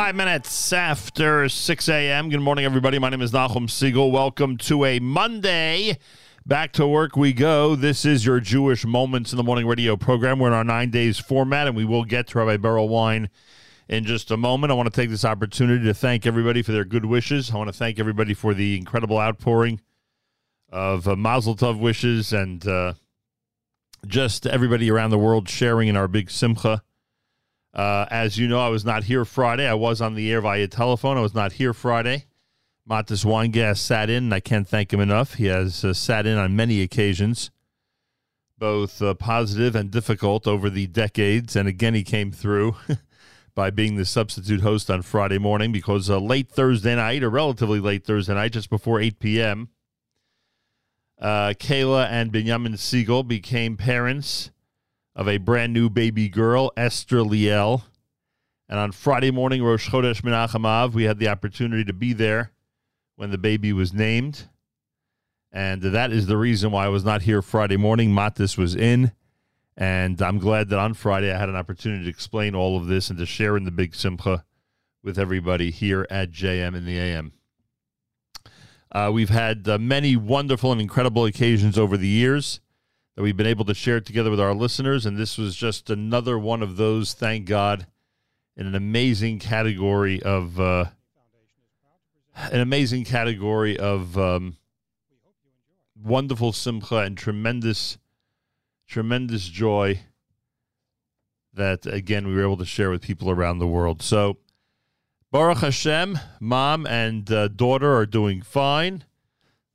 Five minutes after 6 a.m. Good morning, everybody. My name is Nachum Segal. Welcome to a Monday. Back to work we go. This is your Jewish Moments in the Morning radio program. We're in our nine days format, and we will get to Rabbi Berel Wein in just a moment. I want to take this opportunity to thank everybody for their good wishes. I want to thank everybody for the incredible outpouring of uh, Mazel Tov wishes and uh, just everybody around the world sharing in our big simcha. Uh, as you know, I was not here Friday. I was on the air via telephone. I was not here Friday. Matis Weingast sat in, and I can't thank him enough. He has uh, sat in on many occasions, both uh, positive and difficult over the decades. And again, he came through by being the substitute host on Friday morning because uh, late Thursday night, or relatively late Thursday night, just before 8 p.m., uh, Kayla and Benjamin Segal became parents of a brand new baby girl, Esther Liel. And on Friday morning, Rosh Chodesh Menachem Av, we had the opportunity to be there when the baby was named. And that is the reason why I was not here Friday morning. Matis was in. And I'm glad that on Friday I had an opportunity to explain all of this and to share in the big simcha with everybody here at JM in the AM. Uh, we've had uh, many wonderful and incredible occasions over the years that we've been able to share it together with our listeners, and this was just another one of those. Thank God, in an amazing category of uh, an amazing category of um, wonderful simcha and tremendous, tremendous joy that again we were able to share with people around the world. So Baruch Hashem, mom and uh, daughter are doing fine.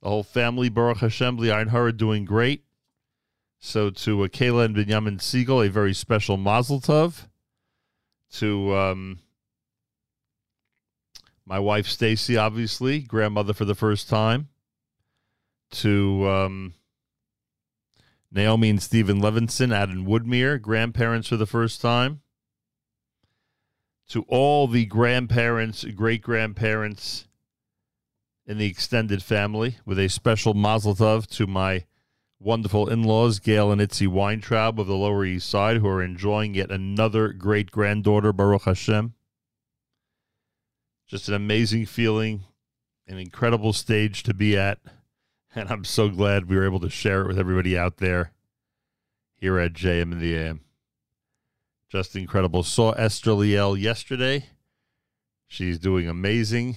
The whole family, Baruch Hashem, Lian are doing great. So to uh, Kayla and Benjamin Segal, a very special Mazel Tov. To um, my wife Stacy, obviously, grandmother for the first time. To um, Naomi and Stephen Levinson, Adam Woodmere, grandparents for the first time to all the grandparents, great grandparents in the extended family, with a special mazel tov to my wonderful in laws, Gail and Itzi Weintraub of the Lower East Side, who are enjoying yet another great granddaughter, Baruch Hashem. Just an amazing feeling, an incredible stage to be at. And I'm so glad we were able to share it with everybody out there here at JM in the AM. Just incredible. Saw Esther Liel yesterday. She's doing amazing.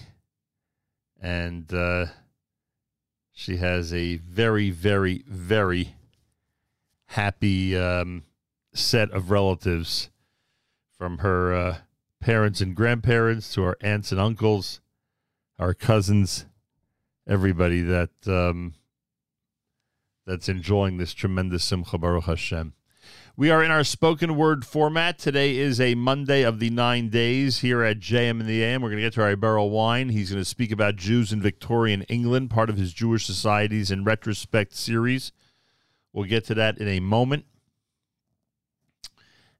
And uh, she has a very, very, very happy um, set of relatives from her uh, parents and grandparents to our aunts and uncles, our cousins, everybody that um, that's enjoying this tremendous Simcha Baruch Hashem. We are in our spoken word format. Today is a Monday of the nine days here at JM in the AM. We're going to get to our Berel Wein. He's going to speak about Jews in Victorian England, part of his Jewish Societies in Retrospect series. We'll get to that in a moment.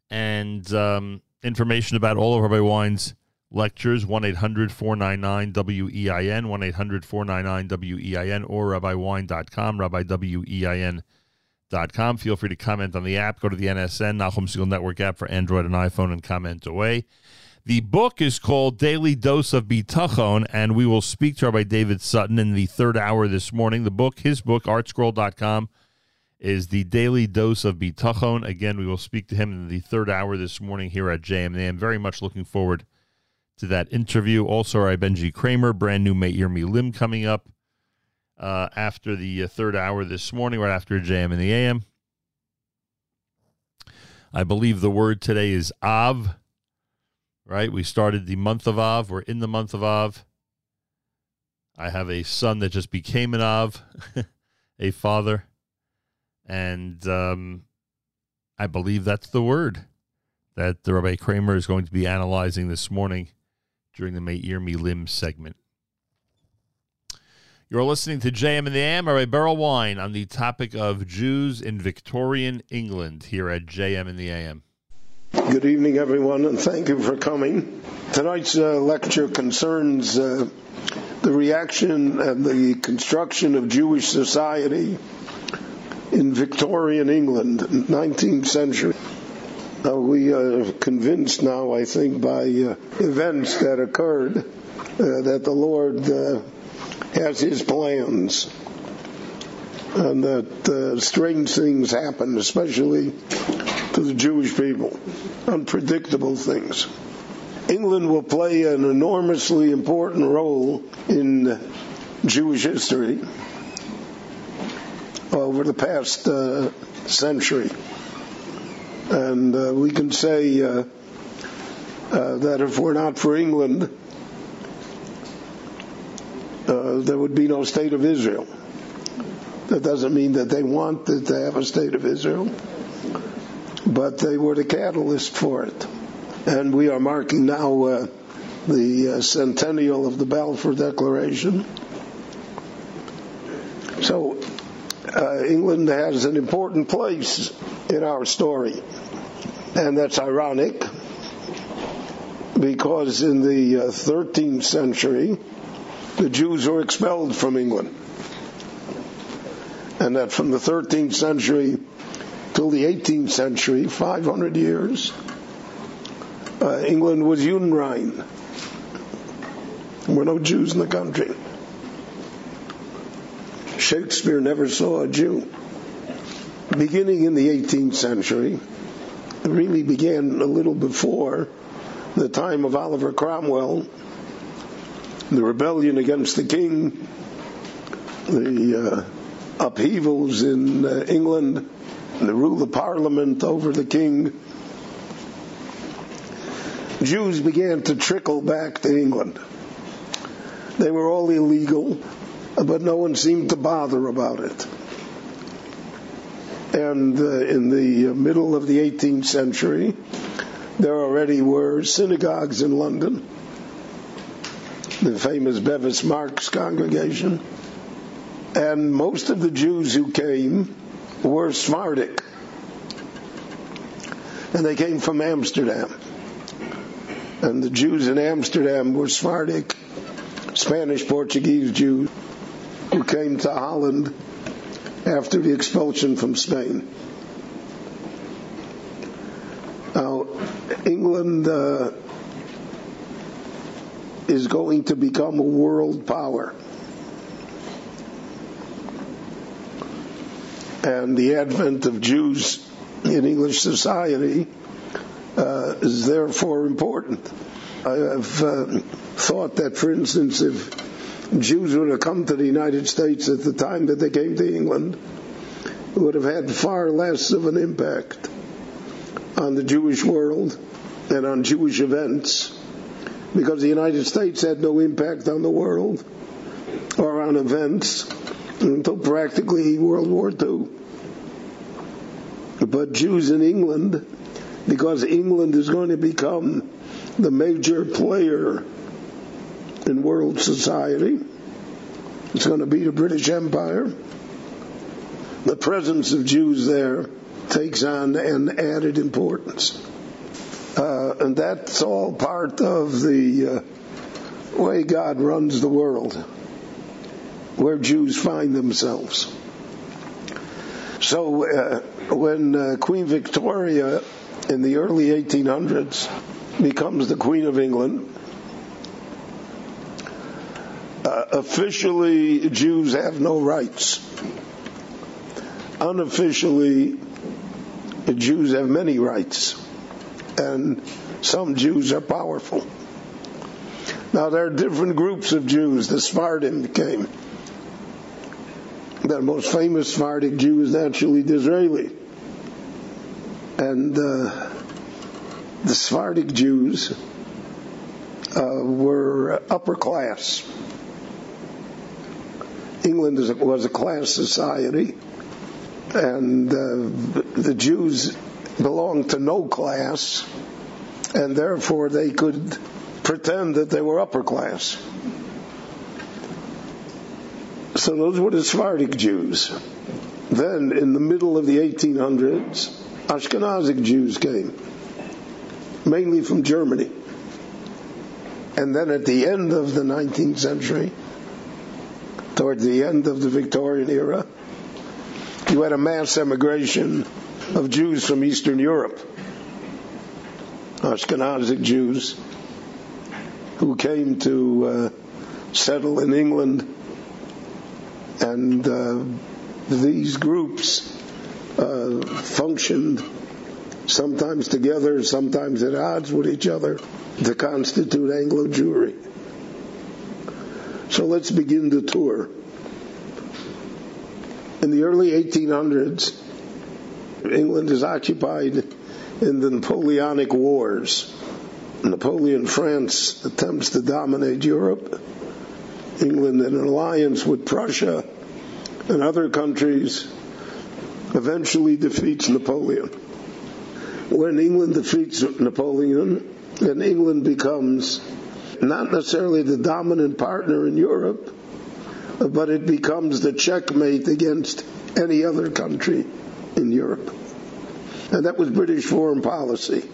And um, information about all of Rabbi Wein's lectures 1 800 499 WEIN, 1 800 499 WEIN, or RabbiWine.com, RabbiWEIN.com com. Feel free to comment on the app. Go to the NSN, Nachum Segal Network app for Android and iPhone and comment away. The book is called Daily Dose of Bitachon, and we will speak to Rabbi David Sutton in the third hour this morning. The book, his book, artscroll.com, is the Daily Dose of Bitachon. Again, we will speak to him in the third hour this morning here at. I'm very much looking forward to that interview. Also, our Benji Kramer, brand new Meir Milim coming up uh, after the uh, third hour this morning, right after JM in the AM. I believe the word today is Av, right? We started the month of Av. We're in the month of Av. I have a son that just became an Av, a father. And um, I believe that's the word that the Rabbi Kramer is going to be analyzing this morning during the Meir Milim segment. You're listening to JM in the AM or a Berel Wein on the topic of Jews in Victorian England here at JM in the AM. Good evening, everyone, and thank you for coming. Tonight's uh, lecture concerns uh, the reaction and the construction of Jewish society in Victorian England, 19th century. Uh, we are convinced now, I think, by uh, events that occurred, uh, that the Lord uh, has his plans. And that uh, strange things happen, especially to the Jewish people. Unpredictable things. England will play an enormously important role in Jewish history. over the past uh, century. And uh, we can say uh, uh, that if we're not for England, uh, there would be no state of Israel. That doesn't mean that they wanted to have a state of Israel, but they were the catalyst for it. And we are marking now uh, the uh, centennial of the Balfour Declaration. So uh, England has an important place in our story. And that's ironic because in the uh, 13th century, the Jews were expelled from England. And that from the 13th century till the 18th century, 500 years, uh, England was Unrein. There were no Jews in the country. Shakespeare never saw a Jew. Beginning in the 18th century, it really began a little before the time of Oliver Cromwell, the rebellion against the king, the uh, upheavals in uh, England, the rule of parliament over the king. Jews began to trickle back to England. They were all illegal, but no one seemed to bother about it. And uh, in the middle of the 18th century, there already were synagogues in London, the famous Bevis Marks congregation, and most of the Jews who came were Sephardic, and they came from Amsterdam. And the Jews in Amsterdam were Sephardic, Spanish Portuguese Jews who came to Holland after the expulsion from Spain. Now, England uh, is going to become a world power. And the advent of Jews in English society uh, is therefore important. I have uh, thought that, for instance, if Jews would have come to the United States at the time that they came to England, it would have had far less of an impact on the Jewish world and on Jewish events because the United States had no impact on the world or on events until practically World War II. But Jews in England, because England is going to become the major player in world society, it's going to be the British Empire. The presence of Jews there takes on an added importance. Uh, and that's all part of the uh, way God runs the world, where Jews find themselves. So uh, when uh, Queen Victoria in the early 1800s becomes the Queen of England, uh, officially Jews have no rights. Unofficially, Jews have many rights, and some Jews are powerful. Now there are different groups of Jews. The Sephardim came. The most famous Sephardic Jew is naturally Disraeli. And uh, the Sephardic Jews uh, were upper class. England was a class society, and uh, the Jews belonged to no class, and therefore they could pretend that they were upper class. So those were the Sephardic Jews. Then, in the middle of the 1800s, Ashkenazic Jews came, mainly from Germany. And then at the end of the 19th century, toward the end of the Victorian era, you had a mass emigration of Jews from Eastern Europe, Ashkenazic Jews, who came to uh, settle in England. And uh, these groups uh, functioned sometimes together, sometimes at odds with each other to constitute Anglo Jewry. So let's begin the tour. In the early 1800s, England is occupied in the Napoleonic Wars. Napoleon France attempts to dominate Europe. England, in an alliance with Prussia and other countries, eventually defeats Napoleon. When England defeats Napoleon, then England becomes not necessarily the dominant partner in Europe, but it becomes the checkmate against any other country in Europe. And that was British foreign policy.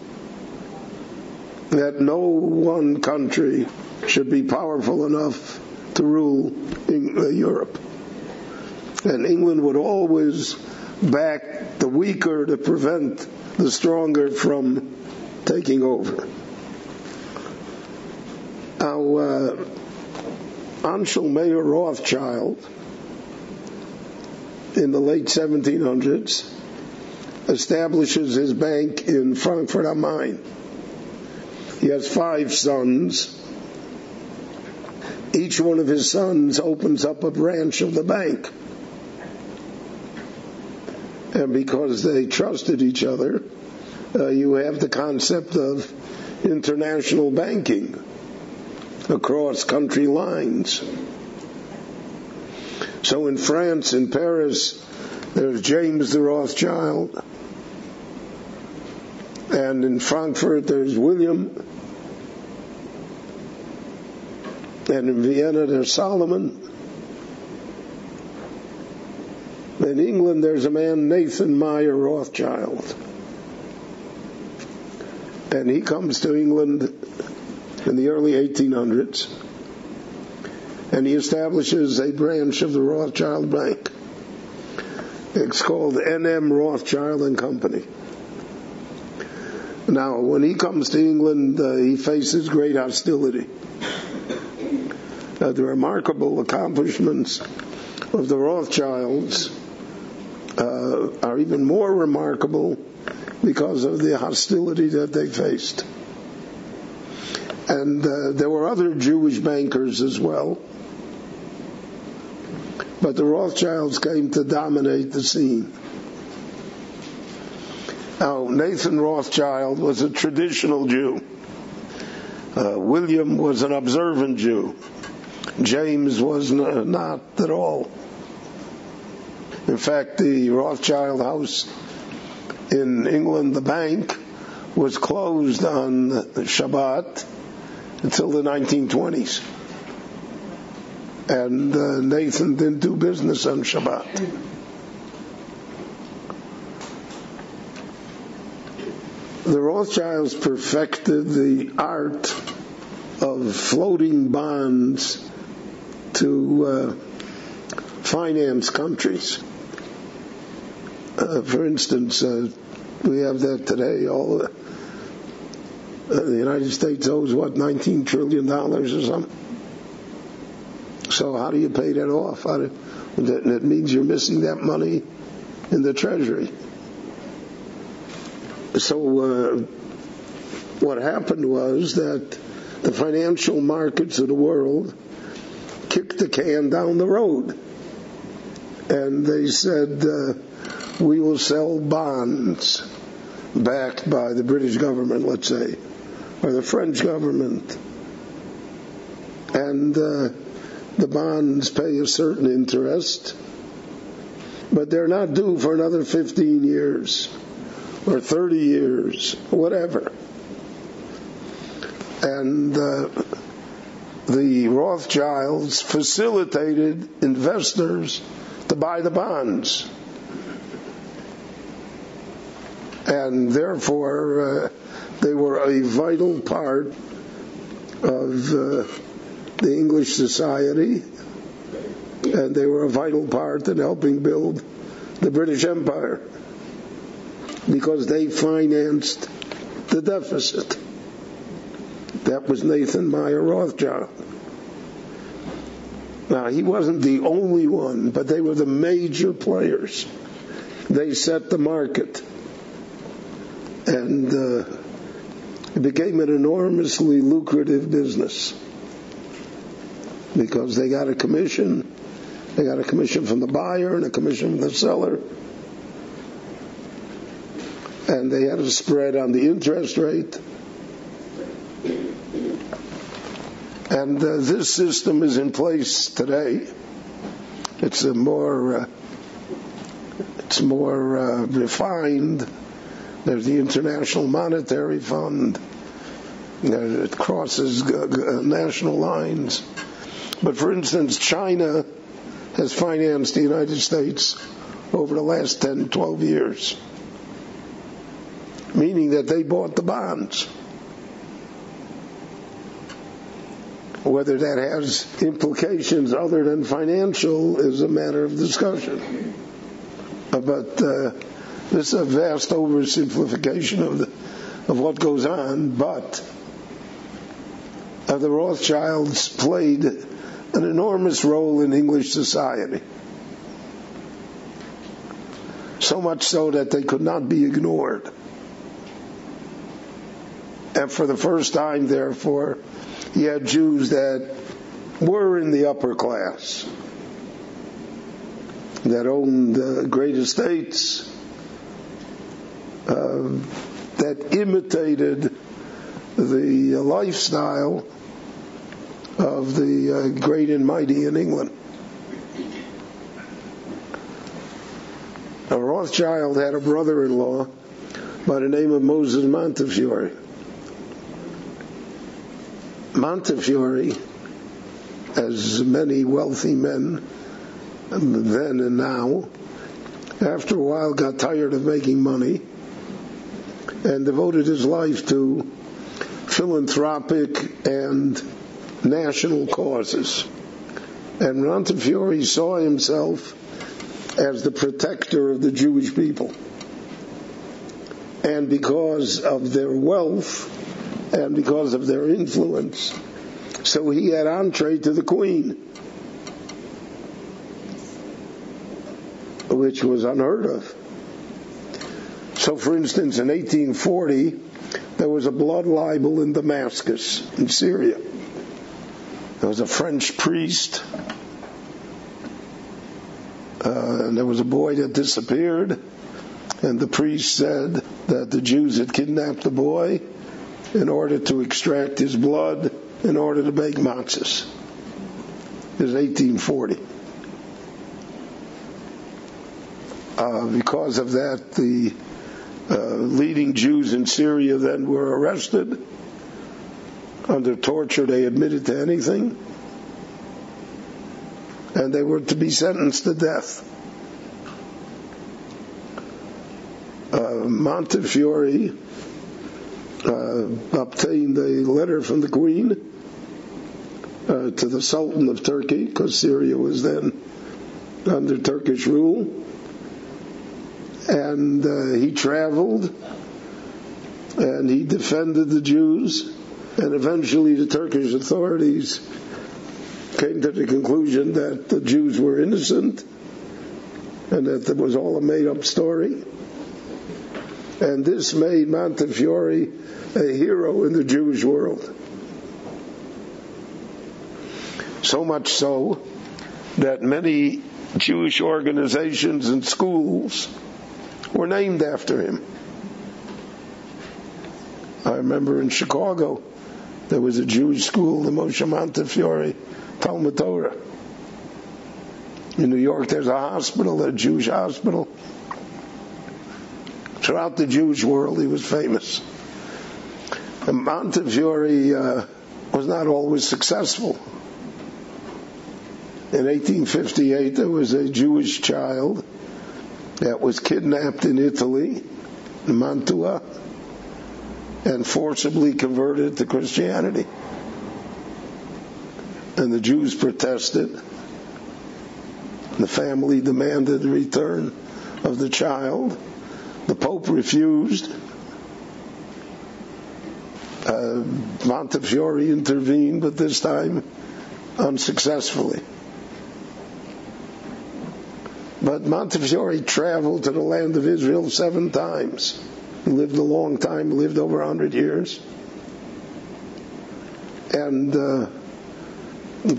That no one country should be powerful enough to rule uh, Europe. And England would always back the weaker to prevent the stronger from taking over. Now, uh, Mayer Rothschild in the late 1700s establishes his bank in Frankfurt am Main. He has five sons. Each one of his sons opens up a branch of the bank. And because they trusted each other, uh, you have the concept of international banking across country lines. So in France, in Paris, there's James de Rothschild. And in Frankfurt, there's William. And in Vienna, there's Solomon. In England, there's a man, Nathan Mayer Rothschild. And he comes to England in the early 1800s. And he establishes a branch of the Rothschild Bank. It's called N.M. Rothschild and Company. Now, when he comes to England, uh, he faces great hostility. Uh, the remarkable accomplishments of the Rothschilds uh, are even more remarkable because of the hostility that they faced. And uh, there were other Jewish bankers as well. But the Rothschilds came to dominate the scene. Now, Nathan Rothschild was a traditional Jew. Uh, William was an observant Jew. James was n- not at all. In fact, the Rothschild house in England, the bank, was closed on Shabbat until the 1920s. And uh, Nathan didn't do business on Shabbat. The Rothschilds perfected the art of floating bonds to uh, finance countries. Uh, for instance, uh, we have that today. All uh, the United States owes what 19 trillion dollars or something. So how do you pay that off? Do, that, that means you're missing that money in the treasury. So uh, what happened was that the financial markets of the world kicked the can down the road, and they said uh, we will sell bonds backed by the British government, let's say, or the French government, and uh, the bonds pay a certain interest, but they're not due for another 15 years or 30 years, whatever. And uh, the Rothschilds facilitated investors to buy the bonds. And therefore, uh, they were a vital part of uh, the English society, and they were a vital part in helping build the British Empire because they financed the deficit. That was Nathan Mayer Rothschild. Now, he wasn't the only one, but they were the major players. They set the market. And uh, it became an enormously lucrative business because they got a commission They got a commission from the buyer and a commission from the seller. And they had a spread on the interest rate. And uh, this system is in place today. It's a more uh, it's more uh, refined. There's the International Monetary Fund. Uh, it crosses g- g- national lines. But for instance, China has financed the United States over the last 10, 12 years, meaning that they bought the bonds. Whether that has implications other than financial is a matter of discussion. But uh, this is a vast oversimplification of the, of what goes on. But uh, the Rothschilds played an enormous role in English society. So much so that they could not be ignored. And for the first time, therefore, you had Jews that were in the upper class, that owned great estates, uh, that imitated the lifestyle of the uh, great and mighty in England. Now, Rothschild had a brother-in-law by the name of Moses Montefiore. Montefiore, as many wealthy men then and now, after a while got tired of making money and devoted his life to philanthropic and national causes. And Montefiore saw himself as the protector of the Jewish people. And because of their wealth and because of their influence, so he had entree to the queen, which was unheard of. So, for instance, in 1840, there was a blood libel in Damascus, in Syria. There was a French priest, uh, and there was a boy that disappeared, and the priest said that the Jews had kidnapped the boy in order to extract his blood in order to make matzahs. It was 1840. Uh, because of that, the uh, leading Jews in Syria then were arrested. Under torture, they admitted to anything. And they were to be sentenced to death. Uh, Montefiore uh, obtained a letter from the Queen uh, to the Sultan of Turkey, because Syria was then under Turkish rule and uh, he traveled and he defended the Jews and eventually the Turkish authorities came to the conclusion that the Jews were innocent and that it was all a made up story and this made Montefiore a hero in the Jewish world so much so that many Jewish organizations and schools were named after him. I remember in Chicago, there was a Jewish school, the Moshe Montefiore Talmud Torah. In New York, there's a hospital, a Jewish hospital. Throughout the Jewish world, he was famous. And Montefiore uh, was not always successful. In 1858, there was a Jewish child that was kidnapped in Italy, in Mantua, and forcibly converted to Christianity. And the Jews protested. The family demanded the return of the child. The Pope refused. Uh, Montefiore intervened, but this time unsuccessfully. But Montefiore traveled to the land of Israel seven times. Lived a long time, lived over a hundred years. And uh,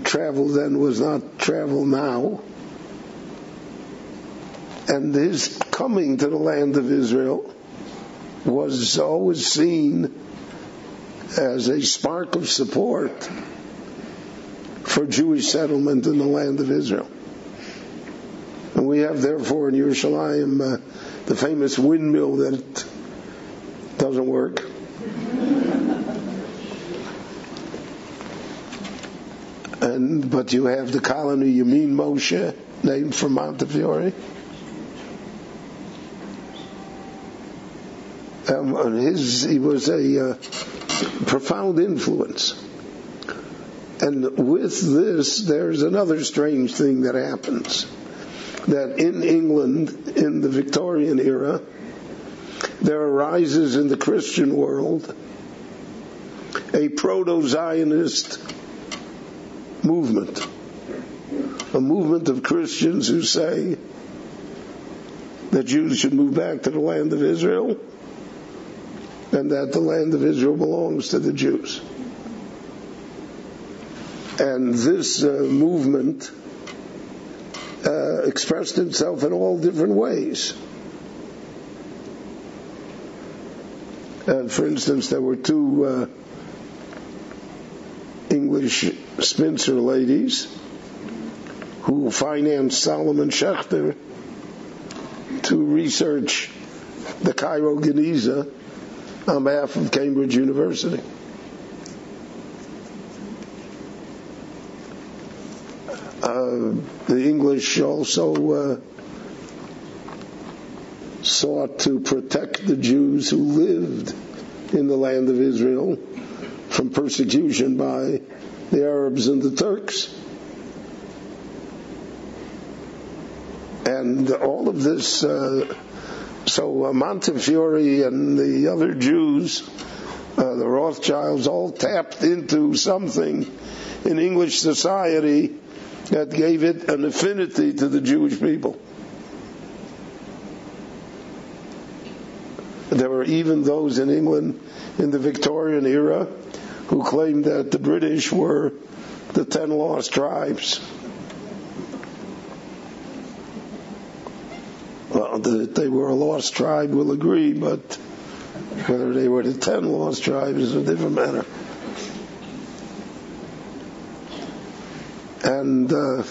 travel then was not travel now. And his coming to the land of Israel was always seen as a spark of support for Jewish settlement in the land of Israel. And we have, therefore, in Yerushalayim uh, the famous windmill that doesn't work. And but you have the colony Yemin Moshe, named for Montefiore. Um, and his he was a uh, profound influence. And with this, there's another strange thing that happens. That in England, in the Victorian era, there arises in the Christian world a proto-Zionist movement. A movement of Christians who say that Jews should move back to the land of Israel and that the land of Israel belongs to the Jews. And this uh, movement uh, expressed itself in all different ways. Uh, for instance, there were two uh, English spinster ladies who financed Solomon Schechter to research the Cairo Geniza on behalf of Cambridge University. Uh, the English also uh, sought to protect the Jews who lived in the land of Israel from persecution by the Arabs and the Turks. And all of this, uh, so uh, Montefiore and the other Jews, uh, the Rothschilds, all tapped into something in English society that gave it an affinity to the Jewish people. There were even those in England in the Victorian era who claimed that the British were the ten lost tribes. Well, that they were a lost tribe, we'll agree, but whether they were the ten lost tribes is a different matter. And uh,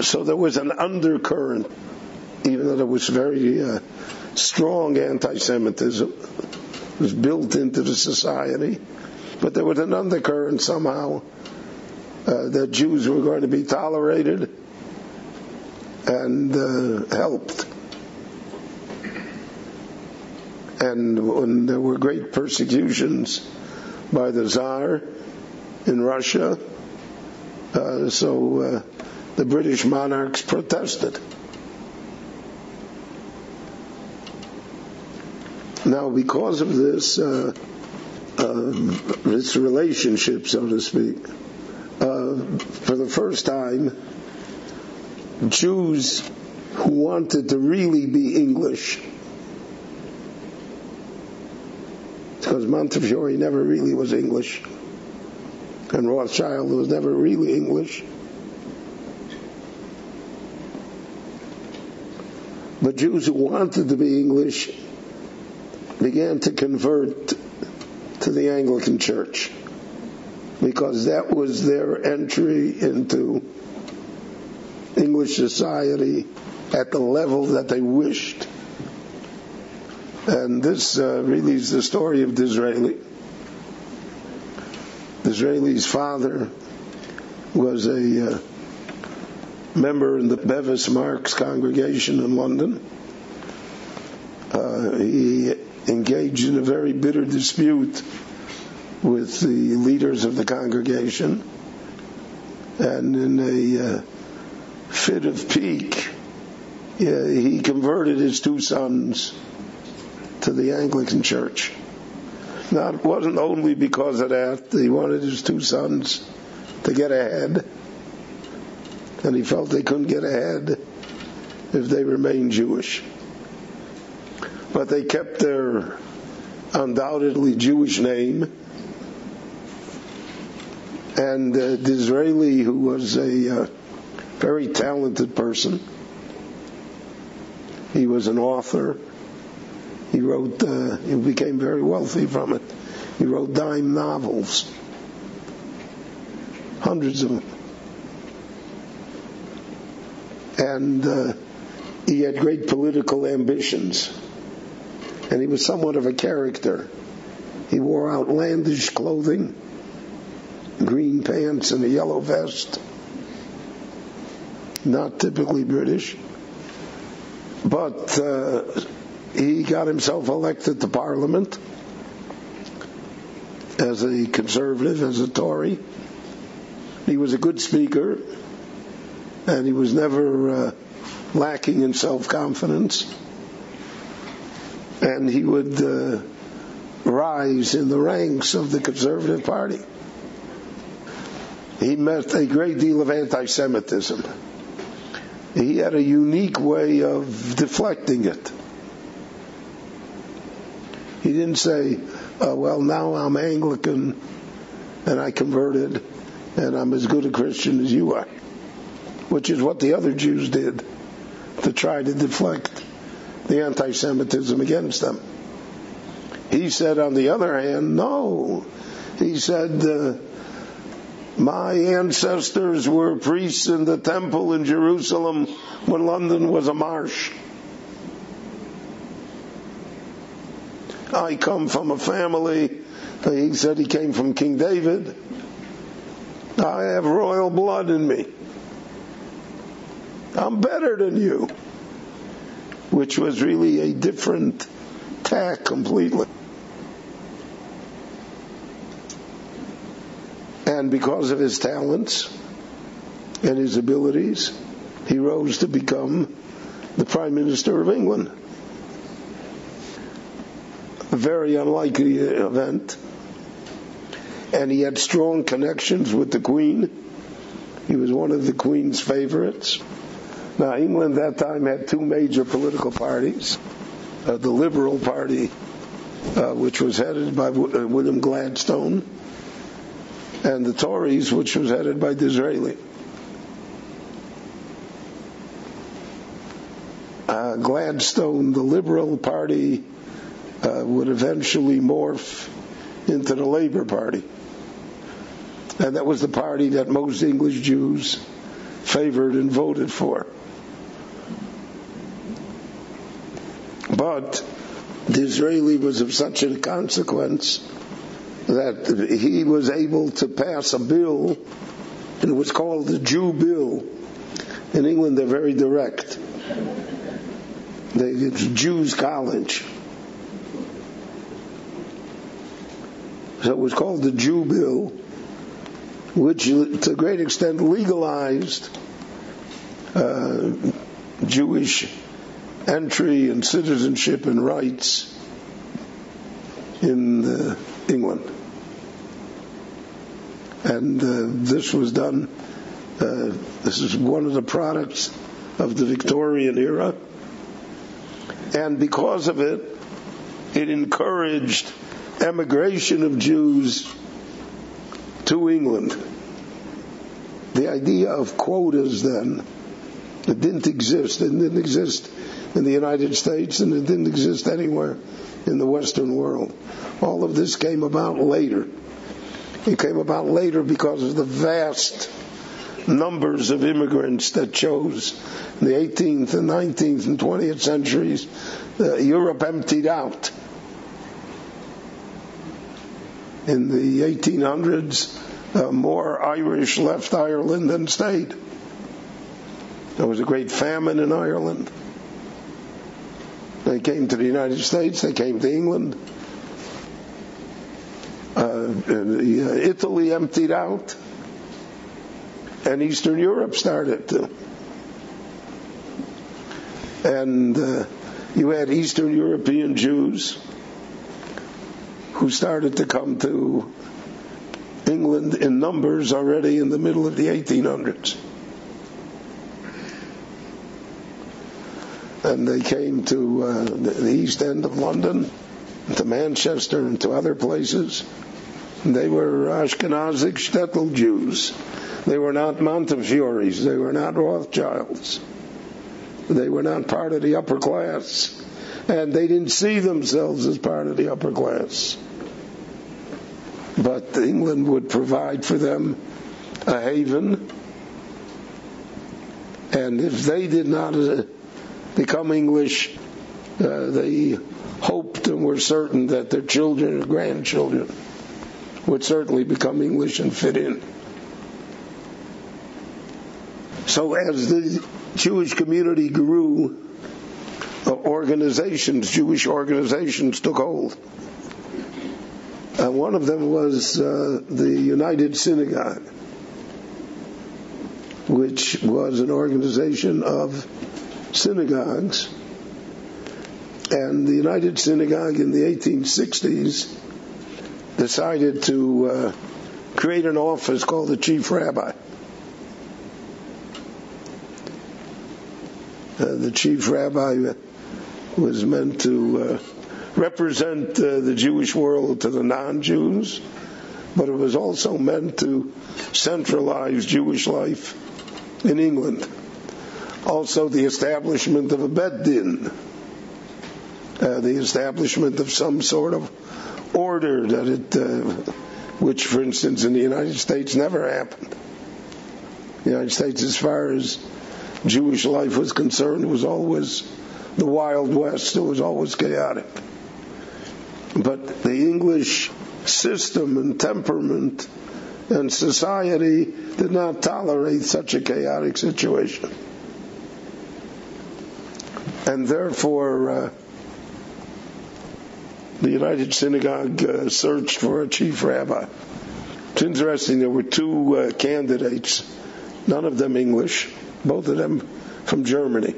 so there was an undercurrent, even though it was very uh, strong anti-Semitism was built into the society, but there was an undercurrent somehow uh, that Jews were going to be tolerated and uh, helped. And when there were great persecutions by the Tsar in Russia, uh, so uh, the British monarchs protested. Now, because of this, uh, uh, this relationship, so to speak, uh, for the first time, Jews who wanted to really be English, because Montefiore never really was English, and Rothschild was never really English. But Jews who wanted to be English began to convert to the Anglican Church because that was their entry into English society at the level that they wished. And this uh, really is the story of Disraeli. Disraeli's father was a uh, member in the Bevis Marks congregation in London. Uh, he engaged in a very bitter dispute with the leaders of the congregation, and in a uh, fit of pique, yeah, he converted his two sons to the Anglican Church. Now, it wasn't only because of that. He wanted his two sons to get ahead, and he felt they couldn't get ahead if they remained Jewish but they kept their undoubtedly Jewish name. And uh, Disraeli, who was a uh, very talented person, He was an author. He wrote, uh, he became very wealthy from it. He wrote dime novels, hundreds of them. And uh, he had great political ambitions. And he was somewhat of a character. He wore outlandish clothing, green pants and a yellow vest. Not typically British. But uh, he got himself elected to Parliament as a conservative, as a Tory. He was a good speaker, and he was never uh, lacking in self confidence. And he would uh, rise in the ranks of the Conservative Party. He met a great deal of anti Semitism. He had a unique way of deflecting it. He didn't say, uh, well, now I'm Anglican and I converted and I'm as good a Christian as you are, which is what the other Jews did to try to deflect the anti Semitism against them. He said, on the other hand, no. He said, uh, my ancestors were priests in the temple in Jerusalem when London was a marsh. I come from a family, he said he came from King David. I have royal blood in me. I'm better than you. Which was really a different tack completely. And because of his talents and his abilities, he rose to become the Prime Minister of England. A very unlikely event. And he had strong connections with the Queen. He was one of the Queen's favorites. Now, England at that time had two major political parties. Uh, the Liberal Party, uh, which was headed by w- uh, William Gladstone, and the Tories, which was headed by Disraeli. Uh, Gladstone, the Liberal Party, uh, would eventually morph into the Labour Party. And that was the party that most English Jews favored and voted for. But Disraeli was of such a consequence that he was able to pass a bill, and it was called the Jew Bill. In England, they're very direct. They, it's Jews College. So it was called the Jew Bill, which to a great extent legalized uh, Jewish entry and citizenship and rights in uh, England. And uh, this was done, uh, this is one of the products of the Victorian era. And because of it, it encouraged emigration of Jews to England. The idea of quotas then, it didn't exist. It didn't exist in the United States and it didn't exist anywhere in the Western world. All of this came about later. It came about later because of the vast numbers of immigrants that chose in the 18th and 19th and 20th centuries. Uh, Europe emptied out. In the 1800s, uh, more Irish left Ireland than stayed. There was a great famine in Ireland. They came to the United States, they came to England. Uh, Italy emptied out, and Eastern Europe started to. And uh, you had Eastern European Jews who started to come to England in numbers already in the middle of the 1800s. And they came to uh, the east end of London, to Manchester, and to other places. They were Ashkenazic shtetl Jews. They were not Montefiore's. They were not Rothschilds. They were not part of the upper class, and they didn't see themselves as part of the upper class. But England would provide for them a haven, and if they did not uh, become English, uh, they hoped and were certain that their children or grandchildren would certainly become English and fit in. So as the Jewish community grew, organizations, Jewish organizations took hold. Uh, one of them was uh, the United Synagogue, which was an organization of synagogues. And the United Synagogue in the 1860s decided to uh, create an office called the Chief Rabbi. Uh, the chief rabbi was meant to uh, represent uh, the Jewish world to the non-Jews, but it was also meant to centralize Jewish life in England. Also, the establishment of a bed din, uh, the establishment of some sort of order that it, uh, which, for instance, in the United States never happened. The United States, as far as Jewish life was concerned, was always the Wild West. It was always chaotic. But the English system and temperament and society did not tolerate such a chaotic situation. And therefore, uh, the United Synagogue uh, searched for a chief rabbi. It's interesting, there were two uh, candidates, none of them English both of them from Germany.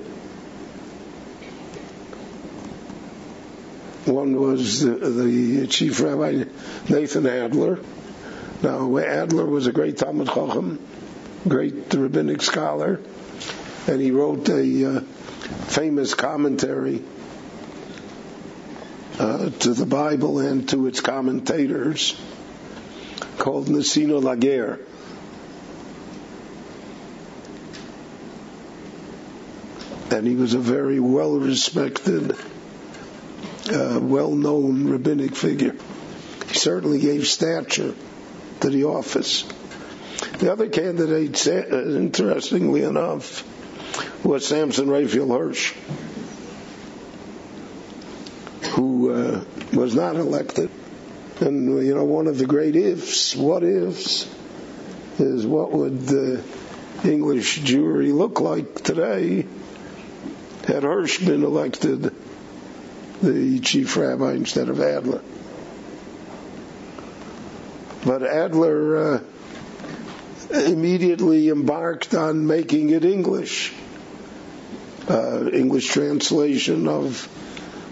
One was the, the chief rabbi Nathan Adler. Now Adler was a great Talmud Chacham, great rabbinic scholar, and he wrote a uh, famous commentary uh, to the Bible and to its commentators called Nesina LaGer. and he was a very well respected, uh, well known rabbinic figure. He certainly gave stature to the office. The other candidate, interestingly enough, was Samson Raphael Hirsch, who uh, was not elected. And, you know, one of the great ifs, what ifs, is what would the English Jewry look like today had Hirsch been elected the chief rabbi instead of Adler. But Adler uh, immediately embarked on making it English. Uh, English translation of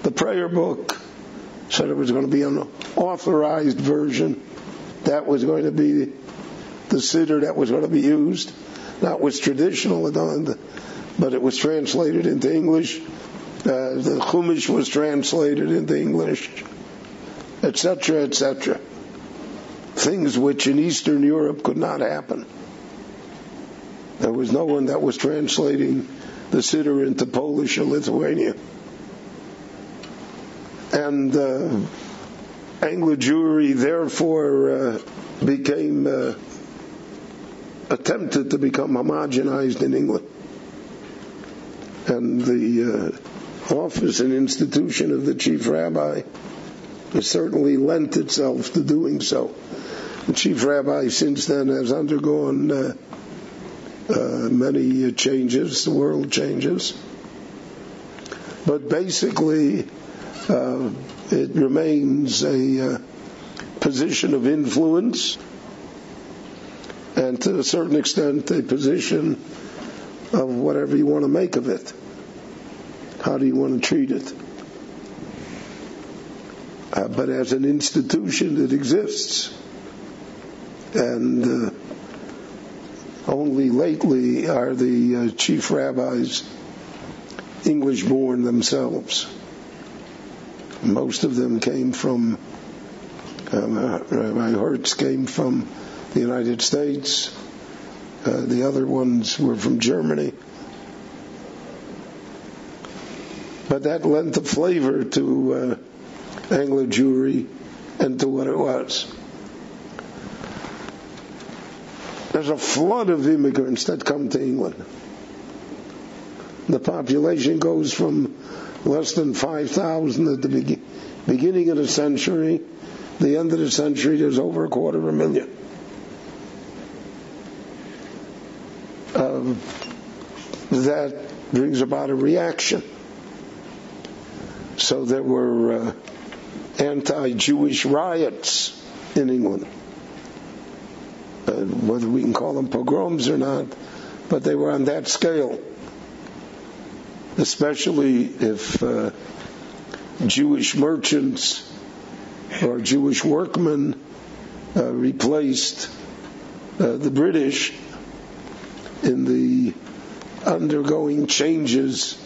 the prayer book. Said it was going to be an authorized version. That was going to be the siddur that was going to be used. That was traditional but it was translated into English. Uh, the Chumash was translated into English, etc., etc. Things which in Eastern Europe could not happen. There was no one that was translating the Siddur into Polish or Lithuania. And uh, Anglo Jewry therefore uh, became uh, attempted to become homogenized in England and the uh, office and institution of the chief rabbi certainly lent itself to doing so. The chief rabbi since then has undergone uh, many changes, the world changes. But basically, uh, it remains a uh, position of influence and to a certain extent a position of whatever you want to make of it. How do you want to treat it? Uh, but as an institution, it exists. And uh, only lately are the uh, chief rabbis English born themselves. Most of them came from, um, Rabbi Hertz came from the United States. Uh, the other ones were from Germany. But that lent a flavor to uh, Anglo Jewry and to what it was. There's a flood of immigrants that come to England. The population goes from less than 5,000 at the be- beginning of the century. The end of the century, there's over a quarter of a million. Um, that brings about a reaction. So there were uh, anti-Jewish riots in England. Whether we can call them pogroms or not, but they were on that scale. Especially if uh, Jewish merchants or Jewish workmen uh, replaced uh, the British in the undergoing changes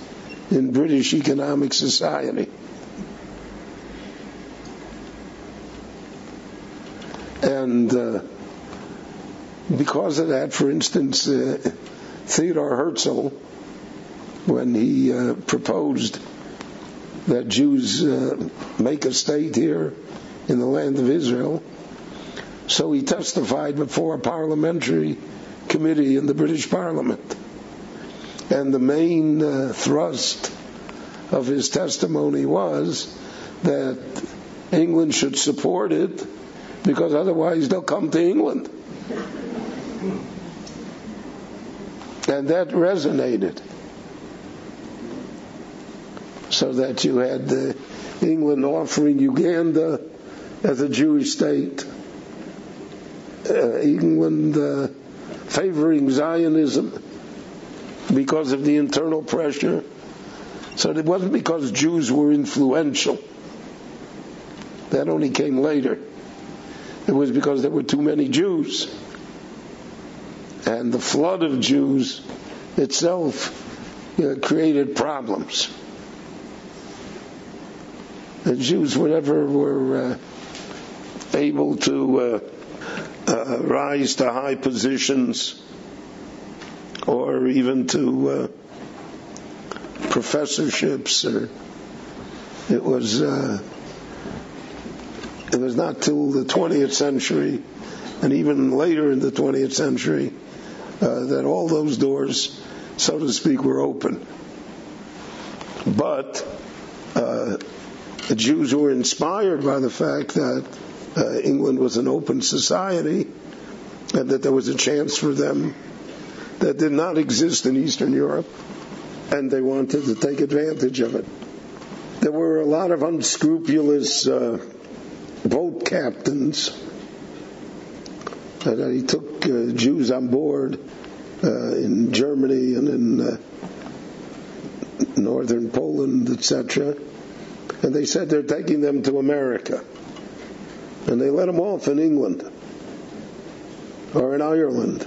in British economic society. And uh, because of that, for instance, uh, Theodor Herzl, when he uh, proposed that Jews uh, make a state here in the land of Israel, so he testified before a parliamentary committee in the British Parliament. And the main uh, thrust of his testimony was that England should support it because otherwise they'll come to England. And that resonated. So that you had England offering Uganda as a Jewish state, uh, England uh, favoring Zionism because of the internal pressure. So it wasn't because Jews were influential. That only came later. It was because there were too many Jews. And the flood of Jews itself know, created problems. The Jews whenever were uh, able to uh, uh, rise to high positions or even to uh, professorships or it was uh, it was not till the 20th century and even later in the 20th century uh, that all those doors so to speak were open but uh, the Jews were inspired by the fact that uh, England was an open society and that there was a chance for them that did not exist in Eastern Europe, and they wanted to take advantage of it. There were a lot of unscrupulous uh, boat captains that he took uh, Jews on board uh, in Germany and in uh, northern Poland, etc. And they said they're taking them to America. And they let them off in England or in Ireland.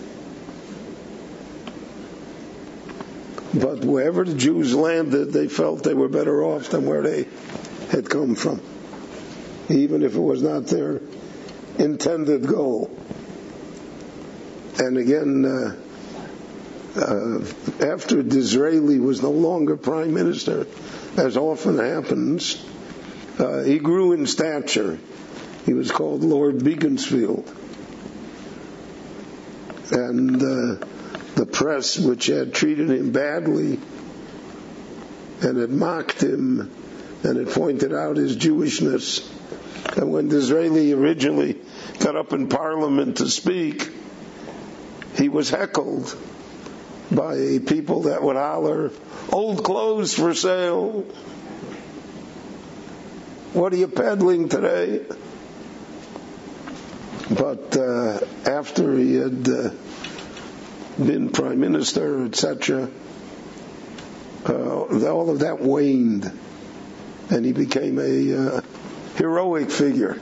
But wherever the Jews landed, they felt they were better off than where they had come from, even if it was not their intended goal. And again, uh, uh, after Disraeli was no longer prime minister, as often happens, uh, he grew in stature. He was called Lord Beaconsfield. And uh, the press, which had treated him badly and had mocked him and had pointed out his Jewishness. And when Disraeli originally got up in Parliament to speak, he was heckled by people that would holler, old clothes for sale. What are you peddling today? But uh, after he had uh, been prime minister, etc., uh, all of that waned, and he became a uh, heroic figure.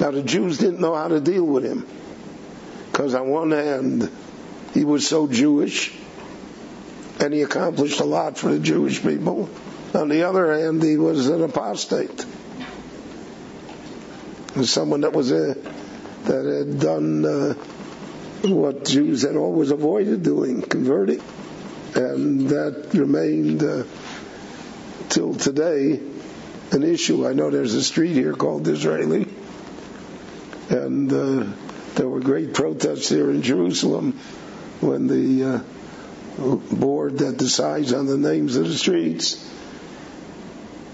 Now the Jews didn't know how to deal with him, because on one hand he was so Jewish, and he accomplished a lot for the Jewish people. On the other hand, he was an apostate, someone that was a that had done uh, what Jews had always avoided doing, converting. And that remained uh, till today an issue. I know there's a street here called Disraeli, and uh, there were great protests here in Jerusalem when the uh, board that decides on the names of the streets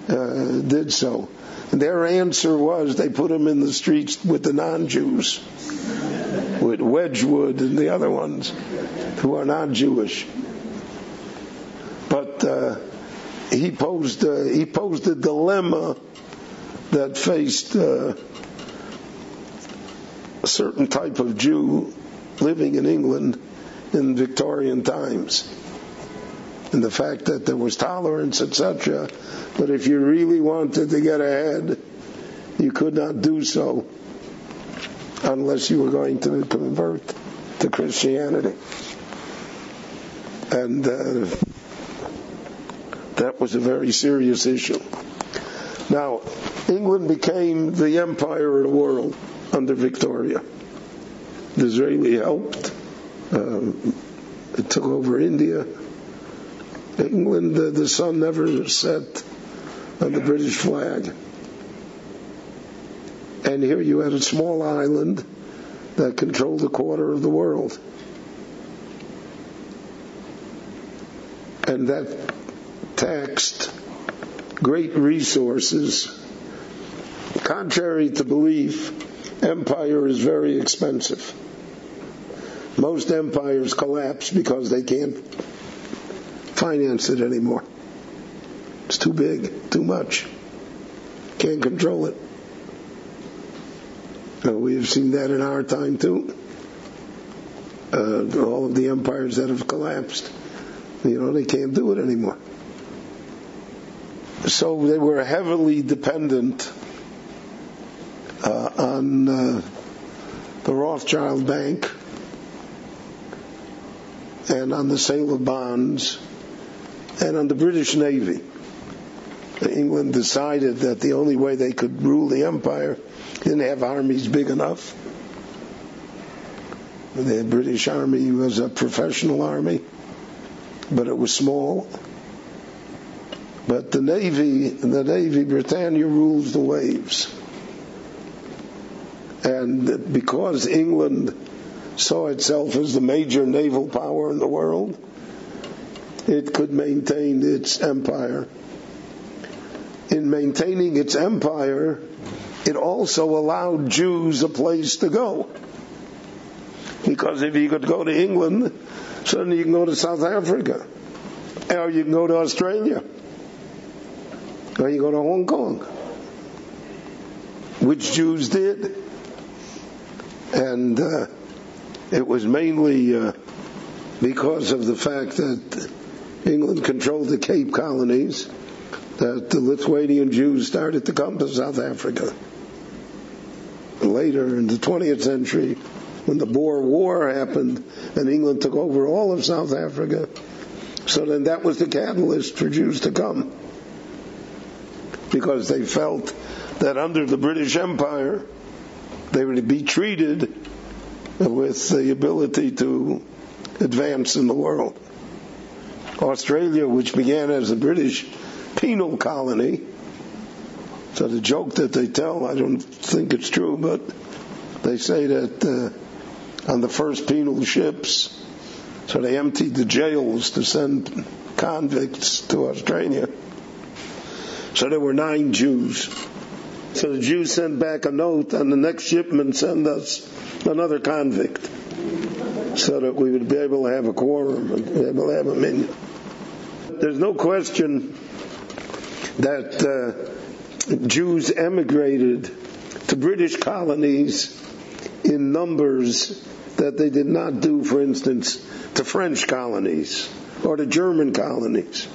uh, did so. And their answer was they put them in the streets with the non-Jews, with Wedgwood and the other ones who are not Jewish. But uh, he posed uh, he posed a dilemma that faced uh, a certain type of Jew living in England in Victorian times. And the fact that there was tolerance, etc. But if you really wanted to get ahead, you could not do so unless you were going to convert to Christianity. And uh, that was a very serious issue. Now, England became the empire of the world under Victoria. Disraeli helped. Uh, it took over India. England, the sun never set on the British flag. And here you had a small island that controlled a quarter of the world. And that taxed great resources. Contrary to belief, empire is very expensive. Most empires collapse because they can't finance it anymore. It's too big, too much. Can't control it. Uh, we have seen that in our time too. Uh, all of the empires that have collapsed, you know, they can't do it anymore. So they were heavily dependent uh, on uh, the Rothschild Bank and on the sale of bonds and on the British Navy. England decided that the only way they could rule the empire didn't have armies big enough. The British Army was a professional army, but it was small. But the Navy, the Navy, Britannia rules the waves. And because England saw itself as the major naval power in the world, it could maintain its empire. In maintaining its empire, it also allowed Jews a place to go. Because if you could go to England, suddenly you can go to South Africa, or you can go to Australia, or you go to Hong Kong, which Jews did. And uh, it was mainly uh, because of the fact that England controlled the Cape colonies that the Lithuanian Jews started to come to South Africa. Later in the 20th century, when the Boer War happened and England took over all of South Africa, so then that was the catalyst for Jews to come. Because they felt that under the British Empire, they would be treated with the ability to advance in the world. Australia, which began as a British penal colony, so the joke that they tell, I don't think it's true, but they say that uh, on the first penal ships, so they emptied the jails to send convicts to Australia. So there were nine Jews. So the Jews sent back a note, and the next shipment sent us another convict, so that we would be able to have a quorum and be able to have a minyan. There's no question that uh, Jews emigrated to British colonies in numbers that they did not do, for instance, to French colonies or to German colonies.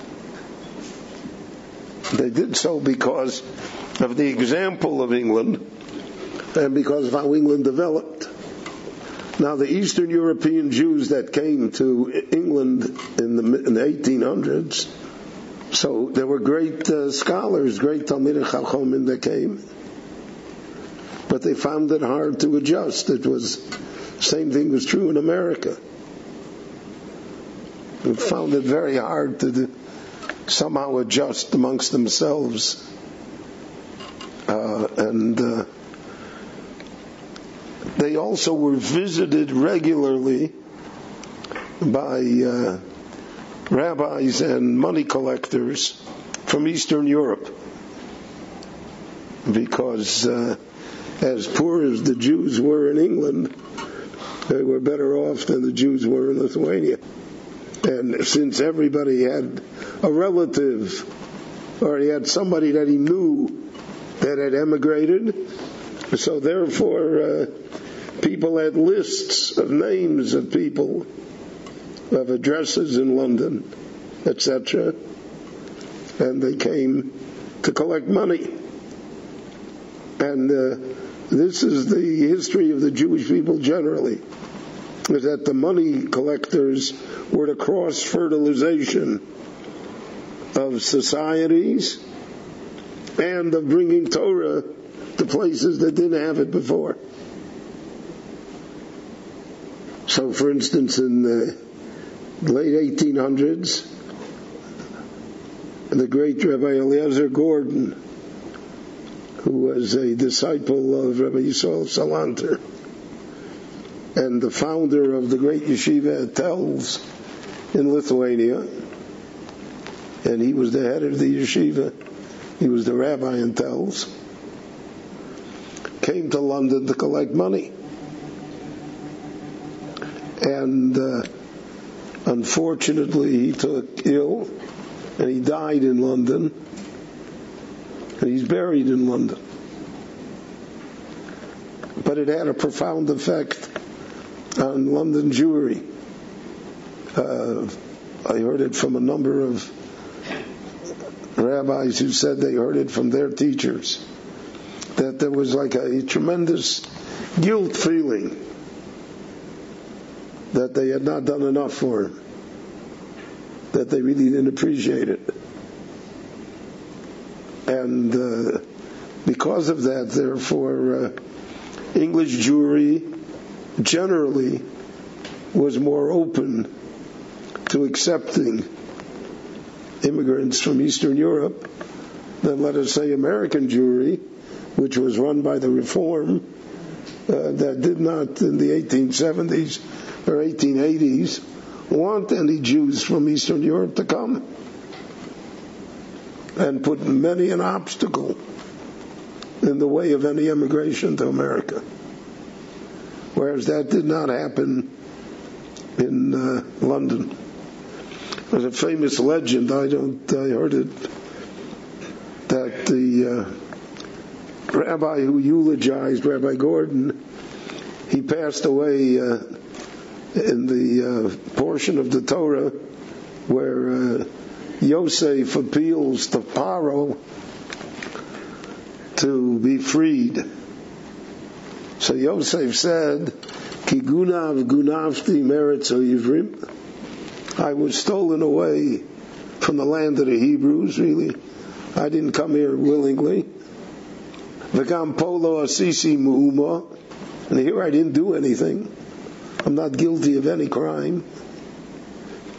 They did so because of the example of England and because of how England developed. Now, the Eastern European Jews that came to England in the, in the 1800s, so there were great uh, scholars, great Talmidei Chachomim that came, but they found it hard to adjust. It was same thing was true in America. They found it very hard to somehow adjust amongst themselves. Uh, and uh, they also were visited regularly by uh, rabbis and money collectors from Eastern Europe. Because uh, as poor as the Jews were in England, they were better off than the Jews were in Lithuania. And since everybody had a relative or he had somebody that he knew that had emigrated, so therefore uh, people had lists of names of people, of addresses in London, etc. And they came to collect money. And uh, this is the history of the Jewish people generally, is that the money collectors were the cross fertilization of societies and of bringing Torah to places that didn't have it before. So, for instance, in the late 1800s, the great Rabbi Eliezer Gordon, who was a disciple of Rabbi Yisrael Salanter and the founder of the great yeshiva at Telz in Lithuania, and he was the head of the yeshiva. He was the rabbi in Telz. Came to London to collect money. And uh, unfortunately, he took ill and he died in London. And he's buried in London. But it had a profound effect on London Jewry. Uh, I heard it from a number of rabbis who said they heard it from their teachers. That there was like a, tremendous guilt feeling that they had not done enough for him, that they really didn't appreciate it. And uh, because of that, therefore, uh, English Jewry generally was more open to accepting immigrants from Eastern Europe than, let us say, American Jewry, which was run by the Reform, uh, that did not, in the 1870s or 1880s, want any Jews from Eastern Europe to come and put many an obstacle in the way of any immigration to America. Whereas that did not happen in uh, London. There's a famous legend, I don't, I heard it, that the uh, rabbi who eulogized Rabbi Gordon, he passed away uh, in the uh, portion of the Torah where uh, Yosef appeals to Paro to be freed. So Yosef said, Kigunav gunavti meretz Yivrim. I was stolen away from the land of the Hebrews, really. I didn't come here willingly. V'gam polo asisi mu'uma. And here I didn't do anything. I'm not guilty of any crime.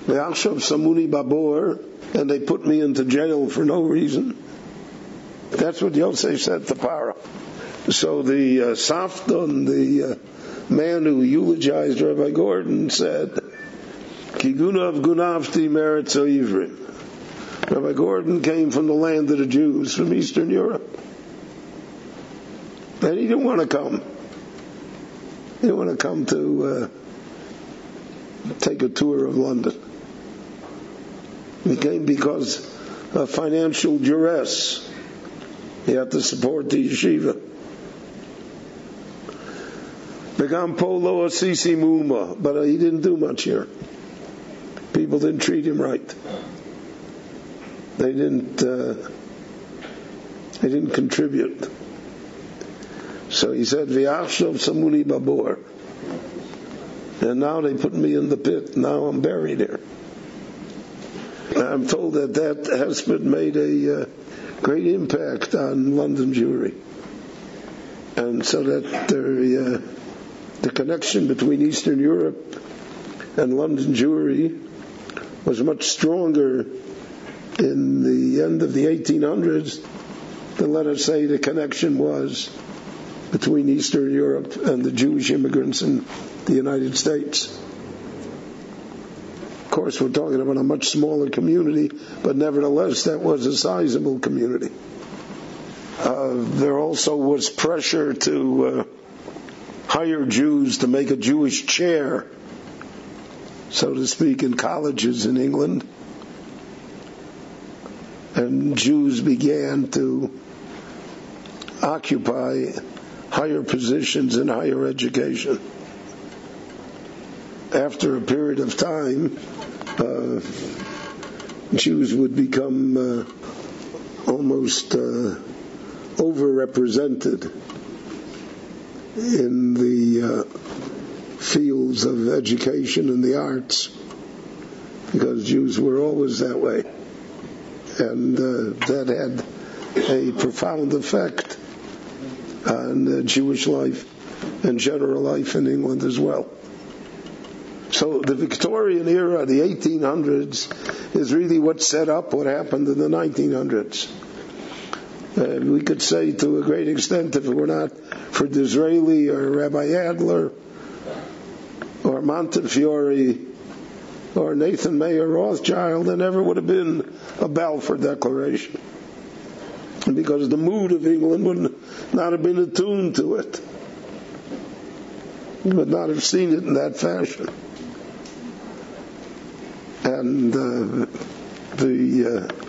Ve'achshav samuni babor. And they put me into jail for no reason. That's what Yosef said to Paro. So the uh, Safdon, the uh, man who eulogized Rabbi Gordon, said, Kigunav Gunavti Meretz Ivrim. Rabbi Gordon came from the land of the Jews, from Eastern Europe. And he didn't want to come. He didn't want to come to uh, take a tour of London. He came because of financial duress. He had to support the yeshiva. Begam polo asisi muma, but he didn't do much here. People didn't treat him right. They didn't. Uh, they didn't contribute. So he said, "V'achshav samuni babor," and now they put me in the pit. Now I'm buried here. I'm told that that has been made a uh, great impact on London Jewry, and so that the uh, the connection between Eastern Europe and London Jewry was much stronger in the end of the 1800s, then let us say the connection was between Eastern Europe and the Jewish immigrants in the United States. Of course, we're talking about a much smaller community, but nevertheless, that was a sizable community. Uh, there also was pressure to uh, hire Jews to make a Jewish chair, so to speak, in colleges in England. And Jews began to occupy higher positions in higher education. After a period of time, uh, Jews would become uh, almost uh, overrepresented in the uh, fields of education and the arts because Jews were always that way. And uh, that had a profound effect on Jewish life and general life in England as well. So the Victorian era, the 1800s, is really what set up what happened in the 1900s. Uh, we could say to a great extent, if it were not for Disraeli or Rabbi Adler Montefiore or Nathan Mayer Rothschild, there never would have been a Balfour Declaration. Because the mood of England would not have been attuned to it. You would not have seen it in that fashion. And uh, the uh,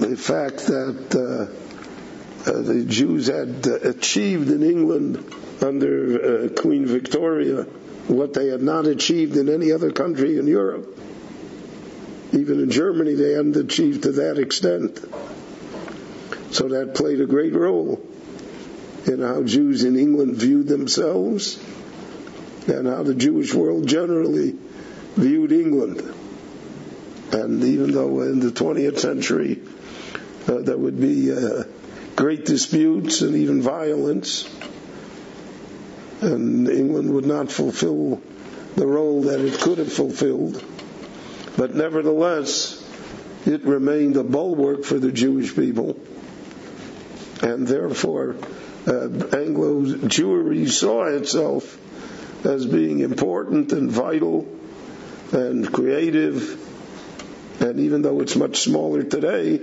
the fact that uh, uh, the Jews had uh, achieved in England under uh, Queen Victoria what they had not achieved in any other country in Europe. Even in Germany, they hadn't achieved to that extent. So that played a great role in how Jews in England viewed themselves and how the Jewish world generally viewed England. And even though in the 20th century uh, there would be uh, great disputes and even violence, and England would not fulfill the role that it could have fulfilled, but nevertheless, it remained a bulwark for the Jewish people, and therefore, uh, Anglo Jewry saw itself as being important and vital and creative, and even though it's much smaller today,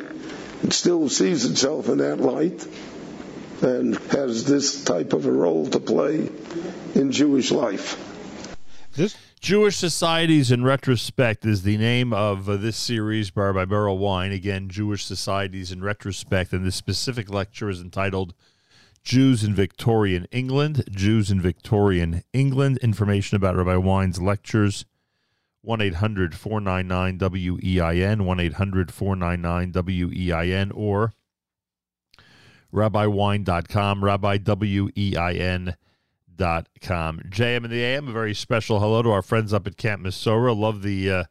it still sees itself in that light and has this type of a role to play in Jewish life. This Jewish Societies in Retrospect is the name of uh, this series by, by Berel Wein. Again, Jewish Societies in Retrospect, and this specific lecture is entitled Jews in Victorian England. Jews in Victorian England. Information about Rabbi Wein's lectures. 1 800 499 WEIN, 1 800 499 WEIN, or rabbiwine.com, rabbiwein.com. JM and the AM, a very special hello to our friends up at Camp Mesorah. Love the uh,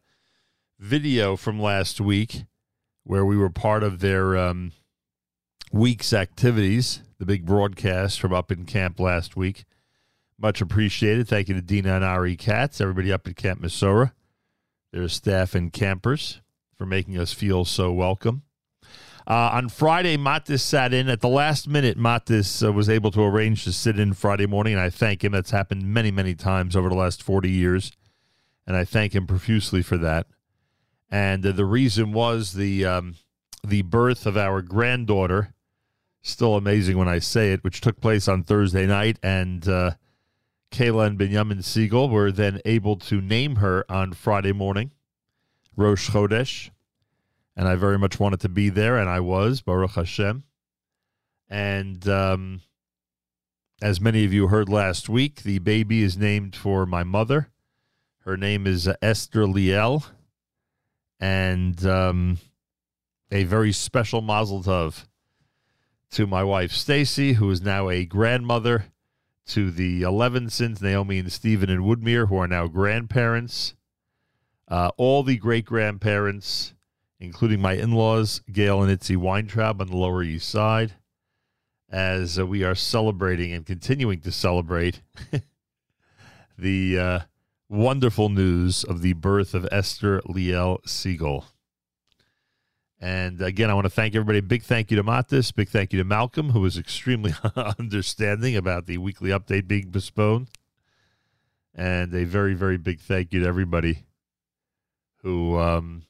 video from last week where we were part of their um, week's activities, the big broadcast from up in camp last week. Much appreciated. Thank you to Dina and Ari Katz, everybody up at Camp Mesorah, their staff and campers for making us feel so welcome. Uh, on Friday, Matis sat in. At the last minute, Matis uh, was able to arrange to sit in Friday morning, and I thank him. That's happened many, many times over the last 40 years, and I thank him profusely for that. And uh, the reason was the um, the birth of our granddaughter. Still amazing when I say it, which took place on Thursday night, and uh, Kayla and Benjamin Segal were then able to name her on Friday morning, Rosh Chodesh and I very much wanted to be there, and I was, Baruch Hashem. And um, as many of you heard last week, the baby is named for my mother. Her name is Esther Liel, and um, a very special mazel tov to my wife Stacy, who is now a grandmother, to the Levinsons, Naomi and Stephen and Woodmere, who are now grandparents, uh, all the great grandparents including my in laws, Gail and Itzy Weintraub on the Lower East Side, as uh, we are celebrating and continuing to celebrate the uh, wonderful news of the birth of Esther Liel Segal. And again, I want to thank everybody. Big thank you to Matis. Big thank you to Malcolm, who was extremely understanding about the weekly update being postponed. And a very, very big thank you to everybody who um,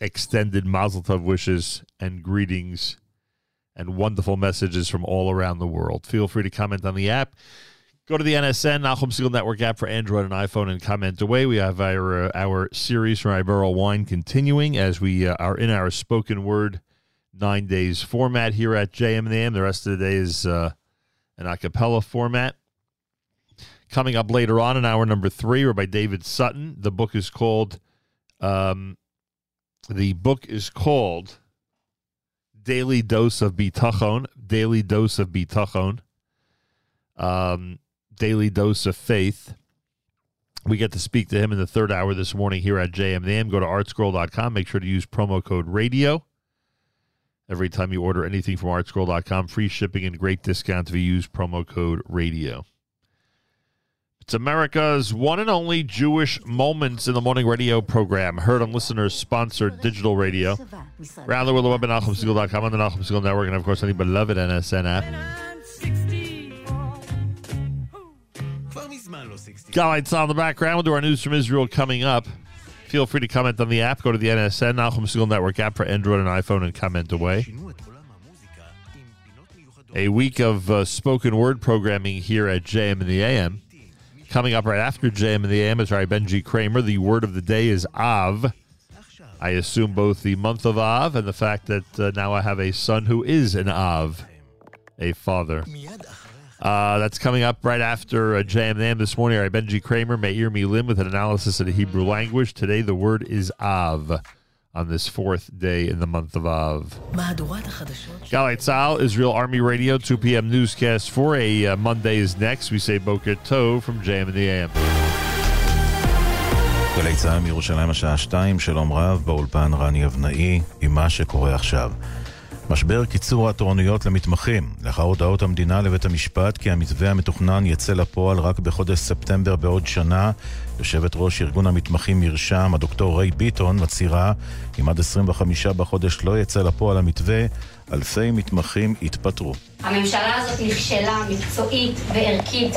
extended Mazel Tov wishes and greetings and wonderful messages from all around the world. Feel free to comment on the app. Go to the NSN Nachum Segal Network app for Android and iPhone and comment away. We have our uh, our series from Berel Wein continuing as we uh, are in our spoken word nine days format here at JM and the AM. The rest of the day is uh, an a cappella format. Coming up later on in hour number three, or by David Sutton. The book is called. Um, the book is called Daily Dose of Bitachon. Daily Dose of Bitachon. Um, Daily Dose of Faith. We get to speak to him in the third hour this morning here at JMNAM. Go to artscroll.com. Make sure to use promo code radio. Every time you order anything from artscroll.com, free shipping and great discounts if you use promo code radio. It's America's one and only Jewish Moments in the Morning radio program, heard on listeners sponsored digital radio. Rather, with the web at NachumSegal.com on the Nachum Segal Network, and of course, any the beloved NSN app. Got on the background. We'll do our news from Israel coming up. Feel free to comment on the app. Go to the NSN, Nachum Segal Network app for Android and iPhone, and comment away a week of uh, spoken word programming here at JM and the AM. Coming up right after JM and the AM is our Benji Kramer. The word of the day is Av. I assume both the month of Av and the fact that uh, now I have a son who is an Av, a father. Uh, that's coming up right after uh, JM Nam this morning. All right, Benji Kramer, Meir Milim with an analysis of the Hebrew language. Today, the word is Av on this fourth day in the month of Av. Galei Tzahal, Israel Army Radio, 2 p.m. newscast for a uh, Monday is next. We say Boker Tov from JAM in the AM. גלי צה"ל מירושלים השעה 2, שלום רב, באולפן רני אבנאי, עם מה שקורה עכשיו. משבר קיצור התורנויות למתמחים. לאחר הודעות המדינה לבית המשפט כי המתווה המתוכנן יצא לפועל רק בחודש ספטמבר בעוד שנה, יושבת ראש ארגון המתמחים מרשם, הדוקטור ריי ביטון, מצהירה אם עד 25 בחודש לא יצא לפועל המתווה, אלפי מתמחים יתפטרו. הממשלה הזאת נכשלה מקצועית וערכית,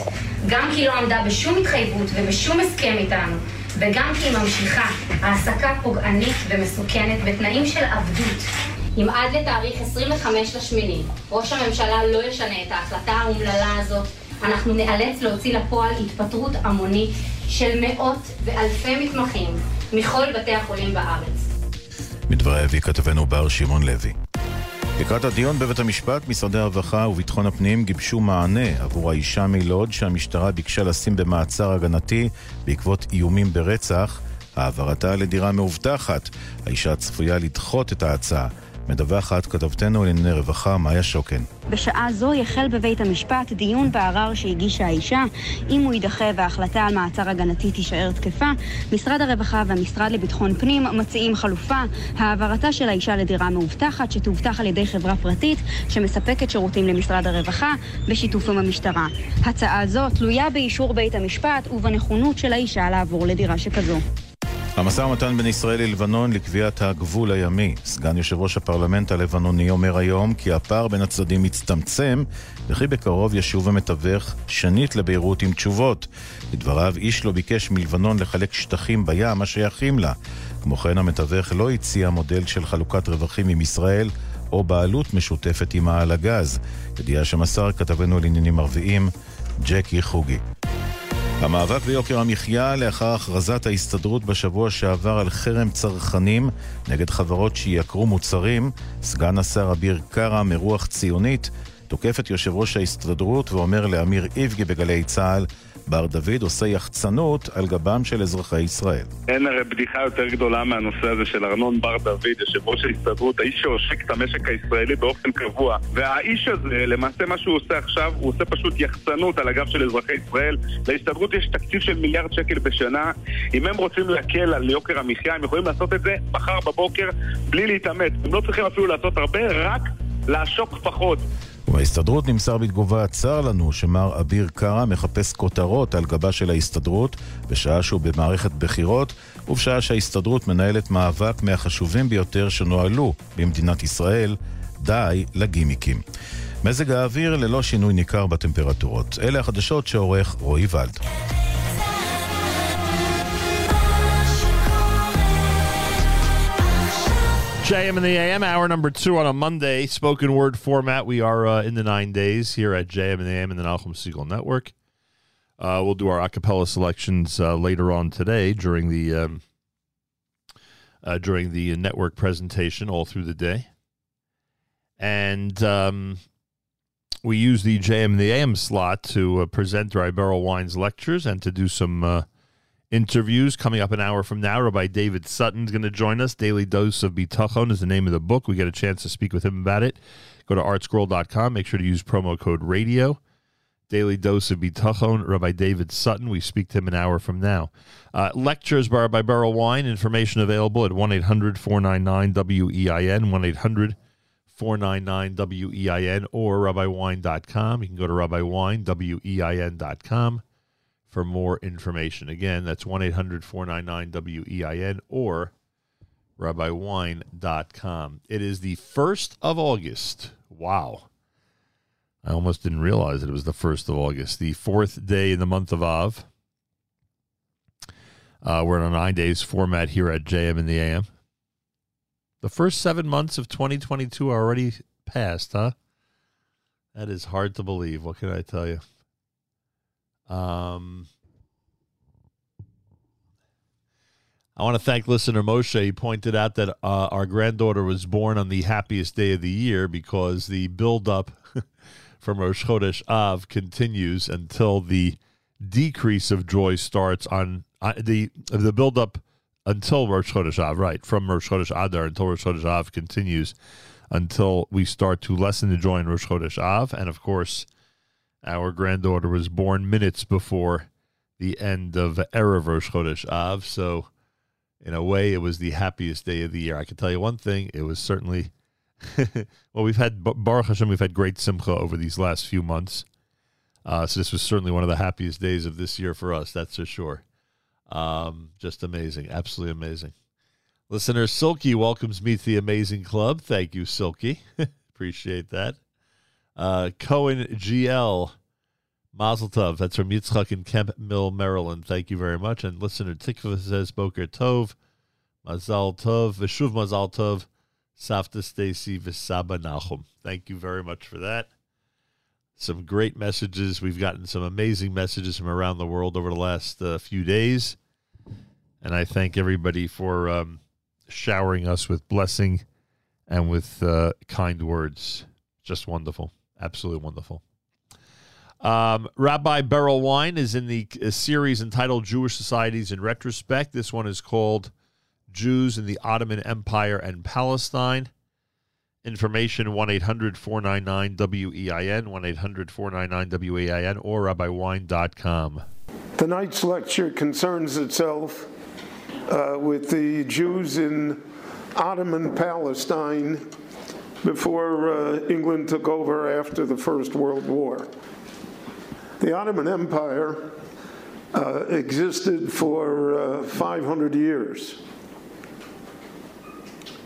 גם כי לא עמדה בשום התחייבות ובשום הסכם איתנו, וגם כי היא ממשיכה העסקה פוגענית ומסוכנת בתנאים של עבדות. אם עד לתאריך 25 לשמיני ראש הממשלה לא ישנה את ההחלטה האומללה הזאת, אנחנו נאלץ להוציא לפועל התפטרות המונית של מאות ואלפי מתמחים מכל בתי החולים בארץ. מדברי הביא כתבנו בר שמעון לוי. לקראת הדיון בבית המשפט, משרדי הרווחה וביטחון הפנים גיבשו מענה עבור האישה מלוד שהמשטרה ביקשה לשים במעצר הגנתי בעקבות איומים ברצח, העברתה לדירה מאובטחת. האישה צפויה לדחות את ההצעה. מדווחת כתבתנו לענייני רווחה, מאיה שוקן. בשעה זו יחל בבית המשפט דיון בערר שהגישה האישה. אם הוא יידחה וההחלטה על מעצר הגנתי תישאר תקפה, משרד הרווחה והמשרד לביטחון פנים מציעים חלופה, העברתה של האישה לדירה מאובטחת שתאובטח על ידי חברה פרטית שמספקת שירותים למשרד הרווחה בשיתוף עם המשטרה. הצעה זו תלויה באישור בית המשפט ובנכונות של האישה לעבור לדירה שכזו. המשא ומתן בין ישראל ללבנון לקביעת הגבול הימי. סגן יושב ראש הפרלמנט הלבנוני אומר היום כי הפער בין הצדדים מצטמצם וכי בקרוב ישוב המתווך שנית לביירות עם תשובות. לדבריו, איש לא ביקש מלבנון לחלק שטחים בים השייכים לה. כמו כן, המתווך לא הציע מודל של חלוקת רווחים עם ישראל או בעלות משותפת עם העל הגז. ידיעה שמסר כתבנו לעניינים ערביים, ג'קי חוגי. המאבק ביוקר המחיה לאחר הכרזת ההסתדרות בשבוע שעבר על חרם צרכנים נגד חברות שייקרו מוצרים, סגן השר אביר קארה מרוח ציונית תוקף את יושב ראש ההסתדרות ואומר לאמיר איבגי בגלי צה"ל בר דוד עושה יחצנות על גבם של אזרחי ישראל. אין הרי בדיחה יותר גדולה מהנושא הזה של ארנון בר דוד, יושב ראש ההסתדרות, האיש שעושק את המשק הישראלי באופן קבוע. והאיש הזה, למעשה מה שהוא עושה עכשיו, הוא עושה פשוט יחצנות על הגב של אזרחי ישראל. להסתדרות יש תקציב של מיליארד שקל בשנה. אם הם רוצים להקל על יוקר המחיה, הם יכולים לעשות את זה מחר בבוקר בלי להתעמת. הם לא צריכים אפילו לעשות הרבה, רק לעשוק פחות. ובהסתדרות נמסר בתגובה, צר לנו שמר אביר קארה מחפש כותרות על גבה של ההסתדרות בשעה שהוא במערכת בחירות ובשעה שההסתדרות מנהלת מאבק מהחשובים ביותר שנוהלו במדינת ישראל, די לגימיקים. מזג האוויר ללא שינוי ניכר בטמפרטורות. אלה החדשות שעורך רועי ולד. JM in the AM, hour number two on a Monday, spoken word format. We are uh, in the nine days here at JM in the AM and the Nachum Segal Network. Uh, we'll do our acapella selections uh, later on today during the um, uh, during the network presentation all through the day, and um, we use the JM in the AM slot to uh, present Rabbi Berel Wein's lectures and to do some uh, interviews coming up an hour from now. Rabbi David Sutton's going to join us. Daily Dose of Bitachon is the name of the book. We get a chance to speak with him about it. Go to artscroll.com. Make sure to use promo code radio. Daily Dose of Bitachon, Rabbi David Sutton. We speak to him an hour from now. Uh, lectures by, Berel Wein. Information available at 1 800 499 WEIN, 1 800 499 WEIN, or rabbiwein.com. You can go to rabbiwine.wein.com for more information. Again, that's 1 800 499 WEIN or rabbiwein.com. It is the 1st of August. Wow. I almost didn't realize that it was the 1st of August, the fourth day in the month of Av. Uh, we're in a nine days format here at JM in the AM. The first seven months of 2022 are already passed, huh? That is hard to believe. What can I tell you? Um, I want to thank listener Moshe. He pointed out that uh, our granddaughter was born on the happiest day of the year because the buildup from Rosh Chodesh Av continues until the decrease of joy starts on uh, the the buildup until Rosh Chodesh Av, right? From Rosh Chodesh Adar until Rosh Chodesh Av continues until we start to lessen the joy in Rosh Chodesh Av, and of course, our granddaughter was born minutes before the end of Erev Rosh Chodesh Av, so in a way, it was the happiest day of the year. I can tell you one thing: it was certainly. well, we've had Baruch Hashem, we've had great simcha over these last few months. Uh, so this was certainly one of the happiest days of this year for us. That's for sure. Um, just amazing, absolutely amazing. Listener Silky welcomes me to the amazing club. Thank you, Silky. Appreciate that. Uh, Cohen GL Mazel Tov. That's from Yitzchak in Kemp Mill, Maryland. Thank you very much. And listener Tikva says Boker Tov, Mazal Tov, Veshuv Mazal Tov, Safta Stacy, Visaba Nachum. Thank you very much for that. Some great messages. We've gotten some amazing messages from around the world over the last uh, few days. And I thank everybody for um, showering us with blessing and with uh, kind words. Just wonderful. Absolutely wonderful. Um, Rabbi Berel Wein is in the series entitled Jewish Societies in Retrospect. This one is called Jews in the Ottoman Empire and Palestine. Information 1 800 499 WEIN, 1 800 499 WEIN, or rabbiwein.com. Tonight's lecture concerns itself uh, with the Jews in Ottoman Palestine before uh, England took over after the First World War. The Ottoman Empire uh, existed for uh, 500 years.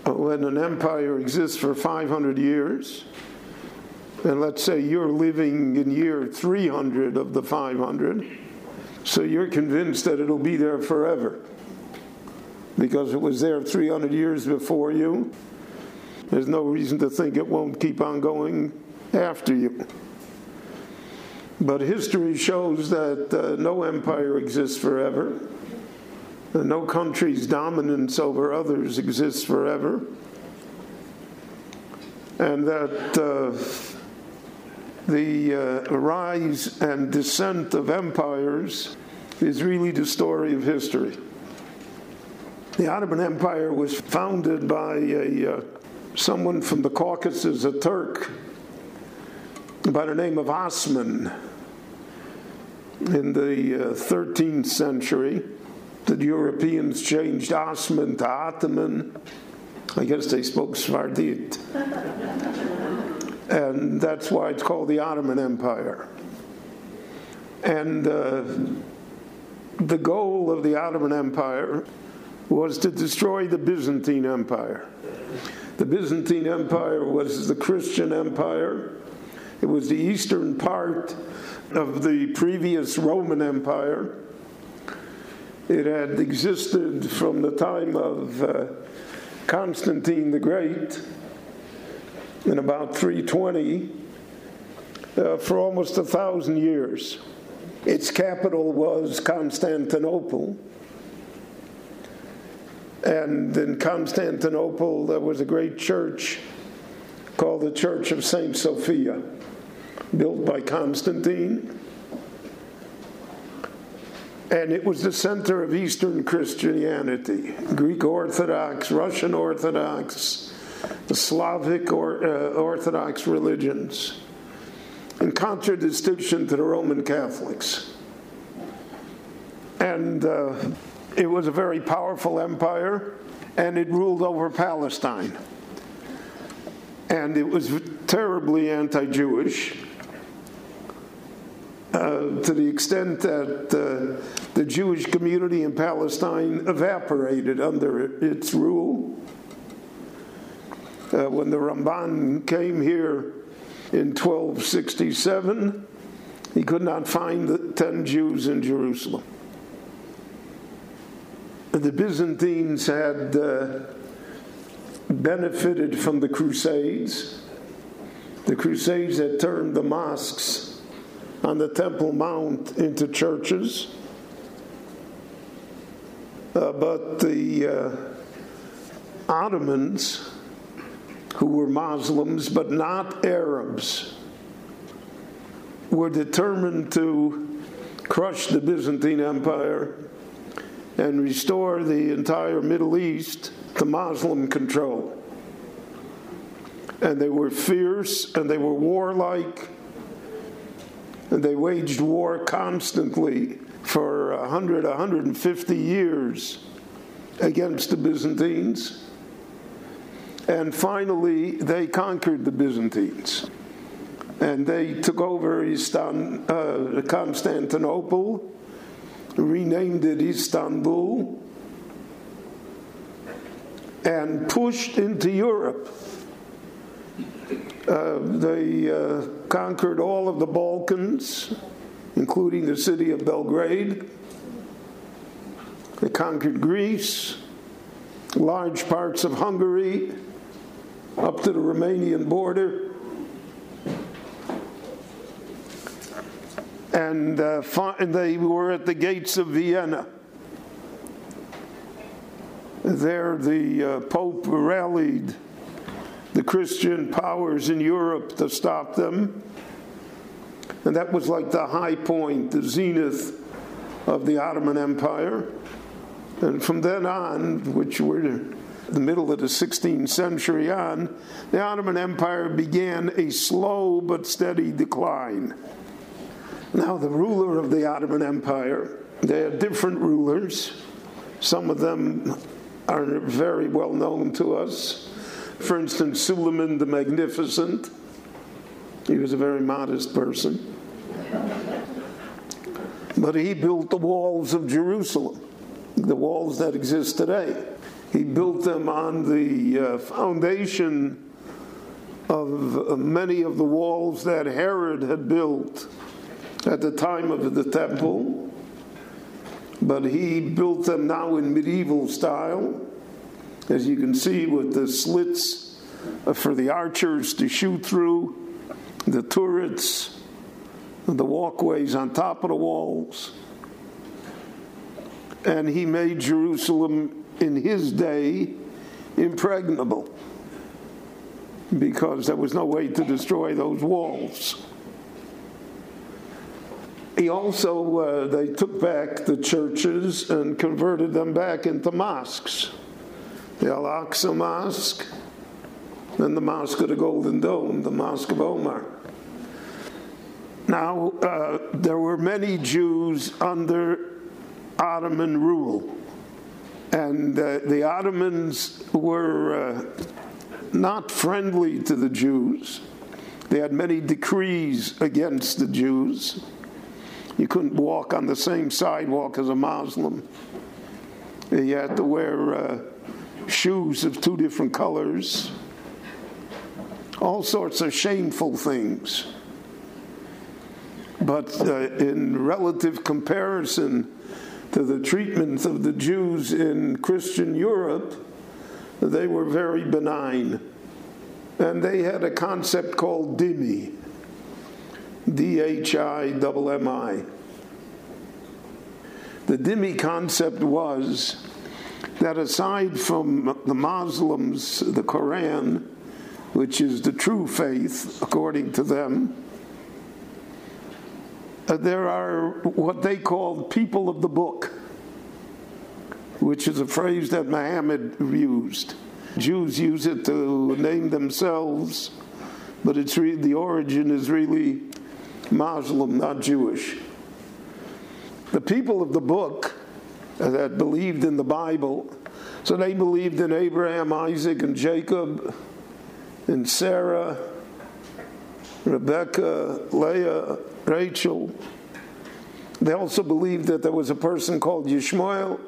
When an empire exists for 500 years, and let's say you're living in year 300 of the 500, so you're convinced that it'll be there forever because it was there 300 years before you. There's no reason to think it won't keep on going after you. But history shows that uh, no empire exists forever. No country's dominance over others exists forever. And that uh, the uh, rise and descent of empires is really the story of history. The Ottoman Empire was founded by a, uh, someone from the Caucasus, a Turk, by the name of Osman in the uh, 13th century. The Europeans changed Osman to Ottoman. I guess they spoke Sfardit. and that's why it's called the Ottoman Empire. And uh, the goal of the Ottoman Empire was to destroy the Byzantine Empire. The Byzantine Empire was the Christian empire. It was the eastern part of the previous Roman Empire. It had existed from the time of uh, Constantine the Great in about 320 uh, for almost a thousand years. Its capital was Constantinople. And in Constantinople, there was a great church called the Church of St. Sophia, built by Constantine. And it was the center of Eastern Christianity Greek Orthodox, Russian Orthodox, the Slavic or, uh, Orthodox religions, in contradistinction to the Roman Catholics. And uh, it was a very powerful empire, and it ruled over Palestine. And it was terribly anti Jewish. Uh, to the extent that uh, the Jewish community in Palestine evaporated under its rule. Uh, when the Ramban came here in 1267, he could not find the 10 Jews in Jerusalem. The Byzantines had uh, benefited from the Crusades. The Crusades had turned the mosques on the Temple Mount into churches. Uh, but the uh, Ottomans, who were Muslims but not Arabs, were determined to crush the Byzantine Empire and restore the entire Middle East to Muslim control. And they were fierce and they were warlike and they waged war constantly for 100, 150 years against the Byzantines. And finally, they conquered the Byzantines. And they took over Istan, uh, Constantinople, renamed it Istanbul, and pushed into Europe uh, they uh, conquered all of the Balkans, including the city of Belgrade. They conquered Greece, large parts of Hungary, up to the Romanian border. And, uh, they were at the gates of Vienna. There, the uh, Pope rallied the Christian powers in Europe to stop them. And that was like the high point, the zenith of the Ottoman Empire. And from then on, which were the middle of the 16th century on, the Ottoman Empire began a slow but steady decline. Now, the ruler of the Ottoman Empire, they are different rulers. Some of them are very well known to us. For instance, Suleiman the Magnificent, he was a very modest person. But he built the walls of Jerusalem, the walls that exist today. He built them on the uh, foundation of uh, many of the walls that Herod had built at the time of the temple. But he built them now in medieval style as you can see with the slits uh, for the archers to shoot through, the turrets, the walkways on top of the walls. And he made Jerusalem in his day impregnable because there was no way to destroy those walls. He also, uh, they took back the churches and converted them back into mosques the Al Aqsa Mosque, then the Mosque of the Golden Dome, the Mosque of Omar. Now, uh, there were many Jews under Ottoman rule, and uh, the Ottomans were uh, not friendly to the Jews. They had many decrees against the Jews. You couldn't walk on the same sidewalk as a Muslim. You had to wear uh, shoes of two different colors. All sorts of shameful things. But uh, in relative comparison to the treatment of the Jews in Christian Europe, they were very benign. And they had a concept called dhimmi, D H I M M I. The dhimmi concept was that aside from the Muslims, the Quran, which is the true faith according to them, uh, there are what they called people of the book, which is a phrase that Muhammad used. Jews use it to name themselves, but it's re- the origin is really Muslim, not Jewish. The people of the book that believed in the Bible, so they believed in Abraham, Isaac, and Jacob, and Sarah, Rebecca, Leah, Rachel. They also believed that there was a person called Yishmael.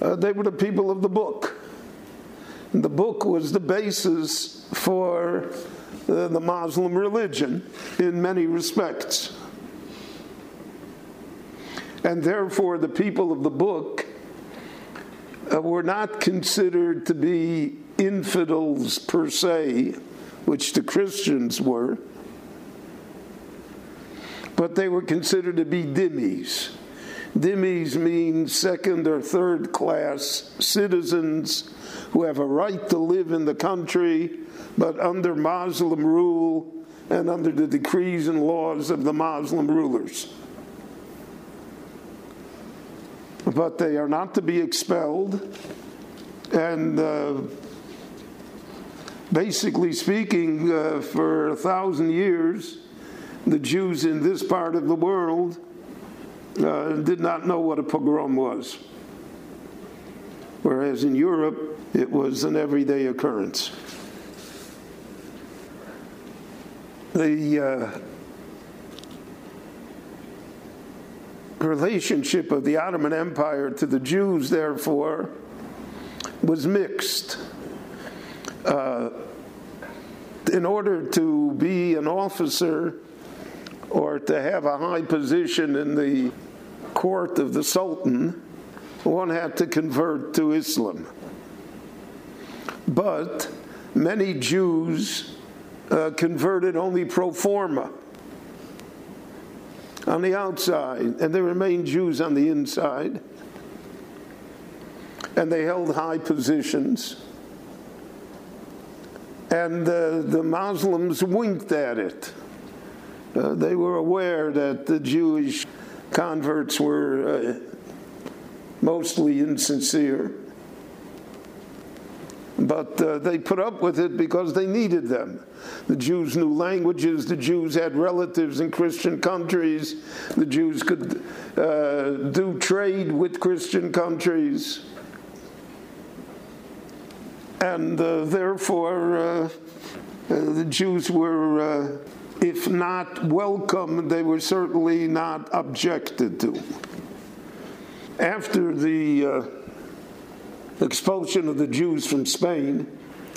Uh, they were the people of the book. And the book was the basis for uh, the Muslim religion in many respects. And therefore, the people of the book uh, were not considered to be infidels per se, which the Christians were, but they were considered to be dhimmis. Dhimmis mean second or third class citizens who have a right to live in the country, but under Muslim rule and under the decrees and laws of the Muslim rulers. But they are not to be expelled, and uh, basically speaking, uh, for a thousand years, the Jews in this part of the world uh, did not know what a pogrom was. Whereas in Europe, it was an everyday occurrence. The uh, relationship of the Ottoman Empire to the Jews, therefore, was mixed. Uh, in order to be an officer or to have a high position in the court of the Sultan, one had to convert to Islam. But many Jews uh, converted only pro forma on the outside, and they remained Jews on the inside. And they held high positions. And uh, the Muslims winked at it. Uh, they were aware that the Jewish converts were uh, mostly insincere. But uh, they put up with it because they needed them. The Jews knew languages, the Jews had relatives in Christian countries, the Jews could uh, do trade with Christian countries. And uh, therefore, uh, the Jews were if not welcome, they were certainly not objected to. After the uh, expulsion of the Jews from Spain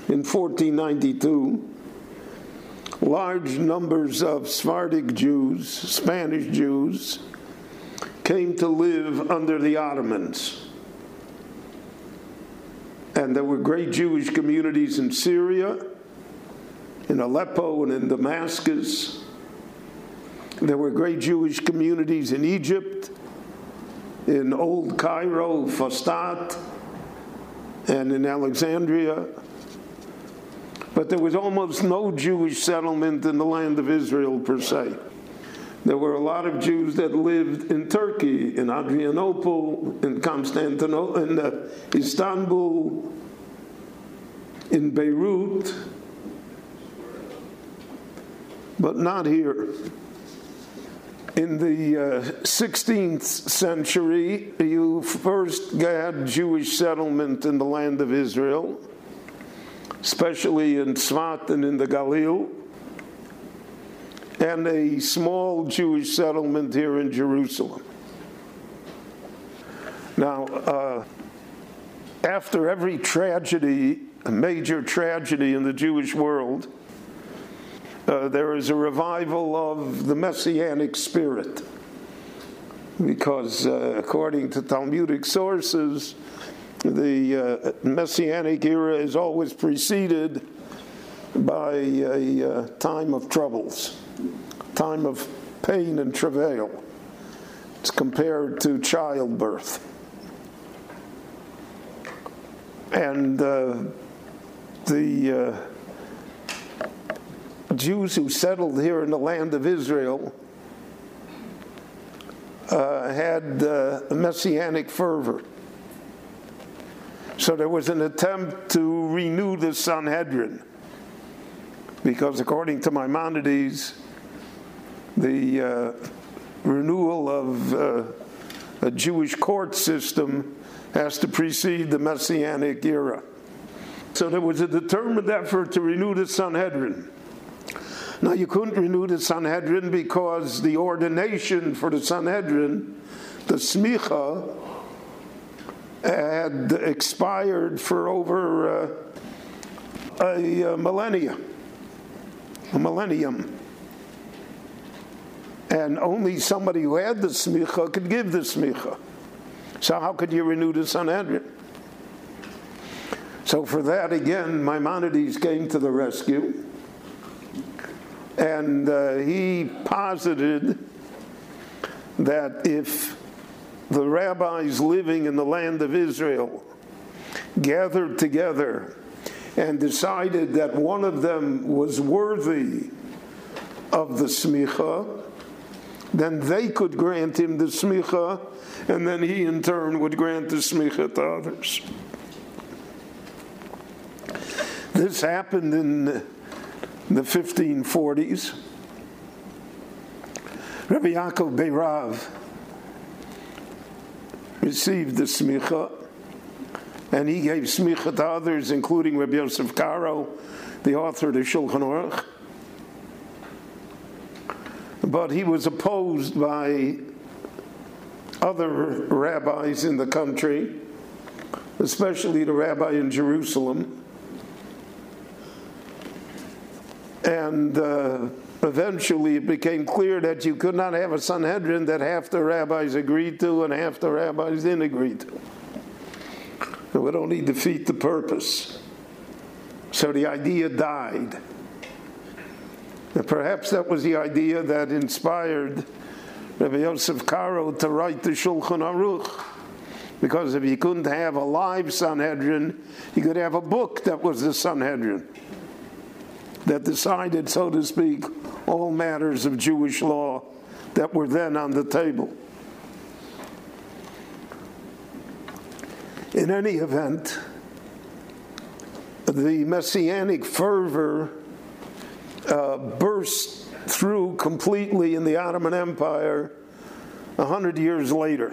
in 1492, large numbers of Sephardic Jews, Spanish Jews, came to live under the Ottomans. And there were great Jewish communities in Syria in Aleppo and in Damascus. There were great Jewish communities in Egypt, in Old Cairo, Fustat, and in Alexandria. But there was almost no Jewish settlement in the land of Israel per se. There were a lot of Jews that lived in Turkey, in Adrianople, in Constantinople, in uh, Istanbul, in Beirut, but not here. In the uh, 16th century, you first had Jewish settlement in the land of Israel. especially in Tzfat and in the Galil, and a small Jewish settlement here in Jerusalem. Now, uh, after every tragedy, a major tragedy in the Jewish world, uh, there is a revival of the messianic spirit. Because uh, according to Talmudic sources, the uh, messianic era is always preceded by a uh, time of troubles, time of pain and travail. It's compared to childbirth. And uh, the Jews who settled here in the land of Israel uh, had uh, messianic fervor. So there was an attempt to renew the Sanhedrin, because according to Maimonides, the uh, renewal of uh, a Jewish court system has to precede the Messianic era. So there was a determined effort to renew the Sanhedrin. Now, you couldn't renew the Sanhedrin because the ordination for the Sanhedrin, the smicha, had expired for over uh, a, a millennia, a millennium. And only somebody who had the smicha could give the smicha. So, how could you renew the Sanhedrin? So, for that, again, Maimonides came to the rescue. And uh, he posited that if the rabbis living in the land of Israel gathered together and decided that one of them was worthy of the smicha, then they could grant him the smicha, and then he in turn would grant the smicha to others. This happened in the 1540s. Rabbi Yaakov Beirav received the smicha, and he gave smicha to others, including Rabbi Yosef Karo, the author of the Shulchan Aruch. But he was opposed by other rabbis in the country, especially the rabbi in Jerusalem. And uh, eventually it became clear that you could not have a Sanhedrin that half the rabbis agreed to and half the rabbis didn't agree to. It would only defeat the purpose. So the idea died. And perhaps that was the idea that inspired Rabbi Yosef Karo to write the Shulchan Aruch. Because if you couldn't have a live Sanhedrin, you could have a book that was the Sanhedrin that decided, so to speak, all matters of Jewish law that were then on the table. In any event, the messianic fervor uh, burst through completely in the Ottoman Empire a hundred years later,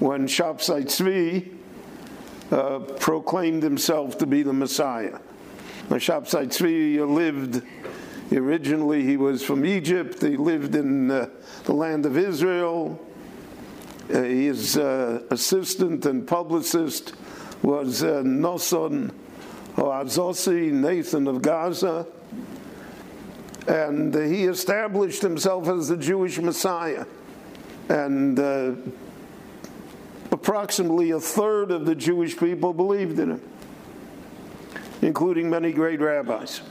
when Shabtai Tzvi uh, proclaimed himself to be the Messiah. Now, Shabtai Tzvi lived originally, he was from Egypt, he lived in uh, the land of Israel. Uh, his uh, assistant and publicist was uh, Noson Azosi, Nathan of Gaza. And uh, he established himself as the Jewish Messiah. And uh, approximately a third of the Jewish people believed in him including many great rabbis.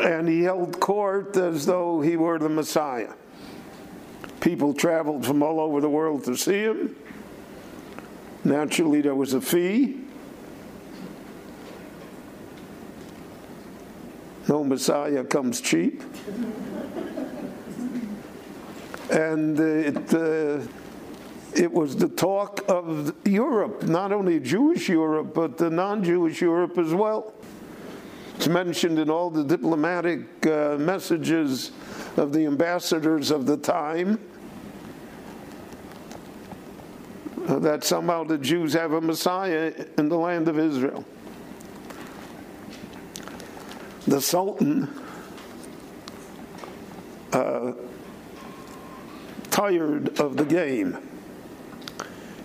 And he held court as though he were the Messiah. People traveled from all over the world to see him. Naturally, there was a fee. No Messiah comes cheap. And it, uh, it was the talk of Europe, not only Jewish Europe, but the non Jewish Europe as well. It's mentioned in all the diplomatic uh, messages of the ambassadors of the time uh, that somehow the Jews have a Messiah in the land of Israel. the Sultan uh, tired of the game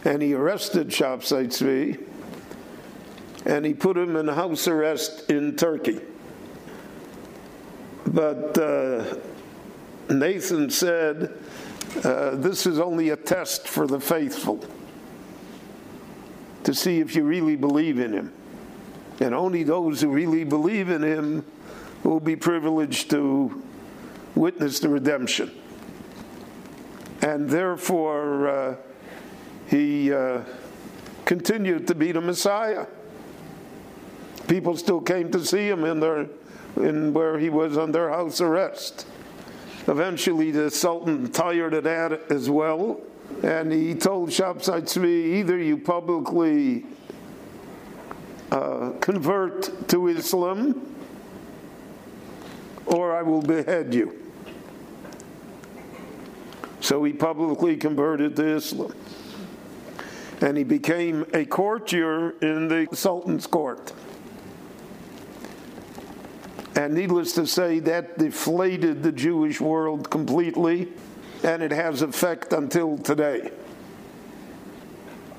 and he arrested Shabtai Tzvi and he put him in house arrest in Turkey. But uh, Nathan said, uh, This is only a test for the faithful to see if you really believe in him. And only those who really believe in him will be privileged to witness the redemption. And therefore, uh, he uh, continued to be the Messiah. People still came to see him in their in where he was under house arrest. Eventually, the Sultan tired of that as well, and he told Shabtai Tzvi, either you publicly uh, convert to Islam, or I will behead you. So he publicly converted to Islam. And he became a courtier in the Sultan's court. And needless to say, that deflated the Jewish world completely, and it has effect until today.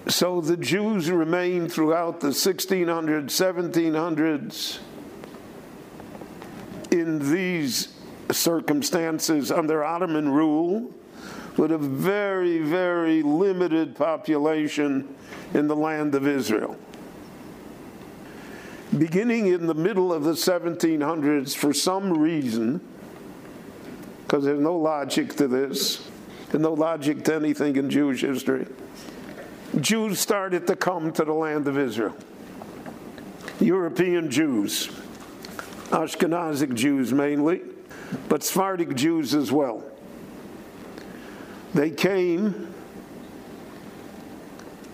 So the Jews remained throughout the 1600s, 1700s in these circumstances under Ottoman rule with a very, very limited population in the land of Israel beginning in the middle of the 1700s, for some reason, because there's no logic to this, and no logic to anything in Jewish history, Jews started to come to the land of Israel. European Jews, Ashkenazic Jews mainly, but Sephardic Jews as well. They came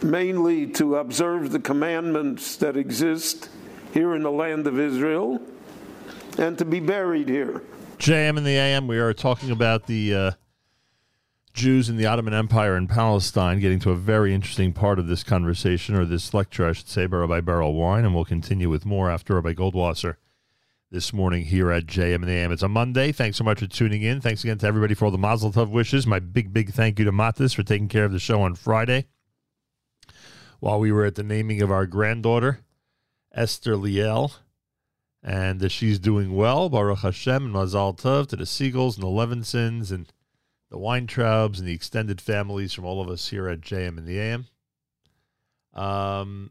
mainly to observe the commandments that exist here in the land of Israel and to be buried here. JM and the AM, we are talking about the uh, Jews in the Ottoman Empire in Palestine, getting to a very interesting part of this conversation, or this lecture, I should say, by Rabbi Berel Wein, and we'll continue with more after Rabbi Goldwasser this morning here at JM in the AM. It's a Monday. Thanks so much for tuning in. Thanks again to everybody for all the Mazel Tov wishes. My big, big thank you to Matis for taking care of the show on Friday while we were at the naming of our granddaughter. Esther Liel, and uh, she's doing well. Baruch Hashem and Mazal Tov to the Segals and the Levinsons and the Weintraubs and the extended families from all of us here at JM and the AM. Um,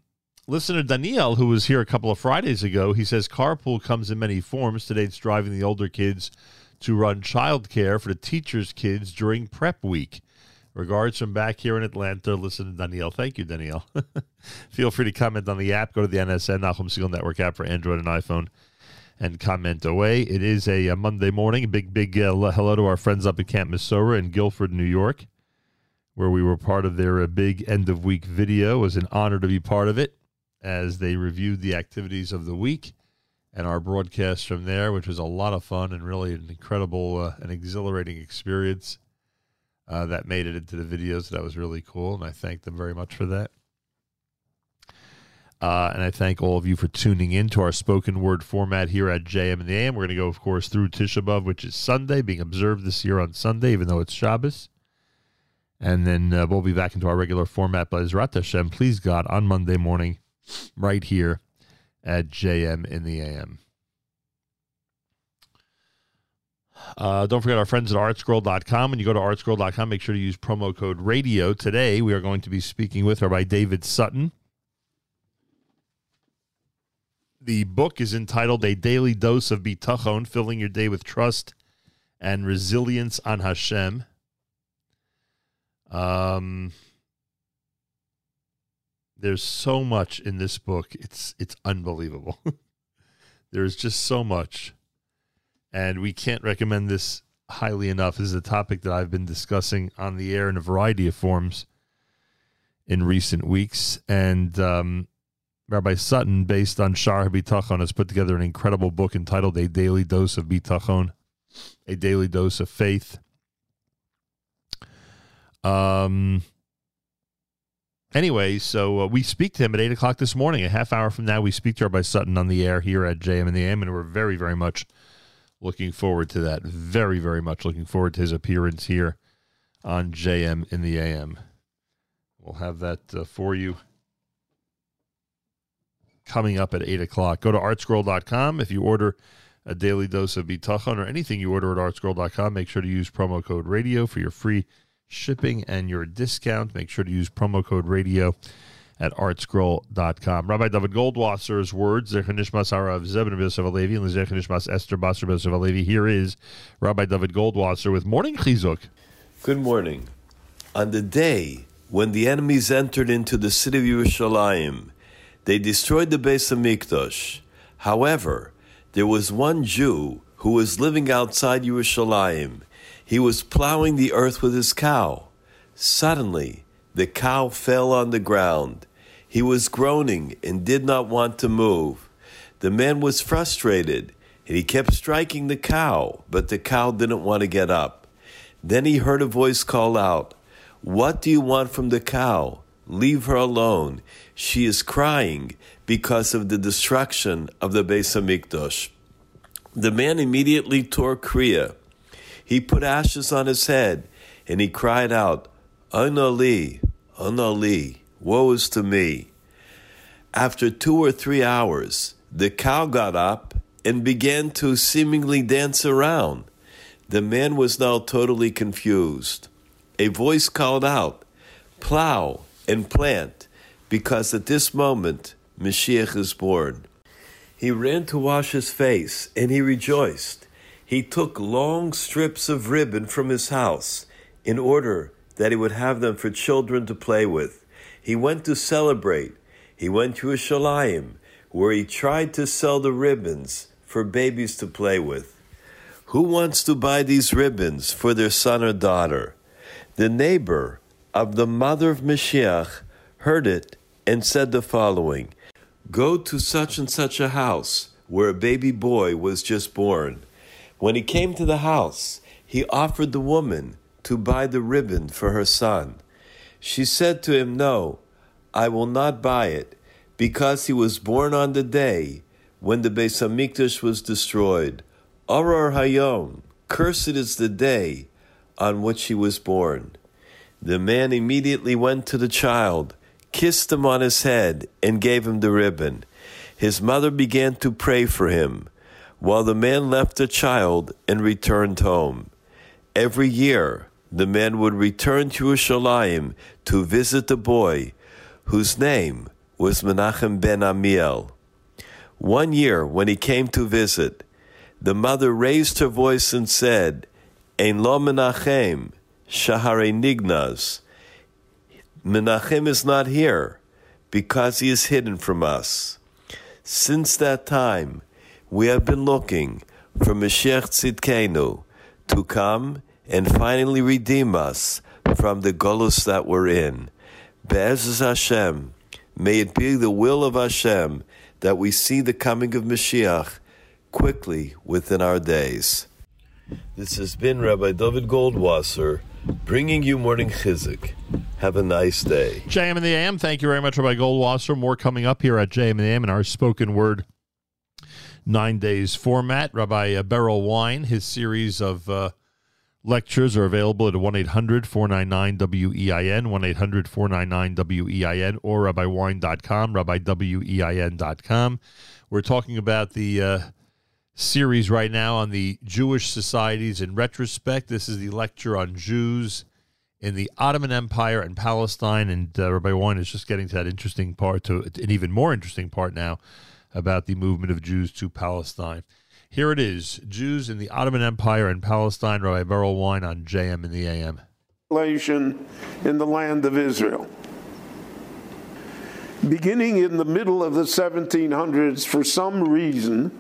listener Daniel, who was here a couple of Fridays ago, he says carpool comes in many forms. Today it's driving the older kids to run childcare for the teachers' kids during prep week. Regards from back here in Atlanta. Listen to Danielle. Thank you, Danielle. Feel free to comment on the app. Go to the NSN Nachum Segal Network app for Android and iPhone and comment away. It is a, a Monday morning. A big, big uh, hello to our friends up at Camp Mesorah in Guilford, New York, where we were part of their uh, big end of week video. It was an honor to be part of it as they reviewed the activities of the week and our broadcast from there, which was a lot of fun and really an incredible uh, and exhilarating experience uh, that made it into the videos. That was really cool, and I thank them very much for that. Uh, and I thank all of you for tuning in to our spoken word format here at JM and the AM. We're going to go, of course, through Tisha B'av, which is Sunday, being observed this year on Sunday, even though it's Shabbos. And then uh, we'll be back into our regular format Ezrat Hashem, please God, on Monday morning, right here at JM in the AM. Uh, don't forget our friends at artscroll.com. When you go to artscroll.com, make sure to use promo code radio. Today, we are going to be speaking with Rabbi David Sutton. The book is entitled A Daily Dose of Bitachon, Filling Your Day with Trust and Resilience on Hashem. Um, there's so much in this book. It's it's unbelievable. there's just so much and we can't recommend this highly enough. This is a topic that I've been discussing on the air in a variety of forms in recent weeks. And um, Rabbi Sutton, based on Shar Bitachon, has put together an incredible book entitled A Daily Dose of Bitachon, A Daily Dose of Faith. Um, anyway, so uh, we speak to him at eight o'clock this morning. A half hour from now, we speak to Rabbi Sutton on the air here at JM in the AM, and we're very, very much looking forward to that. Very, very much looking forward to his appearance here on JM in the AM. We'll have that uh, for you coming up at 8 o'clock. Go to artscroll.com. If you order a daily dose of bitachon or anything you order at artscroll.com, make sure to use promo code radio for your free shipping and your discount. Make sure to use promo code radio at artscroll.com. Rabbi David Goldwasser's words, Zechon Nishmas Harav Zebin Yosef Alevi, and Zechon Nishmas Esther Basar Yosef. Here is Rabbi David Goldwasser with Morning Chizuk. Good morning. On the day when the enemies entered into the city of Yerushalayim, they destroyed the base of Hamikdash. However, there was one Jew who was living outside Yerushalayim. He was plowing the earth with his cow. Suddenly, the cow fell on the ground. He was groaning and did not want to move. The man was frustrated and he kept striking the cow, but the cow didn't want to get up. Then he heard a voice call out, What do you want from the cow? Leave her alone. She is crying because of the destruction of the Beis Hamikdash. The man immediately tore Kriya. He put ashes on his head and he cried out, Onali, Onali, woe is to me. After two or three hours, the cow got up and began to seemingly dance around. The man was now totally confused. A voice called out, Plow and plant, because at this moment Mashiach is born. He ran to wash his face and he rejoiced. He took long strips of ribbon from his house in order that he would have them for children to play with. He went to celebrate. He went to Yerushalayim, where he tried to sell the ribbons for babies to play with. Who wants to buy these ribbons for their son or daughter? The neighbor of the mother of Mashiach heard it and said the following Go to such and such a house where a baby boy was just born. When he came to the house, he offered the woman to buy the ribbon for her son. She said to him, No, I will not buy it, because he was born on the day when the Beis Hamikdash was destroyed. Aror Hayom, cursed is the day on which he was born. The man immediately went to the child, kissed him on his head, and gave him the ribbon. His mother began to pray for him, while the man left the child and returned home. Every year, the man would return to Yerushalayim to visit the boy, whose name was Menachem ben Amiel. One year, when he came to visit, the mother raised her voice and said, Ein lo Menachem, Shahare Nignaz. Menachem is not here because he is hidden from us. Since that time, we have been looking for Mashiach Tzidkenu to come and finally redeem us from the golus that we're in. Be'ezus Hashem, may it be the will of Hashem that we see the coming of Mashiach quickly within our days. This has been Rabbi David Goldwasser bringing you morning chizuk. Have a nice day. JM in the AM. Thank you very much, Rabbi Goldwasser. More coming up here at JM in the AM in our spoken word nine days format. Rabbi Berel Wein, his series of uh, lectures are available at 1 800 499 WEIN, 1 800 499 WEIN, or rabbiwine.com, rabbiwein.com. We're talking about the. Uh, series right now on the Jewish societies in retrospect. This is the lecture on Jews in the Ottoman Empire and Palestine. And uh, Rabbi Wein is just getting to that interesting part, to an even more interesting part now about the movement of Jews to Palestine. Here it is Jews in the Ottoman Empire and Palestine. Rabbi Berel Wein on JM in the AM. In the land of Israel. Beginning in the middle of the 1700s, for some reason,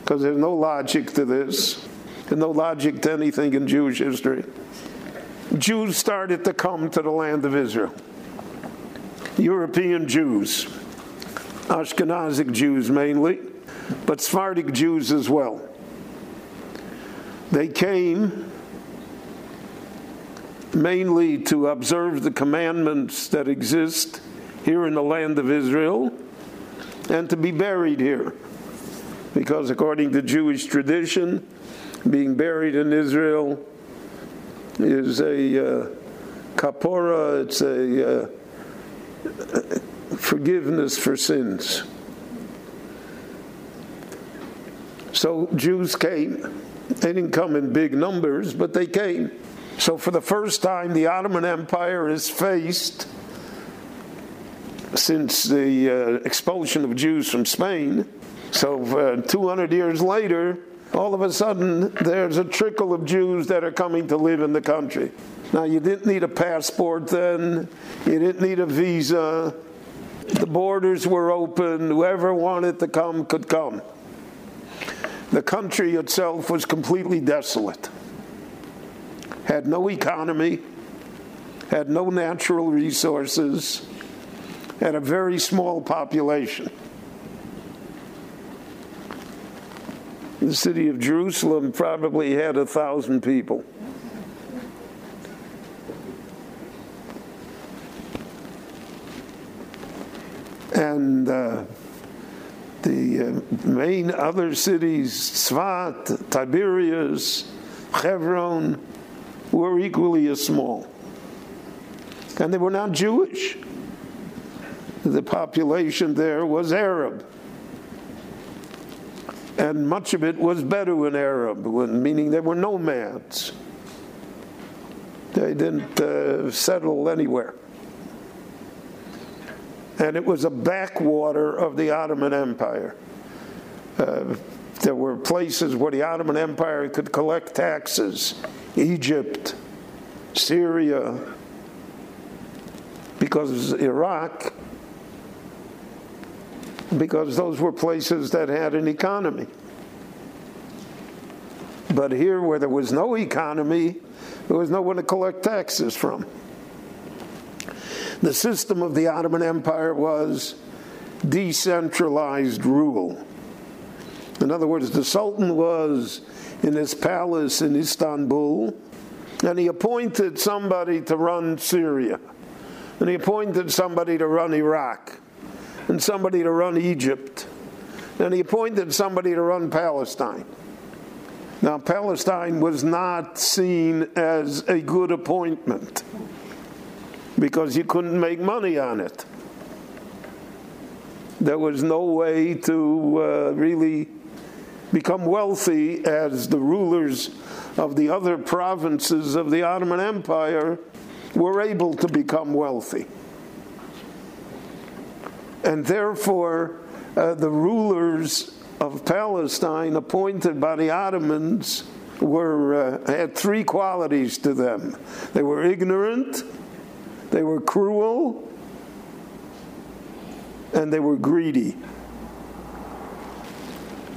because there's no logic to this, and no logic to anything in Jewish history. Jews started to come to the land of Israel. European Jews, Ashkenazic Jews mainly, but Sephardic Jews as well. They came mainly to observe the commandments that exist here in the land of Israel and to be buried here. Because according to Jewish tradition, being buried in Israel is a uh, kapora, it's a uh, forgiveness for sins. So Jews came. They didn't come in big numbers, but they came. So for the first time, the Ottoman Empire is faced since the uh, expulsion of Jews from Spain. So uh, 200 years later, all of a sudden, there's a trickle of Jews that are coming to live in the country. Now, you didn't need a passport then, you didn't need a visa. The borders were open, whoever wanted to come could come. The country itself was completely desolate, had no economy, had no natural resources, had a very small population. The city of Jerusalem probably had a thousand people. And uh, the uh, main other cities, Svat, Tiberias, Hebron, were equally as small. And they were not Jewish. The population there was Arab. And much of it was Bedouin Arab, meaning they were nomads. They didn't uh, settle anywhere and it was a backwater of the Ottoman Empire. Uh, there were places where the Ottoman Empire could collect taxes Egypt, Syria, because Iraq, because those were places that had an economy. But here, where there was no economy, there was no one to collect taxes from. The system of the Ottoman Empire was decentralized rule. In other words, the Sultan was in his palace in Istanbul, and he appointed somebody to run Syria, and he appointed somebody to run Iraq, and somebody to run Egypt, and he appointed somebody to run Palestine. Now, Palestine was not seen as a good appointment because you couldn't make money on it. There was no way to uh, really become wealthy as the rulers of the other provinces of the Ottoman Empire were able to become wealthy. And therefore, uh, the rulers of Palestine appointed by the Ottomans were, uh, had three qualities to them they were ignorant, they were cruel and they were greedy.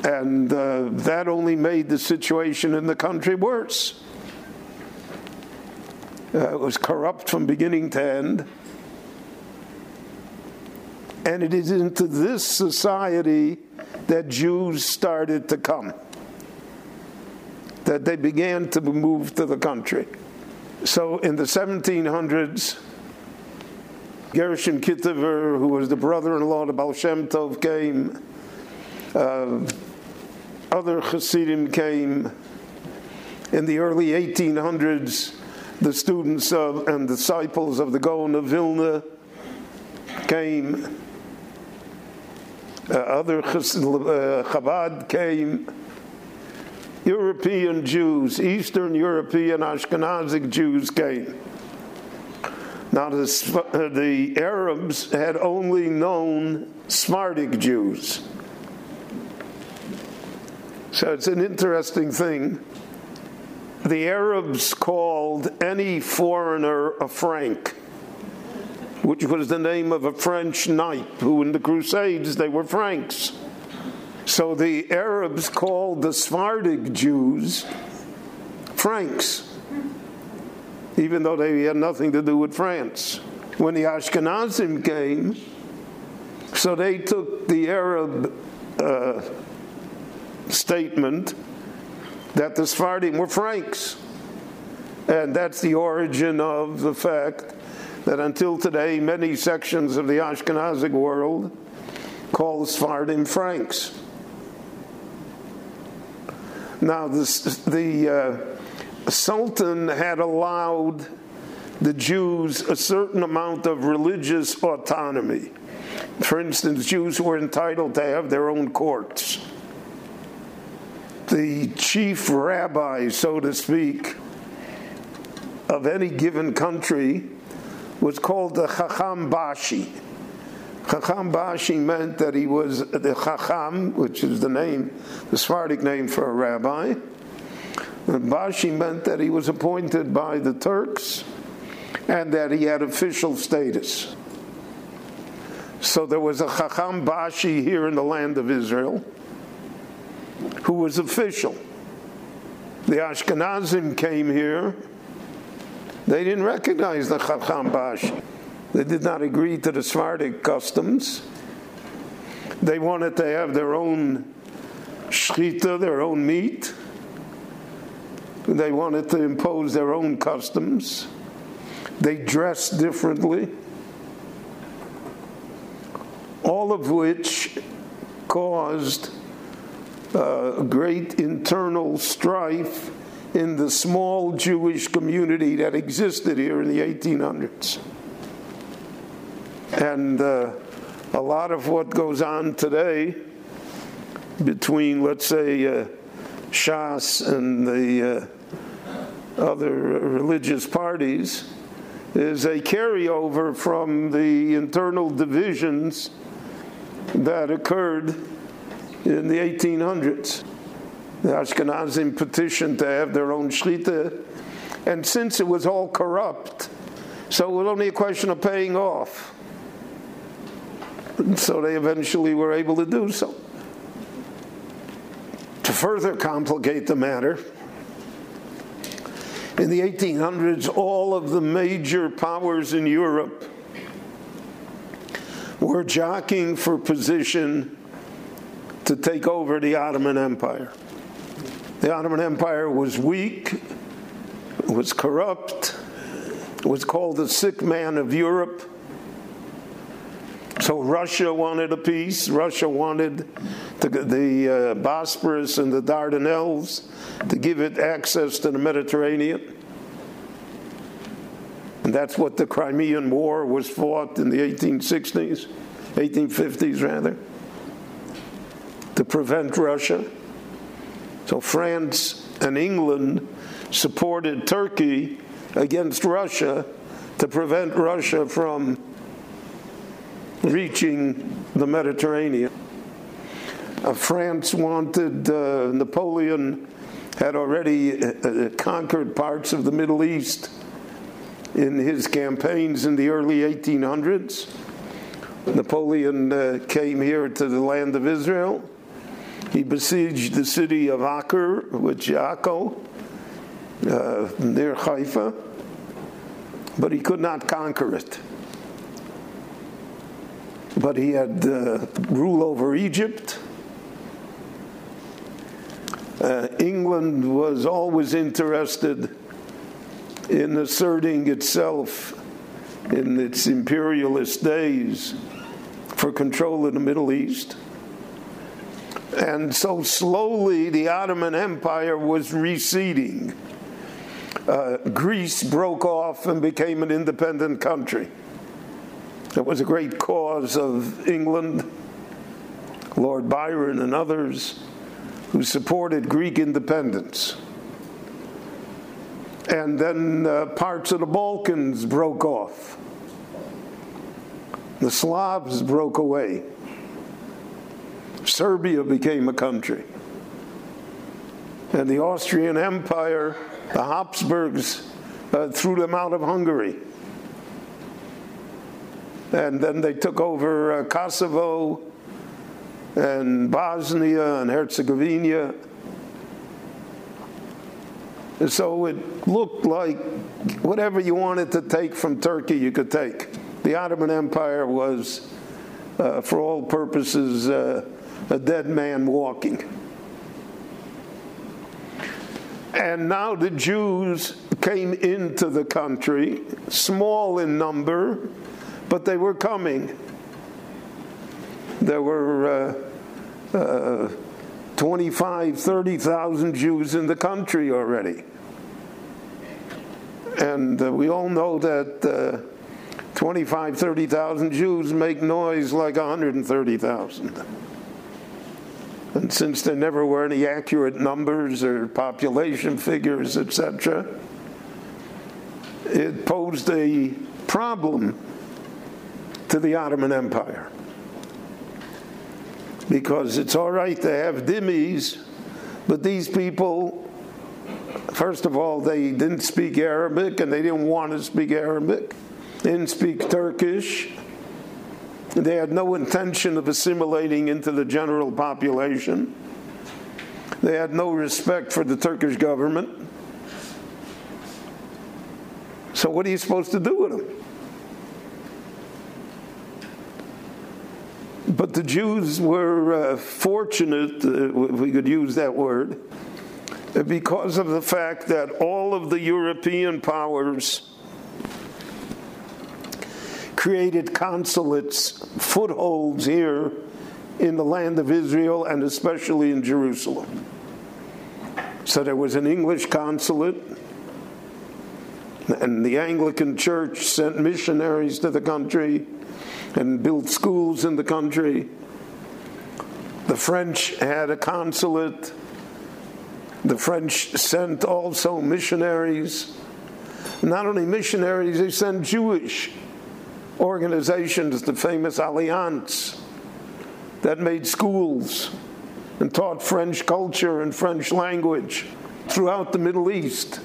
And uh, that only made the situation in the country worse. Uh, it was corrupt from beginning to end. And it is into this society that Jews started to come, that they began to move to the country. So in the 1700s, Gershon Kitover, who was the brother-in-law of Baal Shem Tov, came. Uh, other Hasidim came. In the early 1800s, the students of, and disciples of the Gaon of Vilna came. Uh, other Chas- uh, Chabad came. European Jews, Eastern European Ashkenazic Jews came. Now, the, uh, the Arabs had only known Sephardic Jews. So it's an interesting thing. The Arabs called any foreigner a Frank, which was the name of a French knight who, in the Crusades, they were Franks. So the Arabs called the Sephardic Jews Franks even though they had nothing to do with France. When the Ashkenazim came, so they took the Arab uh, statement that the Sephardim were Franks. And that's the origin of the fact that until today, many sections of the Ashkenazic world call Sephardim Franks. Now, this, the uh, Sultan had allowed the Jews a certain amount of religious autonomy. For instance, Jews were entitled to have their own courts. The chief rabbi, so to speak, of any given country was called the Chacham Bashi. Chacham Bashi meant that he was the Chacham, which is the name, the Sephardic name for a rabbi. And Bashi meant that he was appointed by the Turks and that he had official status. So there was a Chacham Bashi here in the land of Israel who was official. The Ashkenazim came here. They didn't recognize the Chacham Bashi. They did not agree to the Sephardic customs. They wanted to have their own shchita, their own meat. They wanted to impose their own customs. They dressed differently. All of which caused uh, great internal strife in the small Jewish community that existed here in the 1800s. And uh, a lot of what goes on today between, let's say, uh, Shas and the uh, other religious parties is a carryover from the internal divisions that occurred in the 1800s. The Ashkenazim petitioned to have their own shchita, and since it was all corrupt, so it was only a question of paying off. And so they eventually were able to do so. To further complicate the matter, in the 1800s, all of the major powers in Europe were jockeying for position to take over the Ottoman Empire. The Ottoman Empire was weak, was corrupt, was called the sick man of Europe. So Russia wanted a piece. Russia wanted the, the uh, Bosporus and the Dardanelles to give it access to the Mediterranean. And that's what the Crimean War was fought in the 1860s, 1850s rather, to prevent Russia. So France and England supported Turkey against Russia to prevent Russia from reaching the Mediterranean. Uh, France wanted, uh, Napoleon had already uh, conquered parts of the Middle East in his campaigns in the early 1800s. Napoleon uh, came here to the land of Israel. He besieged the city of Acre, which Akko, uh, near Haifa, but he could not conquer it. But he had uh, rule over Egypt. Uh, England was always interested in asserting itself in its imperialist days for control of the Middle East. And so slowly the Ottoman Empire was receding. Uh, Greece broke off and became an independent country. It was a great cause of England, Lord Byron and others who supported Greek independence. And then uh, parts of the Balkans broke off. The Slavs broke away. Serbia became a country. And the Austrian Empire, the Habsburgs, uh, threw them out of Hungary. And then they took over uh, Kosovo and Bosnia and Herzegovina. So it looked like whatever you wanted to take from Turkey, you could take. The Ottoman Empire was, uh, for all purposes, uh, a dead man walking. And now the Jews came into the country, small in number, but they were coming. There were uh, uh, 25, 30,000 Jews in the country already. And uh, we all know that uh, 25, 30,000 Jews make noise like 130,000. And since there never were any accurate numbers or population figures, etc., it posed a problem to the Ottoman Empire. Because it's all right to have dhimmis, but these people, first of all, they didn't speak Arabic and they didn't want to speak Arabic. They didn't speak Turkish. They had no intention of assimilating into the general population. They had no respect for the Turkish government. So, what are you supposed to do with them? But the Jews were uh, fortunate, uh, if we could use that word, because of the fact that all of the European powers created consulates, footholds here in the land of Israel and especially in Jerusalem. So there was an English consulate, and the Anglican Church sent missionaries to the country and built schools in the country. The French had a consulate. The French sent also missionaries. Not only missionaries, they sent Jewish organizations, the famous Alliance, that made schools and taught French culture and French language throughout the Middle East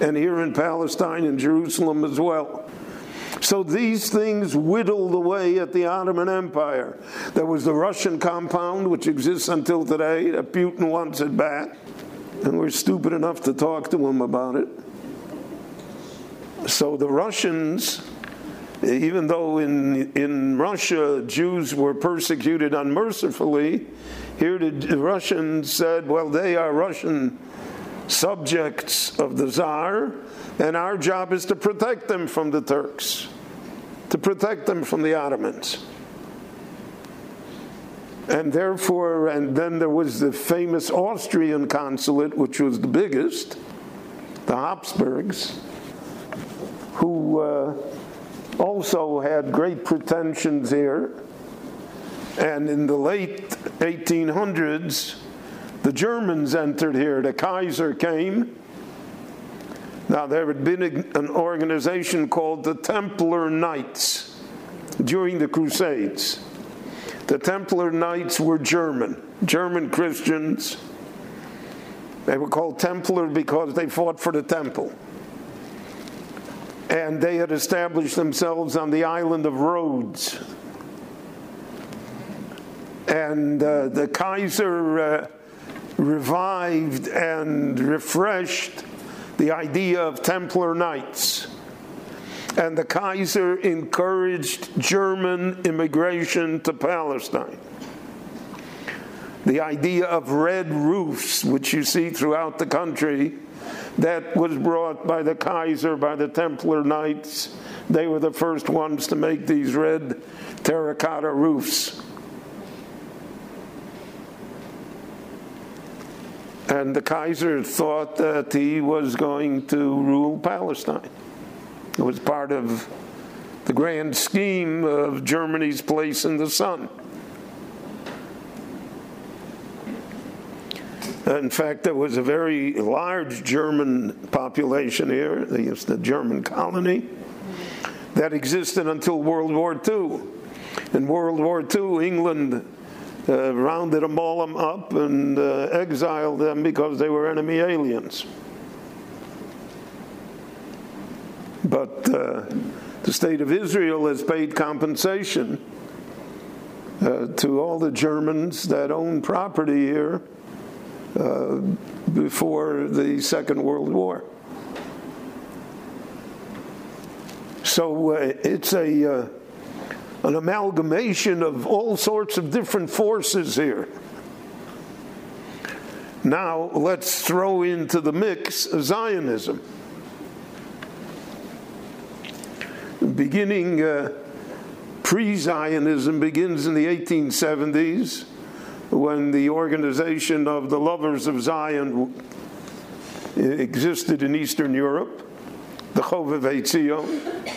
and here in Palestine and Jerusalem as well. So these things whittled away at the Ottoman Empire. There was the Russian compound, which exists until today, that Putin wants it back. And we're stupid enough to talk to him about it. So the Russians even though in, in Russia Jews were persecuted unmercifully, here the Russians said, well, they are Russian subjects of the Tsar, and our job is to protect them from the Turks, to protect them from the Ottomans. And therefore, and then there was the famous Austrian consulate, which was the biggest, the Habsburgs, who. Uh, also had great pretensions here. And in the late 1800s, the Germans entered here. The Kaiser came. Now, there had been an organization called the Templar Knights during the Crusades. The Templar Knights were German, German Christians. They were called Templar because they fought for the temple and they had established themselves on the island of Rhodes. And uh, the Kaiser uh, revived and refreshed the idea of Templar Knights. And the Kaiser encouraged German immigration to Palestine. The idea of red roofs, which you see throughout the country, that was brought by the Kaiser, by the Templar Knights. They were the first ones to make these red terracotta roofs. And the Kaiser thought that he was going to rule Palestine. It was part of the grand scheme of Germany's place in the sun. In fact, there was a very large German population here, the German colony, that existed until World War II. In World War II, England uh, rounded them all up and uh, exiled them because they were enemy aliens. But uh, the state of Israel has paid compensation uh, to all the Germans that own property here uh, before the Second World War. So uh, it's a uh, an amalgamation of all sorts of different forces here. Now let's throw into the mix Zionism. beginning uh, pre Zionism begins in the 1870s when the organization of the Lovers of Zion existed in Eastern Europe, the Chovevei Tzion.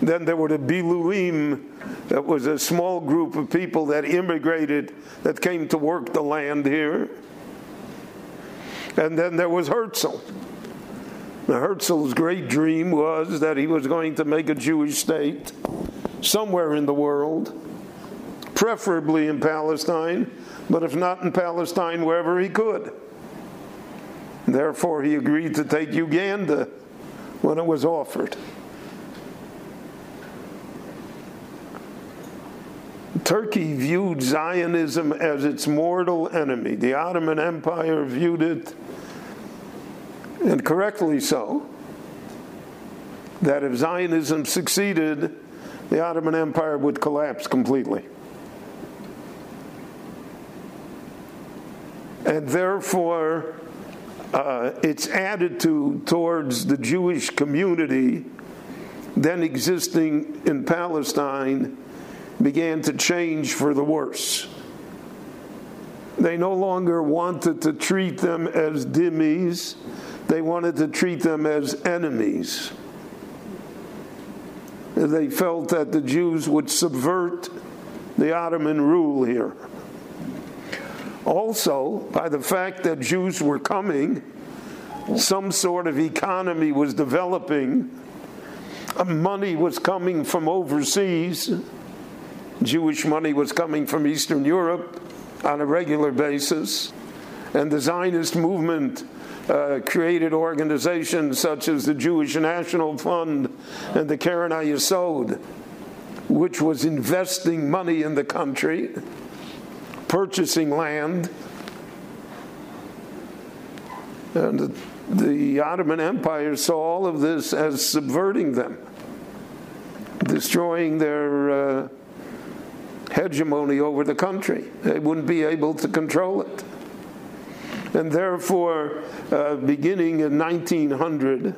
Then there were the Biluim, that was a small group of people that immigrated, that came to work the land here. And then there was Herzl. Now, Herzl's great dream was that he was going to make a Jewish state somewhere in the world, preferably in Palestine, but if not in Palestine, wherever he could. Therefore, he agreed to take Uganda when it was offered. Turkey viewed Zionism as its mortal enemy. The Ottoman Empire viewed it, and correctly so, that if Zionism succeeded, the Ottoman Empire would collapse completely. And therefore, uh, its attitude towards the Jewish community then existing in Palestine began to change for the worse. They no longer wanted to treat them as dhimmis, they wanted to treat them as enemies. They felt that the Jews would subvert the Ottoman rule here. Also, by the fact that Jews were coming, some sort of economy was developing, money was coming from overseas Jewish money was coming from Eastern Europe on a regular basis. And the Zionist movement uh, created organizations such as the Jewish National Fund and the Keren HaYesod, which was investing money in the country, purchasing land. And the, Ottoman Empire saw all of this as subverting them, destroying their. Uh, hegemony over the country. They wouldn't be able to control it. And therefore, uh, beginning in 1900,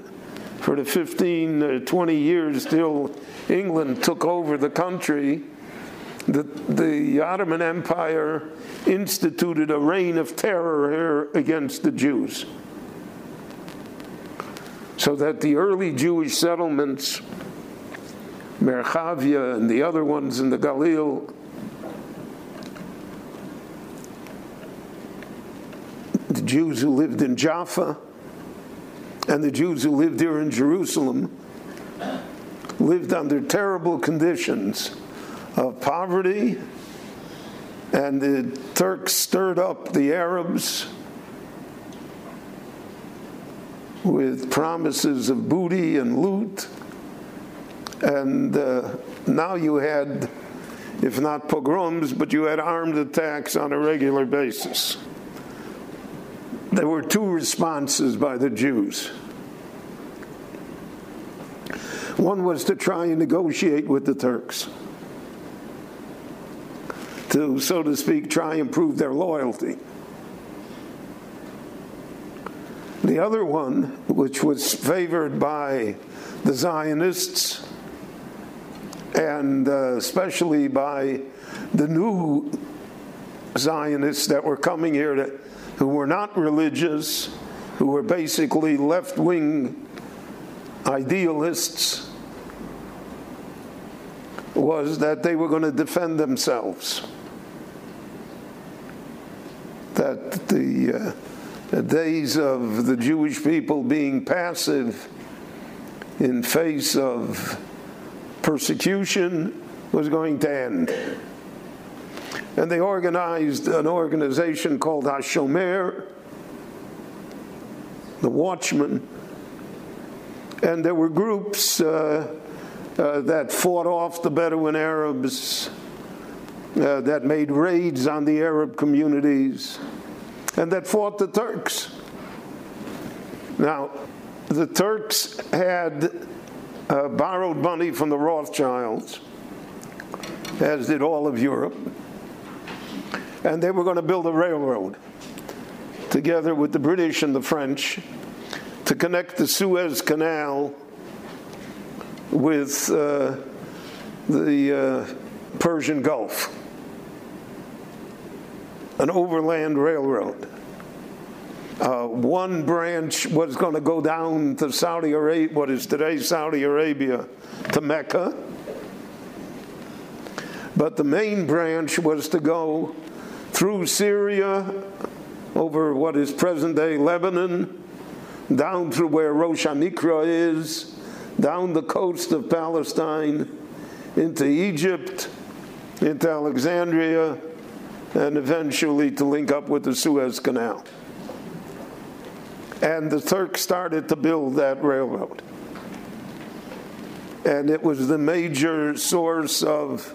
for the 15, uh, 20 years till England took over the country, the, the Ottoman Empire instituted a reign of terror here against the Jews. So that the early Jewish settlements, Merchavia and the other ones in the Galil, the Jews who lived in Jaffa and the Jews who lived here in Jerusalem lived under terrible conditions of poverty, and the Turks stirred up the Arabs with promises of booty and loot. And uh, now you had, if not pogroms, but you had armed attacks on a regular basis. There were two responses by the Jews. One was to try and negotiate with the Turks, to, so to speak, try and prove their loyalty. The other one, which was favored by the Zionists and uh, especially by the new Zionists that were coming here to who were not religious, who were basically left wing idealists, was that they were going to defend themselves. That the, uh, days of the Jewish people being passive in face of persecution was going to end. And they organized an organization called Hashomer, the Watchman, and there were groups uh, uh, that fought off the Bedouin Arabs, uh, that made raids on the Arab communities, and that fought the Turks. Now, the Turks had uh, borrowed money from the Rothschilds, as did all of Europe and they were going to build a railroad together with the British and the French to connect the Suez Canal with uh, the uh, Persian Gulf, an overland railroad. Uh, one branch was going to go down to Saudi Arabia, what is today Saudi Arabia, to Mecca. But the main branch was to go through Syria, over what is present day Lebanon, down through where Rosh Hanikra is, down the coast of Palestine, into Egypt, into Alexandria, and eventually to link up with the Suez Canal. And the Turks started to build that railroad. And it was the major source of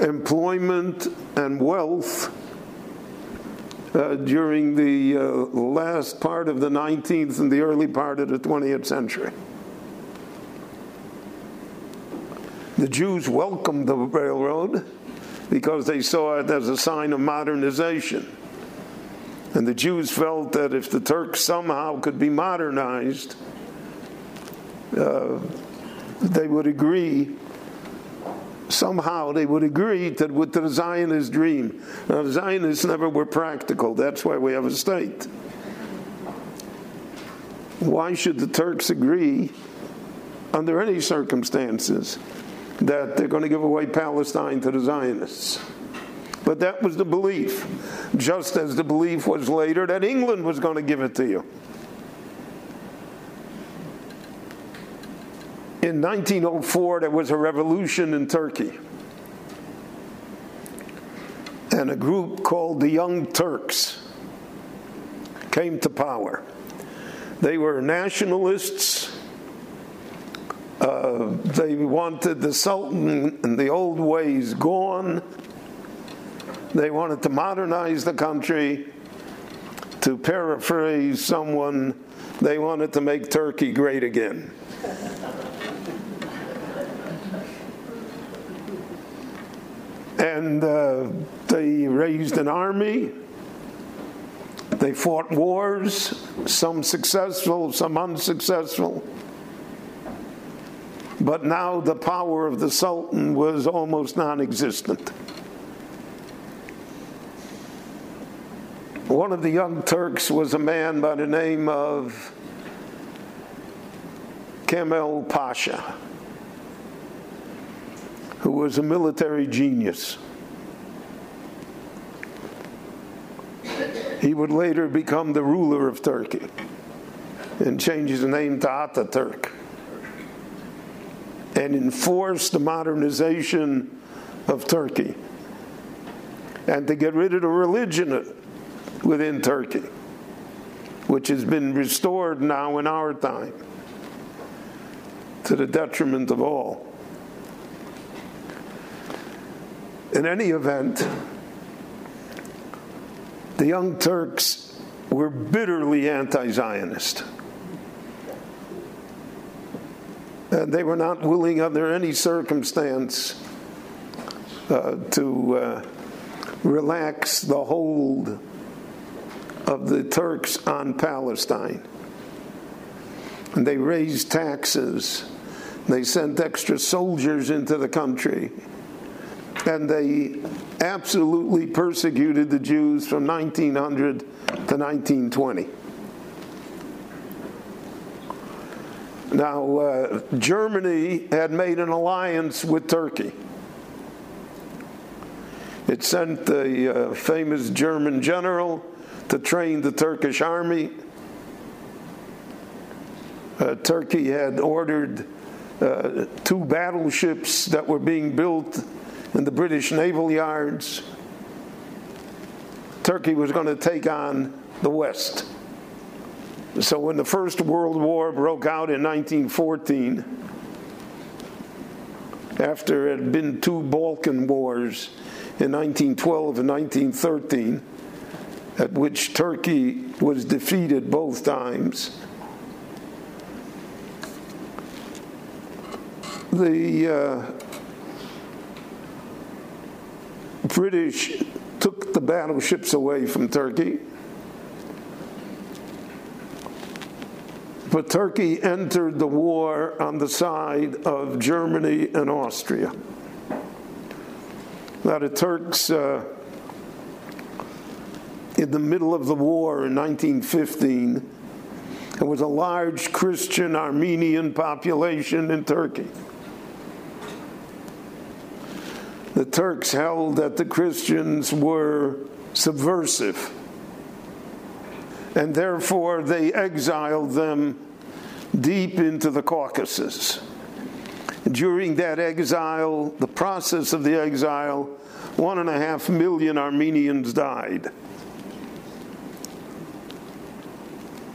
employment and wealth uh, during the uh, last part of the 19th and the early part of the 20th century. The Jews welcomed the railroad because they saw it as a sign of modernization. And the Jews felt that if the Turks somehow could be modernized, uh, they would agree somehow they would agree to, with the Zionist dream. Now, the Zionists never were practical. That's why we have a state. Why should the Turks agree, under any circumstances, that they're going to give away Palestine to the Zionists? But that was the belief, just as the belief was later that England was going to give it to you. In 1904, there was a revolution in Turkey. And a group called the Young Turks came to power. They were nationalists. Uh, they wanted the Sultan and the old ways gone. They wanted to modernize the country. To paraphrase someone, they wanted to make Turkey great again. and uh, they raised an army. They fought wars, some successful, some unsuccessful. But now the power of the Sultan was almost non existent. One of the young Turks was a man by the name of Kemal Pasha who was a military genius. He would later become the ruler of Turkey and change his name to Ataturk and enforce the modernization of Turkey and to get rid of the religion within Turkey, which has been restored now in our time to the detriment of all. In any event, the Young Turks were bitterly anti Zionist. And they were not willing, under any circumstance, uh, to uh, relax the hold of the Turks on Palestine. And they raised taxes, they sent extra soldiers into the country and they absolutely persecuted the Jews from 1900 to 1920. Now, uh, Germany had made an alliance with Turkey. It sent the uh, famous German general to train the Turkish army. Uh, Turkey had ordered uh, two battleships that were being built in the British naval yards. Turkey was going to take on the West. So when the First World War broke out in 1914, after it had been two Balkan wars in 1912 and 1913, at which Turkey was defeated both times, the uh, British took the battleships away from Turkey. But Turkey entered the war on the side of Germany and Austria. Now, the Turks, uh, in the middle of the war in 1915, there was a large Christian Armenian population in Turkey. The Turks held that the Christians were subversive, and therefore they exiled them deep into the Caucasus. During that exile, the process of the exile, one and a half million Armenians died.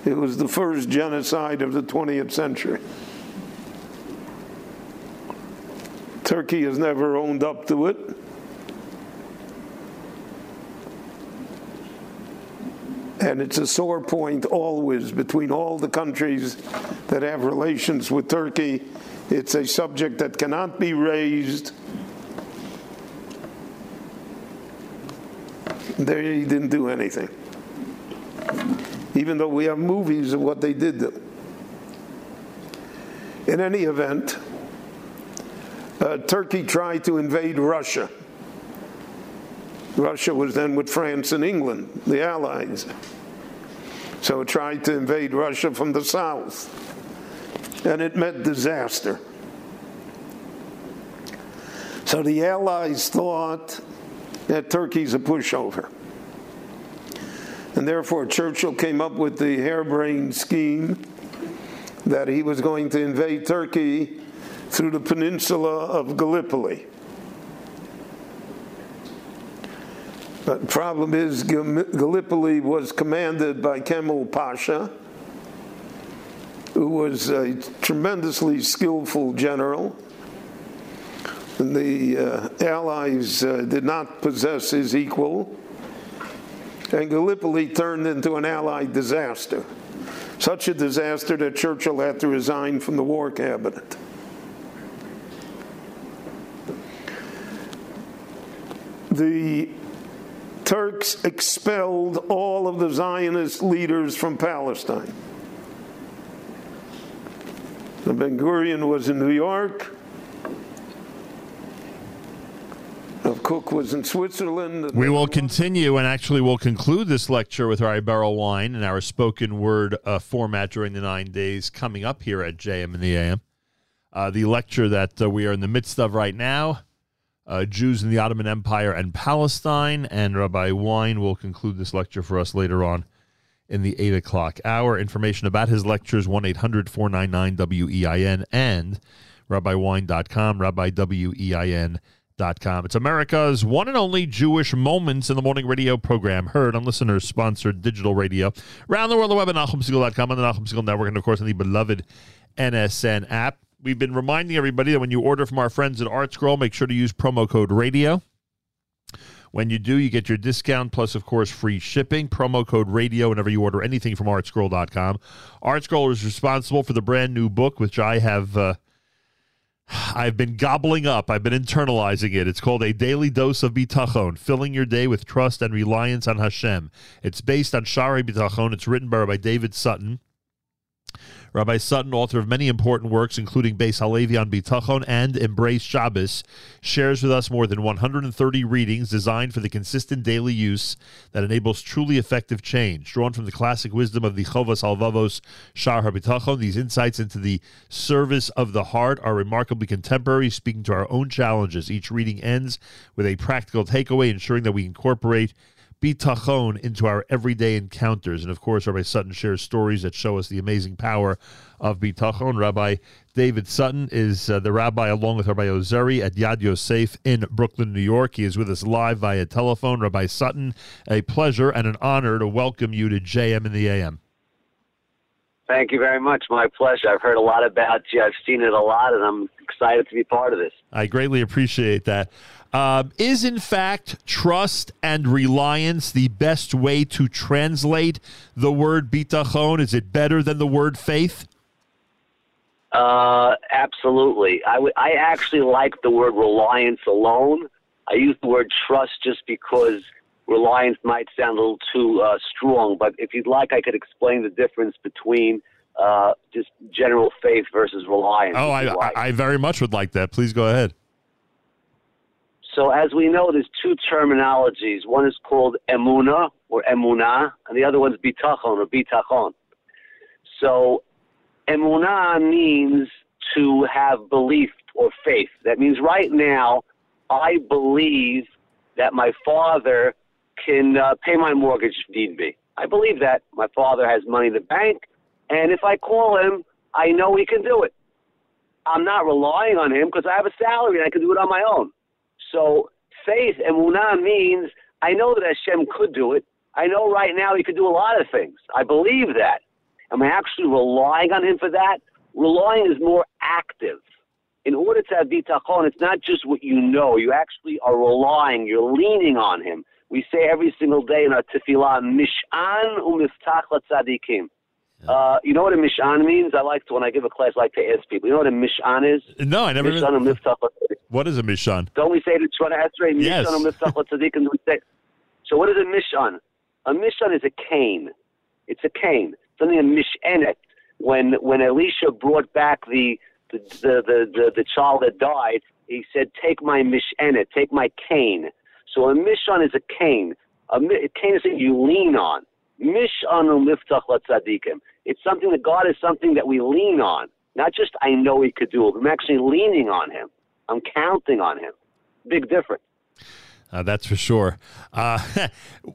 It was the first genocide of the 20th century. Turkey has never owned up to it. And it's a sore point always between all the countries that have relations with Turkey. It's a subject that cannot be raised. They didn't do anything even though we have movies of what they did them. In any event, uh, Turkey tried to invade Russia. Russia was then with France and England, the Allies. So it tried to invade Russia from the south. And it met disaster. So the Allies thought that Turkey's a pushover. And therefore, Churchill came up with the harebrained scheme that he was going to invade Turkey through the peninsula of Gallipoli. But the problem is, Gallipoli was commanded by Kemal Pasha, who was a tremendously skillful general. And the uh, Allies uh, did not possess his equal and Gallipoli turned into an Allied disaster. Such a disaster that Churchill had to resign from the war cabinet. The Turks expelled all of the Zionist leaders from Palestine. The Ben Gurion was in New York. Kook was in Switzerland. We will continue and actually we'll conclude this lecture with our Berel Wein and our spoken word uh, format during the nine days coming up here at JM in the AM. Uh, the lecture that uh, we are in the midst of right now uh, Jews in the Ottoman Empire and Palestine. And Rabbi Wein will conclude this lecture for us later on in the 8 o'clock hour. Information about his lectures 1 800 499 WEIN and rabbiwein.com, rabbi WEIN Com. It's America's one and only Jewish Moments in the Morning radio program, heard on listeners sponsored digital radio around the world, the web at NachumSegal.com, on the Segal Network, and of course on the beloved NSN app. We've been reminding everybody that when you order from our friends at ArtScroll, make sure to use promo code radio. When you do, you get your discount plus, of course, free shipping. Promo code radio whenever you order anything from artscroll.com. ArtScroll is responsible for the brand new book, which I have. Uh, I've been gobbling up. I've been internalizing it. It's called A Daily Dose of Bitachon, filling your day with trust and reliance on Hashem. It's based on Shar HaBitachon. It's written by David Sutton. Rabbi Sutton, author of many important works, including Beis Halevi on Bitachon and Embrace Shabbos, shares with us more than 130 readings designed for the consistent daily use that enables truly effective change. Drawn from the classic wisdom of the Chovas Halvavos Shar HaBitachon, these insights into the service of the heart are remarkably contemporary, speaking to our own challenges. Each reading ends with a practical takeaway, ensuring that we incorporate bitachon into our everyday encounters. And of course, Rabbi Sutton shares stories that show us the amazing power of bitachon. Rabbi David Sutton is uh, the rabbi, along with Rabbi Ozeri at Yad Yosef in Brooklyn, New York. He is with us live via telephone. Rabbi Sutton, a pleasure and an honor to welcome you to JM in the AM. Thank you very much. My pleasure. I've heard a lot about you. I've seen it a lot, and I'm excited to be part of this. I greatly appreciate that. Um, is in fact trust and reliance the best way to translate the word bitachon? Is it better than the word faith? Uh, absolutely. I, w- I actually like the word reliance alone. I use the word trust just because reliance might sound a little too uh, strong. But if you'd like, I could explain the difference between uh, just general faith versus reliance. Oh, I, why. I I very much would like that. Please go ahead. So as we know, there's two terminologies. One is called emuna or emunah, and the other one's bitachon or bitachon. So emuna means to have belief or faith. That means right now, I believe that my father can uh, pay my mortgage if need be. I believe that my father has money in the bank, and if I call him, I know he can do it. I'm not relying on him because I have a salary and I can do it on my own. So faith and munah means I know that Hashem could do it. I know right now He could do a lot of things. I believe that. Am I actually relying on Him for that? Relying is more active. In order to have bitachon, it's not just what you know. You actually are relying. You're leaning on Him. We say every single day in our tefillah, Mish'an u'miftach tzadikim. Uh, you know what a mish'an means? I like to when I give a class, I like to ask people. You know what a mish'an is? No, I never. Mish'an. What is a mishan? Don't we say in Shemoneh Esrei? Yes. Mishan. We say. So what is a mish'an? A mish'an is a cane. It's a cane. Something a mish'enet. When when Elisha brought back the the the the, the, the child that died, he said, "Take my mish'enet, take my cane." So a mish'an is a cane. A, a cane is something you lean on. Mish'an u'miftach tzadikim. It's something that God is something that we lean on. Not just I know He could do it. I'm actually leaning on Him. I'm counting on Him. Big difference. Uh, that's for sure. Uh,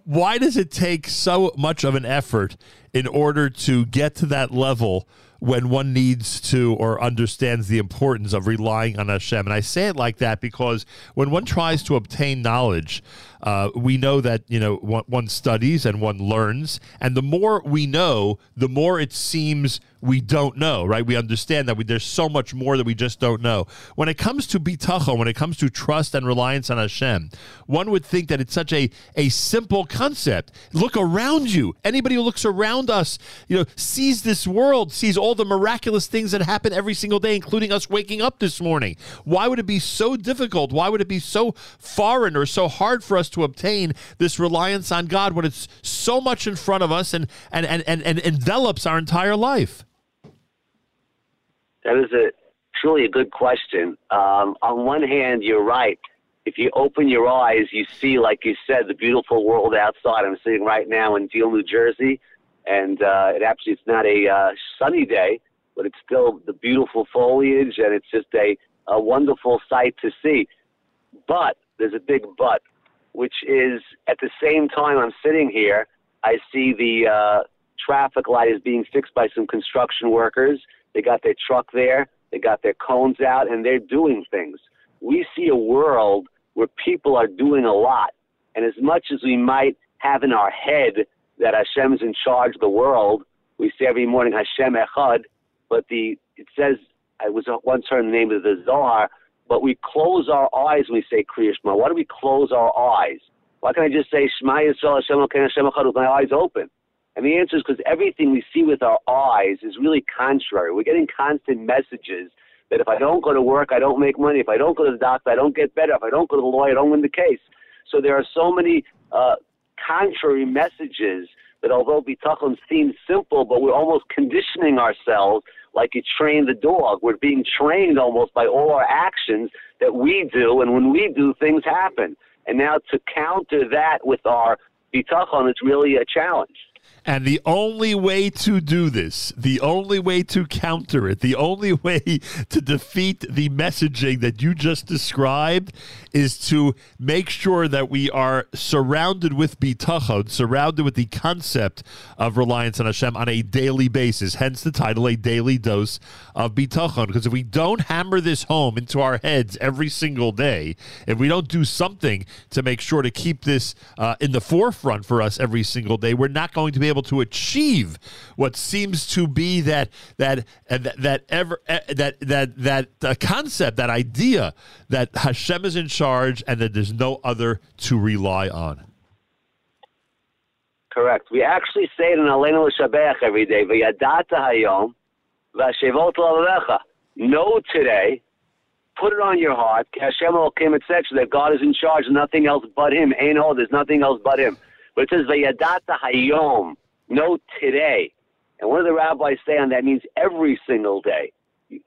why does it take so much of an effort in order to get to that level when one needs to or understands the importance of relying on Hashem? And I say it like that because when one tries to obtain knowledge, uh, we know that you know one, one studies and one learns, and the more we know, the more it seems we don't know. Right? We understand that we, there's so much more that we just don't know. When it comes to bitachon, when it comes to trust and reliance on Hashem, one would think that it's such a a simple concept. Look around you. Anybody who looks around us, you know, sees this world, sees all the miraculous things that happen every single day, including us waking up this morning. Why would it be so difficult? Why would it be so foreign or so hard for us to obtain this reliance on God when it's so much in front of us and and and, and, and envelops our entire life? That is a truly a good question. Um, on one hand, you're right. If you open your eyes, you see, like you said, the beautiful world outside. I'm sitting right now in Deal, New Jersey, and uh, it actually it's not a uh, sunny day, but it's still the beautiful foliage, and it's just a, a wonderful sight to see. But there's a big but, which is at the same time I'm sitting here, I see the uh, traffic light is being fixed by some construction workers. They got their truck there, they got their cones out, and they're doing things. We see a world where people are doing a lot. And as much as we might have in our head that Hashem's in charge of the world, we say every morning Hashem Echad, but the it says I was once heard the name of the Zohar, but we close our eyes when we say Kriya Shema. Why do we close our eyes? Why can't I just say Shema Yisrael Hashem Elokeinu Hashem Echad with my eyes open? And the answer is because everything we see with our eyes is really contrary. We're getting constant messages that if I don't go to work, I don't make money. If I don't go to the doctor, I don't get better. If I don't go to the lawyer, I don't win the case. So there are so many uh, contrary messages that although bitachon seems simple, but we're almost conditioning ourselves like you train the dog. We're being trained almost by all our actions that we do, and when we do, things happen. And now to counter that with our bitachon, it's really a challenge. And the only way to do this, the only way to counter it, the only way to defeat the messaging that you just described is to make sure that we are surrounded with bitachon, surrounded with the concept of reliance on Hashem on a daily basis. Hence the title, A Daily Dose of Bitachon. Because if we don't hammer this home into our heads every single day, if we don't do something to make sure to keep this uh, in the forefront for us every single day, we're not going to be able to achieve what seems to be that that uh, that ever uh, that that that uh, concept, that idea that Hashem is in charge and that there's no other to rely on. Correct. We actually say it in Aleinu L'Shabeach every day. V'yadata hayom v'ashevot l'alecha. Know today, put it on your heart, Hashem Elokim etc., that God is in charge, nothing else but Him. Ain't all, there's nothing else but Him. But it says v'yadata hayom. Know today. And what do the rabbis say on that? It means every single day.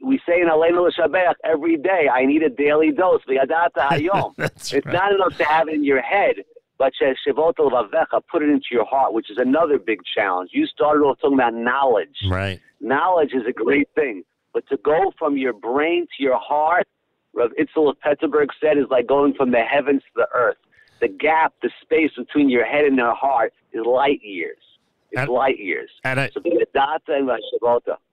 We say in Aleinu L'Shabeach every day, I need a daily dose. V'yadata hayom. That's it's right. not enough to have it in your head, but shevot levavecha, put it into your heart, which is another big challenge. You started off talking about knowledge. Right. Knowledge is a great thing, but to go from your brain to your heart, Rav Itzel of Peterburg said, is like going from the heavens to the earth. The gap, the space between your head and your heart is light years. It's And- light years. And I, So v'yadata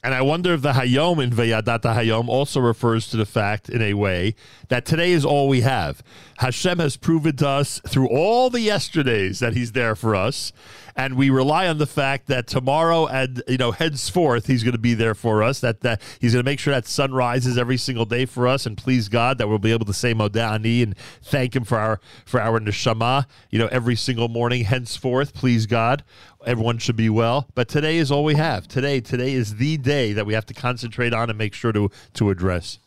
and I wonder if the Hayom in Vayadata Hayom also refers to the fact, in a way, that today is all we have. Hashem has proven to us through all the yesterdays that He's there for us, and we rely on the fact that tomorrow and you know henceforth He's going to be there for us. That that He's going to make sure that sun rises every single day for us, and please God that we'll be able to say Modeh Ani and thank Him for our for our neshama. You know, every single morning henceforth, please God everyone should be well. But today is all we have. Today, today is the day that we have to concentrate on and make sure to to address.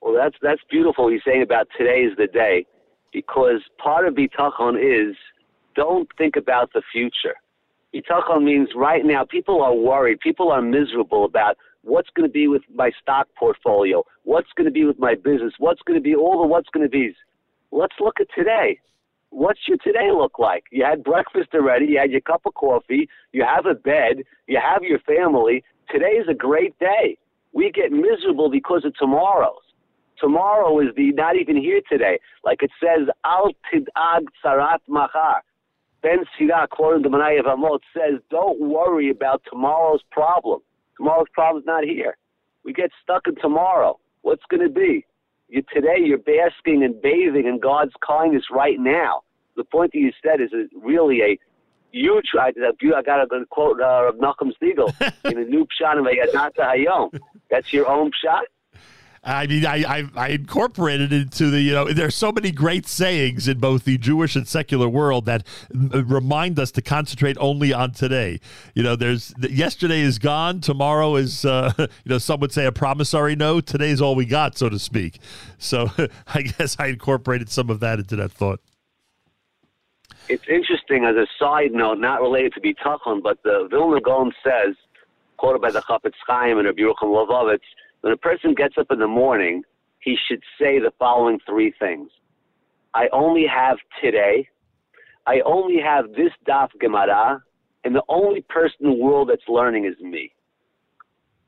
Well, that's that's beautiful. He's saying about today is the day, because part of bitachon is don't think about the future. Bitachon means right now people are worried, people are miserable about what's going to be with my stock portfolio, what's going to be with my business, what's going to be all the what's going to be. Let's look at today. What's your today look like? You had breakfast already, you had your cup of coffee, you have a bed, you have your family. Today is a great day. We get miserable because of tomorrow's. Tomorrow is the not even here today. Like it says, Al tid'ag sarat machar. Ben Sirah, quoting the Manai of Amot, says, don't worry about tomorrow's problem. Tomorrow's problem's not here. We get stuck in tomorrow. What's going to be? You, today you're basking and bathing in God's kindness right now. The point that you said is really a huge. I, I got a good quote uh, of Nachum Segal in a new pshat of Hayom. That's your own pshat. I mean, I, I I incorporated it into the you know. There's so many great sayings in both the Jewish and secular world that remind us to concentrate only on today. You know, there's yesterday is gone, tomorrow is uh, you know some would say a promissory note. Today's all we got, so to speak. So I guess I incorporated some of that into that thought. It's interesting as a side note, not related to Bitachon, but the Vilna Gaon says, quoted by the Chafetz Chaim and Rabbi Yerucham Levovitz, when a person gets up in the morning, he should say the following three things. I only have today. I only have this daf Gemara, and the only person in the world that's learning is me.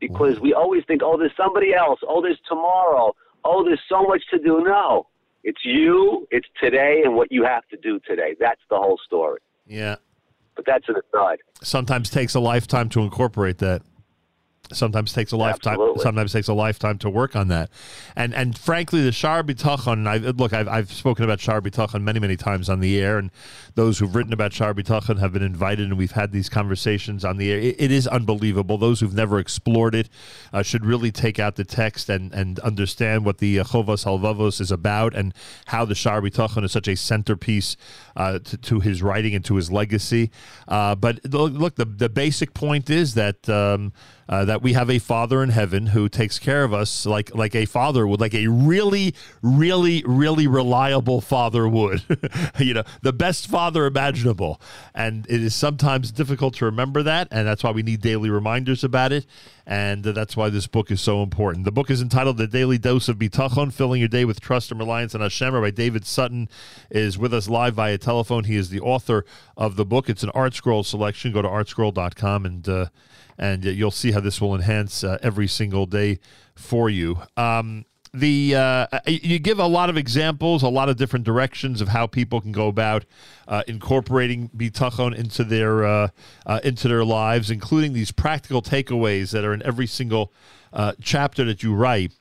Because we always think, oh, there's somebody else. Oh, there's tomorrow. Oh, there's so much to do. No. It's you, it's today, and what you have to do today. That's the whole story. Yeah. But that's an aside. Sometimes takes a lifetime to incorporate that. Sometimes takes a lifetime. Absolutely. Sometimes takes a lifetime to work on that, and and frankly, the Shar B'Tachon. I look, I've, I've spoken about Shar B'Tachon many many times on the air, and those who've written about Shar B'Tachon have been invited, and we've had these conversations on the air. It, it is unbelievable. Those who've never explored it uh, should really take out the text and and understand what the uh, Chovas Halvavos is about, and how the Shar B'Tachon is such a centerpiece uh, to, to his writing and to his legacy. Uh, but look, look, the the basic point is that. Um, uh, that we have a father in heaven who takes care of us like like a father would, like a really, really, really reliable father would. you know, the best father imaginable. And it is sometimes difficult to remember that, and that's why we need daily reminders about it. And that's why this book is so important. The book is entitled "The Daily Dose of Bitachon: Filling Your Day with Trust and Reliance on Hashem." By David Sutton is with us live via telephone. He is the author of the book. It's an ArtScroll selection. Go to artscroll.com and. Uh, and you'll see how this will enhance uh, every single day for you. Um, the uh, you give a lot of examples, a lot of different directions of how people can go about uh, incorporating bitachon into their uh, uh, into their lives, including these practical takeaways that are in every single uh, chapter that you write.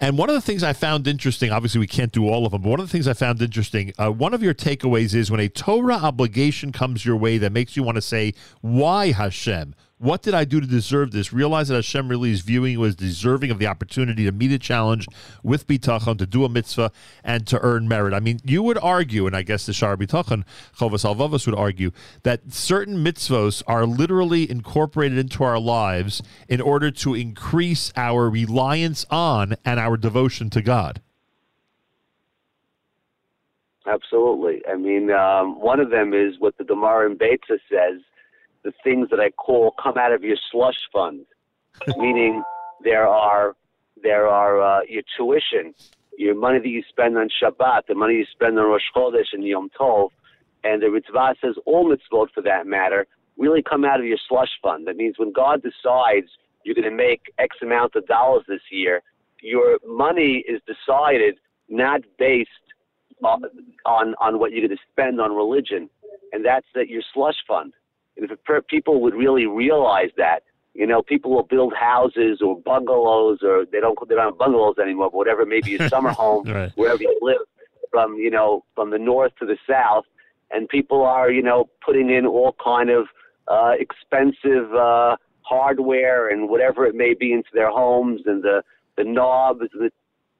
And one of the things I found interesting, obviously we can't do all of them, but one of the things I found interesting, uh, one of your takeaways is when a Torah obligation comes your way that makes you want to say, "Why Hashem? What did I do to deserve this?" Realize that Hashem really is viewing you as deserving of the opportunity to meet a challenge with bitachon, to do a mitzvah, and to earn merit. I mean, you would argue, and I guess the Shar bitachon, Chovas Alvavos would argue that certain mitzvos are literally incorporated into our lives in order to increase our reliance on and our devotion to God. Absolutely. I mean, um, one of them is what the Gemara in Beitza says the things that I call come out of your slush fund, meaning there are there are uh, your tuition, your money that you spend on Shabbat, the money you spend on Rosh Chodesh and Yom Tov, and the Ritva says all mitzvot for that matter really come out of your slush fund. That means when God decides you're going to make X amount of dollars this year, your money is decided not based on on, on what you're going to spend on religion, and that's that your slush fund. And if people would really realize that, you know, people will build houses or bungalows, or they don't they don't have bungalows anymore, but whatever, maybe a summer home Right. wherever you live, from you know from the north to the south, and people are you know putting in all kind of uh, expensive uh, hardware and whatever it may be into their homes, and the the knobs, the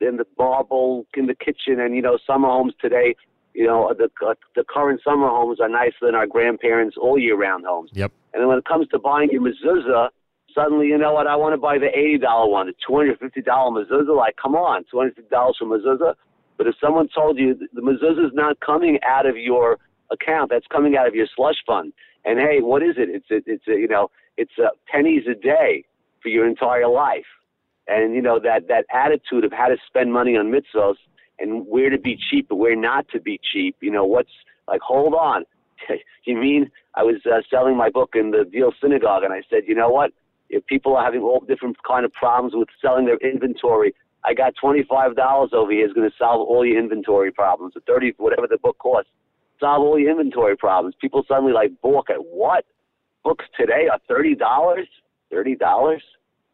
and the marble in the kitchen, and you know summer homes today. You know the uh, the current summer homes are nicer than our grandparents' all year round homes. Yep. And then when it comes to buying your mezuzah, suddenly you know what? I want to buy the eighty dollar one, the two hundred fifty dollar mezuzah. Like, come on, two hundred fifty dollars for mezuzah. But if someone told you the mezuzah is not coming out of your account, that's coming out of your slush fund. And hey, what is it? It's a, it's a, you know it's a pennies a day for your entire life. And you know that that attitude of how to spend money on mitzvahs and where to be cheap and where not to be cheap. You know, what's like, hold on. you mean I was uh, selling my book in the deal synagogue and I said, you know what? If people are having all different kind of problems with selling their inventory, I got $25 over here is going to solve all your inventory problems, or 30 whatever the book costs. Solve all your inventory problems. People suddenly like book at what? Books today are $30? $30?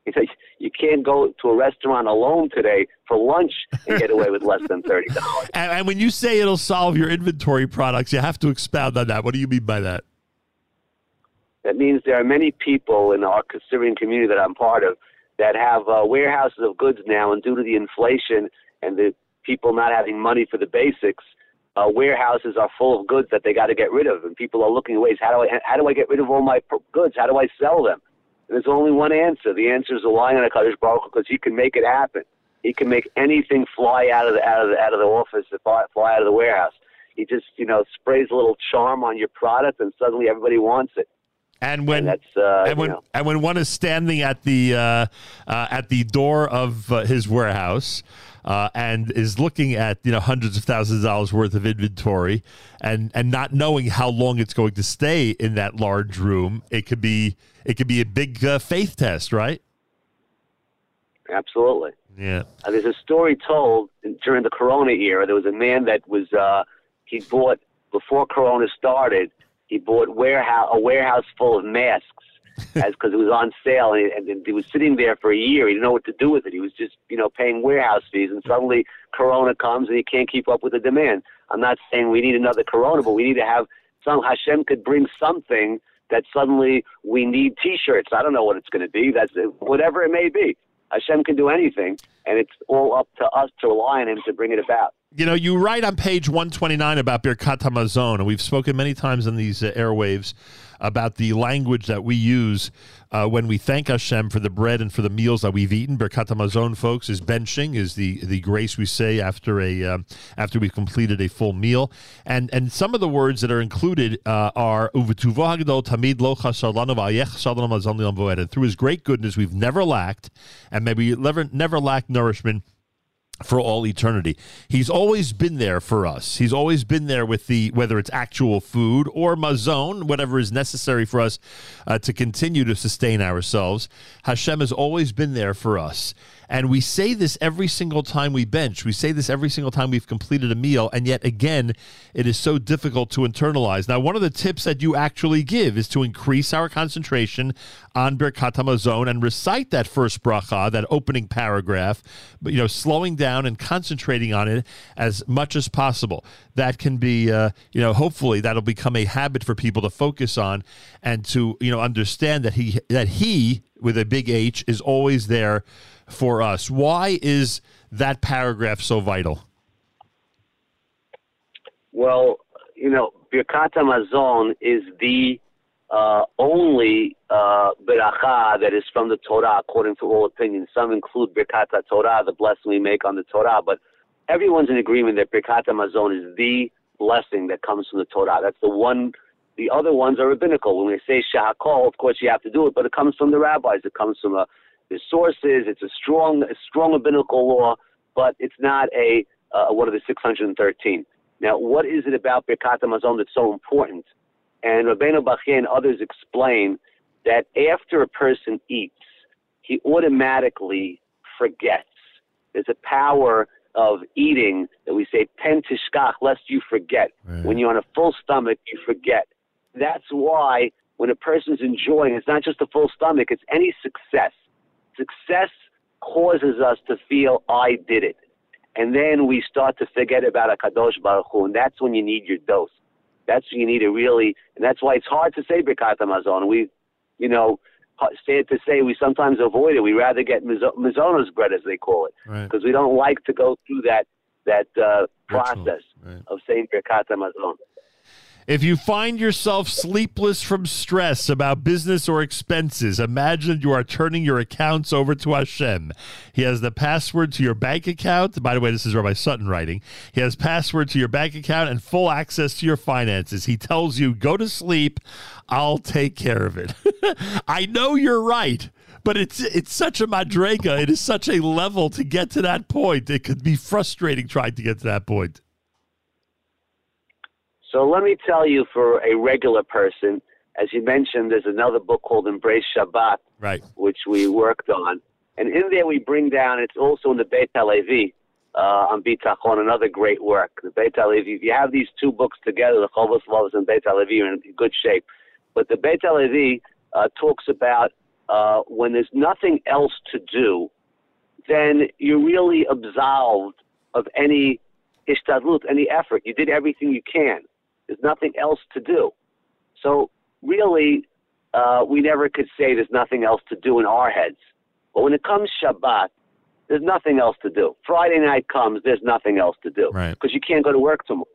He said, you can't go to a restaurant alone today for lunch and get away with less than $30. and, and, when you say it'll solve your inventory products, you have to expound on that. What do you mean by that? That means there are many people in our Syrian community that I'm part of that have uh, warehouses of goods now, and due to the inflation and the people not having money for the basics, uh, warehouses are full of goods that they got to get rid of, and people are looking at ways how do I how do I get rid of all my goods? How do I sell them? And there's only one answer. The answer is relying on a Kadosh Baruch because he can make it happen. He can make anything fly out of the out of the out of the office, fly, fly out of the warehouse. He just you know sprays a little charm on your product, and suddenly everybody wants it. And when that's uh, and when you know, and when one is standing at the uh, uh, at the door of uh, his warehouse uh, and is looking at you know hundreds of thousands of dollars worth of inventory and and not knowing how long it's going to stay in that large room, it could be it could be a big uh, faith test, right? absolutely. Yeah. Uh, there's a story told during the Corona era. There was a man that was uh, he bought before Corona started. He bought warehouse a warehouse full of masks as because it was on sale, and, and, and he was sitting there for a year. He didn't know what to do with it. He was just you know paying warehouse fees, and suddenly Corona comes, and he can't keep up with the demand. I'm not saying we need another Corona, but we need to have some Hashem could bring something that suddenly we need T-shirts. I don't know what it's going to be. That's whatever it may be. Hashem can do anything, and it's all up to us to rely on Him to bring it about. You know, you write on page 129 about Birkat Hamazon, and we've spoken many times on these uh, airwaves about the language that we use uh, when we thank Hashem for the bread and for the meals that we've eaten. Birkat Hamazon, folks, is benching, is the the grace we say after a um, after we've completed a full meal, and and some of the words that are included uh, are Uvetuvo Hagdol Tamid Lo Voed. Through His great goodness, we've never lacked, and maybe never never lacked nourishment for all eternity. He's always been there for us. He's always been there with the whether it's actual food or mazon, whatever is necessary for us uh, to continue to sustain ourselves. Hashem has always been there for us. And we say this every single time we bench. We say this every single time we've completed a meal. And yet again, it is so difficult to internalize. Now, one of the tips that you actually give is to increase our concentration on Birkat Hamazon and recite that first bracha, that opening paragraph, but you know, slowing down and concentrating on it as much as possible. That can be, uh, you know, hopefully that'll become a habit for people to focus on and to, you know, understand that he that he with a big H is always there for us. Why is that paragraph so vital? Well, you know, Birkat Hamazon is the uh, only uh, beracha that is from the Torah, according to all opinions. Some include Birkat Torah, the blessing we make on the Torah, but everyone's in agreement that Birkat Hamazon is the blessing that comes from the Torah. That's the one The other ones are rabbinical. When they say shahakol, of course you have to do it, but it comes from the rabbis. It comes from a, the sources. It's a strong, a strong rabbinical law, but it's not a uh, what are the 613. Now, what is it about Birkat Hamazon that's so important? And Rabbeinu Bachya and others explain that after a person eats, he automatically forgets. There's a power of eating that we say pen tishkach, lest you forget. Right. When you're on a full stomach, you forget. That's why when a person's enjoying, it's not just a full stomach, it's any success. Success causes us to feel, I did it. And then we start to forget about Akadosh Baruch Hu, and that's when you need your dose. That's when you need to really, and that's why it's hard to say Birkat Hamazon. We, you know, sad to say, we sometimes avoid it. We rather get Mizonos bread, as they call it, Right. because we don't like to go through that that uh, process right. of saying Birkat Hamazon. If you find yourself sleepless from stress about business or expenses, imagine you are turning your accounts over to Hashem. He has the password to your bank account. By the way, this is Rabbi Sutton writing. He has password to your bank account and full access to your finances. He tells you, go to sleep. I'll take care of it. I know you're right. But it's it's such a madrega. It is such a level to get to that point. It could be frustrating trying to get to that point. So let me tell you, for a regular person, as you mentioned, there's another book called Embrace Shabbat, Right. which we worked on. And in there we bring down, it's also in the Beit HaLevi, uh, on Bitachon, another great work. The Beit HaLevi, if you have these two books together, the Chovos Lovos and Beit HaLevi, you're in good shape. But the Beit HaLevi uh, talks about uh, when there's nothing else to do, then you're really absolved of any ishtadlut, any effort. You did everything you can. There's nothing else to do. So really, uh, we never could say there's nothing else to do in our heads. But when it comes Shabbat, there's nothing else to do. Friday night comes, there's nothing else to do Right. because you can't go to work tomorrow.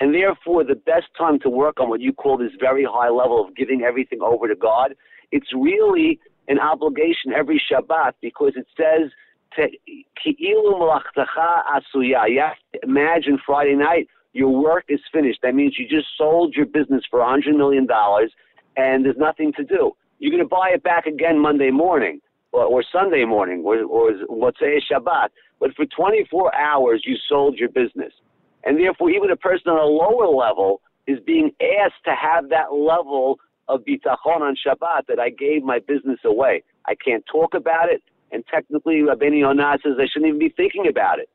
And therefore, the best time to work on what you call this very high level of giving everything over to God, it's really an obligation every Shabbat because it says, "Te- "Ki'ilu malachtecha asuya." You have to imagine Friday night, your work is finished. That means you just sold your business for $100 million and there's nothing to do. You're going to buy it back again Monday morning or, or Sunday morning or, or say Shabbat. But for 24 hours, you sold your business. And therefore, even a person on a lower level is being asked to have that level of bitachon on Shabbat that I gave my business away. I can't talk about it. And technically, Rabbeinu Yonah says I shouldn't even be thinking about it.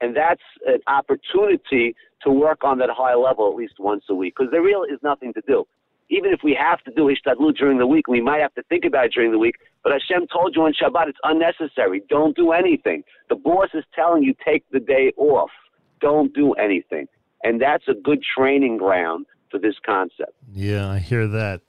And that's an opportunity to work on that high level at least once a week because there really is nothing to do. Even if we have to do Ishtadlut during the week, we might have to think about it during the week. But Hashem told you on Shabbat it's unnecessary. Don't do anything. The boss is telling you take the day off. Don't do anything. And that's a good training ground for this concept. Yeah, I hear that.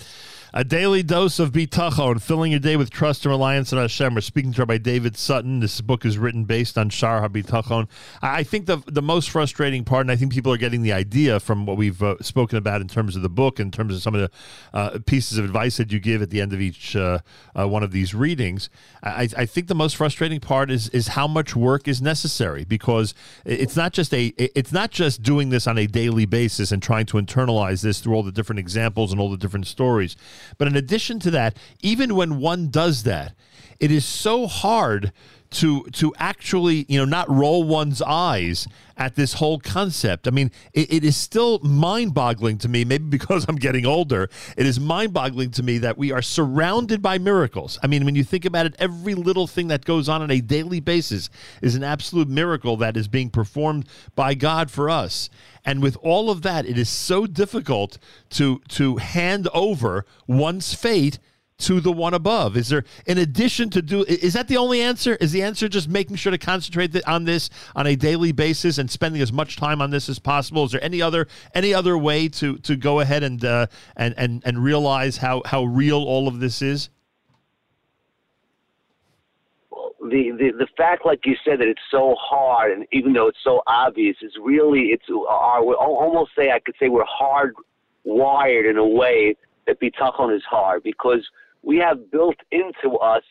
A daily dose of bitachon, filling your day with trust and reliance on Hashem. We're speaking to Rabbi David Sutton. This book is written based on Shar HaBitachon. I I think the the most frustrating part, and I think people are getting the idea from what we've uh, spoken about in terms of the book, in terms of some of the uh, pieces of advice that you give at the end of each uh, uh, one of these readings. I, I think the most frustrating part is is how much work is necessary because it's not just a it's not just doing this on a daily basis and trying to internalize this through all the different examples and all the different stories. But in addition to that, even when one does that, it is so hard to to actually you know not roll one's eyes at this whole concept. I mean, it, it is still mind-boggling to me. Maybe because I'm getting older, it is mind-boggling to me that we are surrounded by miracles. I mean, when you think about it, every little thing that goes on on a daily basis is an absolute miracle that is being performed by God for us. And with all of that, it is so difficult to to hand over one's fate to the one above? Is there, in addition to do, is that the only answer? Is the answer just making sure to concentrate on this on a daily basis and spending as much time on this as possible? Is there any other any other way to to go ahead and uh, and and and realize how how real all of this is? the, the the fact, like you said, that it's so hard, and even though it's so obvious, is really it's our. We almost say I could say we're hard wired in a way that bitachon is hard because we have built into us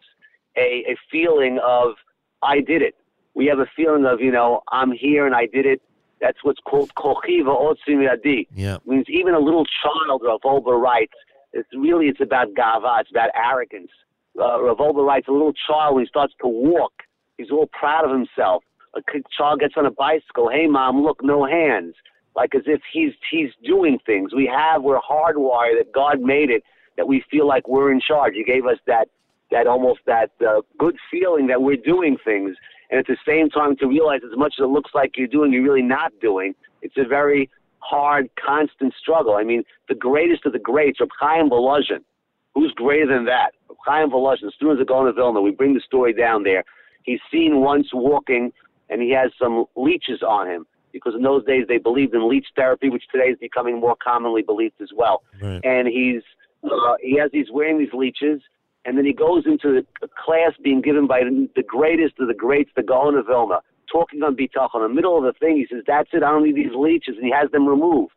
a a feeling of I did it. We have a feeling of you know I'm here and I did it. That's what's called kochiva otzim yadi. Yeah. means even a little child, Rav Wolbe writes, it's really it's about gava, it's about arrogance. Uh, Rav Wolbe writes, a little child when he starts to walk, he's all proud of himself. A child gets on a bicycle, hey mom, look, no hands, like as if he's he's doing things. We have we're hardwired that God made it that we feel like we're in charge. He gave us that that almost that uh, good feeling that we're doing things, and at the same time to realize as much as it looks like you're doing, you're really not doing. It's a very hard, constant struggle. I mean, the greatest of the greats, Reb Chaim Volozhin, who's greater than that? Reb Chaim Volozhin, students of going to Vilna, we bring the story down there. He's seen once walking, and he has some leeches on him because in those days they believed in leech therapy, which today is becoming more commonly believed as well. Right. And he's uh, he has he's wearing these leeches, and then he goes into a class being given by the greatest of the greats, the Gaon of Vilna, talking on bitachon. In the middle of the thing, he says, "That's it. I don't need these leeches," and he has them removed.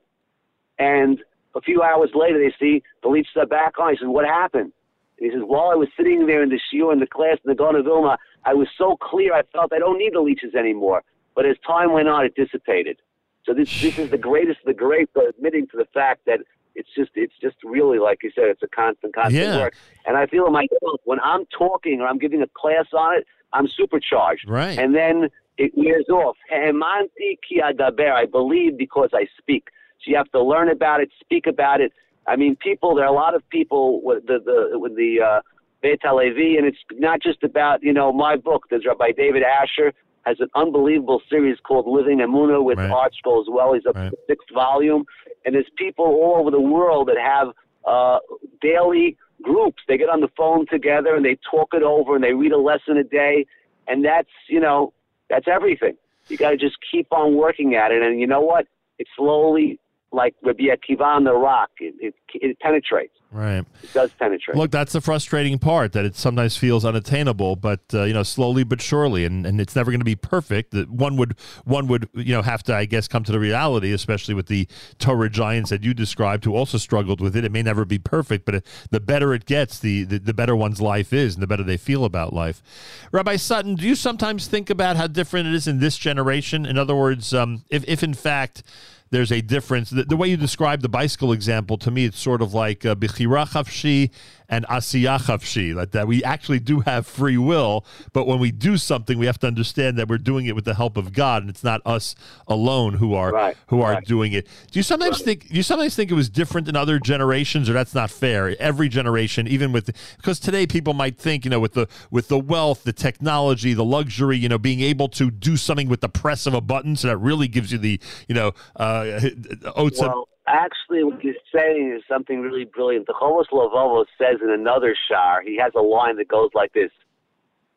And a few hours later, they see the leeches are back on. He says, "What happened?" And he says, "While I was sitting there in the shiur in the class in the Gaon of Vilna, I was so clear. I felt I don't need the leeches anymore. But as time went on, it dissipated. So this this is the greatest of the great, but admitting to the fact that." It's just, it's just really, like you said, it's a constant, constant Yeah. work. And I feel in myself when I'm talking or I'm giving a class on it, I'm supercharged. Right. And then it wears off. Hemanti ki adaber. I believe because I speak. So you have to learn about it, speak about it. I mean, people. There are a lot of people with the the with the uh, Beit HaLevi, and it's not just about you know my book. There's Rabbi David Ashear has an unbelievable series called Living Emuna with Right. Art as well. He's up to the sixth volume, and there's people all over the world that have uh, daily groups. They get on the phone together and they talk it over and they read a lesson a day, and that's you know that's everything. You got to just keep on working at it, and you know what? It slowly, like Rabbi Akiva on the rock, it, it it penetrates. Right. It does penetrate. Look, that's the frustrating part that it sometimes feels unattainable, but uh, you know, slowly but surely, and, and it's never going to be perfect. That one would one would you know have to, I guess, come to the reality, especially with the Torah giants that you described, who also struggled with it. It may never be perfect, but it, the better it gets, the, the the better one's life is, and the better they feel about life. Rabbi Sutton, do you sometimes think about how different it is in this generation? In other words, um, if if in fact there's a difference. The, the way you describe the bicycle example to me, it's sort of like uh, chavshi and asiya chavshi, like that. We actually do have free will, but when we do something, we have to understand that we're doing it with the help of God, and it's not us alone who are Right, who are right. doing it. Do you sometimes think? Do you sometimes think it was different in other generations, or that's not fair? Every generation, even with because today people might think, you know, with the with the wealth, the technology, the luxury, you know, being able to do something with the press of a button, so that really gives you the, you know, uh, oats Well, actually, what he's saying is something really brilliant. The Chovos Lavovo says in another shar, he has a line that goes like this: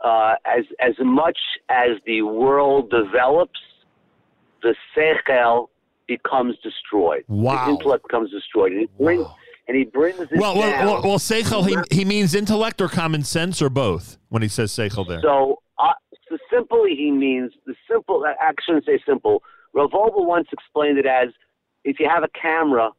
uh, "As as much as the world develops, the sechel becomes destroyed. Wow. The intellect becomes destroyed, and he brings and he brings it well, well, down. well, well, seichel, he, he means intellect or common sense or both when he says seichel there. So, uh, so simply, he means the simple. I shouldn't say simple. Revolver once explained it as if you have a camera,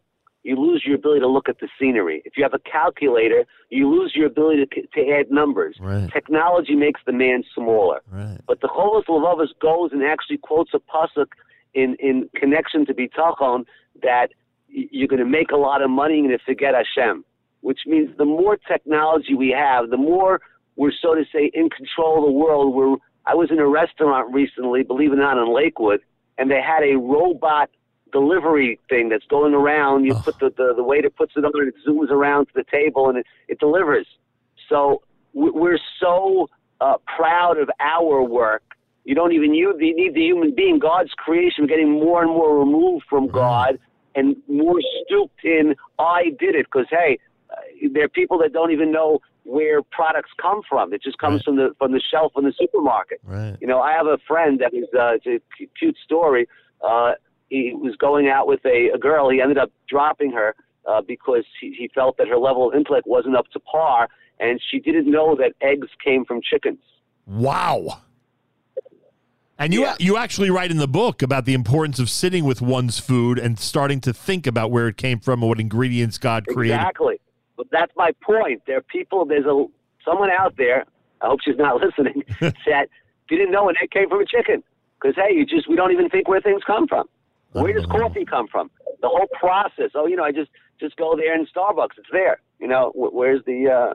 you lose your ability to look at the scenery. If you have a calculator, you lose your ability to, to add numbers. Right. Technology makes the man smaller. Right. But the Chovos Levavos goes and actually quotes a pasuk in, in connection to Bitachon that you're going to make a lot of money and you forget Hashem, which means the more technology we have, the more we're, so to say, in control of the world. We're, I was in a restaurant recently, believe it or not, in Lakewood, and they had a robot delivery thing that's going around. You put the, the, the waiter puts it on and it zooms around to the table and it, it delivers. So we- we're so uh, proud of our work. You don't even you you need the human being. God's creation getting more and more removed from God and more stooped in. I did it because hey, uh, there are people that don't even know where products come from. It just comes from the from the shelf in the supermarket. Right. You know, I have a friend that is uh, it's a cute story. Uh, he was going out with a, a girl. He ended up dropping her uh, because he, he felt that her level of intellect wasn't up to par, and she didn't know that eggs came from chickens. Wow. And you you actually write in the book about the importance of sitting with one's food and starting to think about where it came from and what ingredients God created. Exactly. But that's my point. There are people. There's a someone out there. I hope she's not listening. that didn't know an egg came from a chicken. Because hey, you just we don't even think where things come from. Where does coffee come from? The whole process. Oh, you know, I just just go there in Starbucks. It's there. You know, where's the? Uh,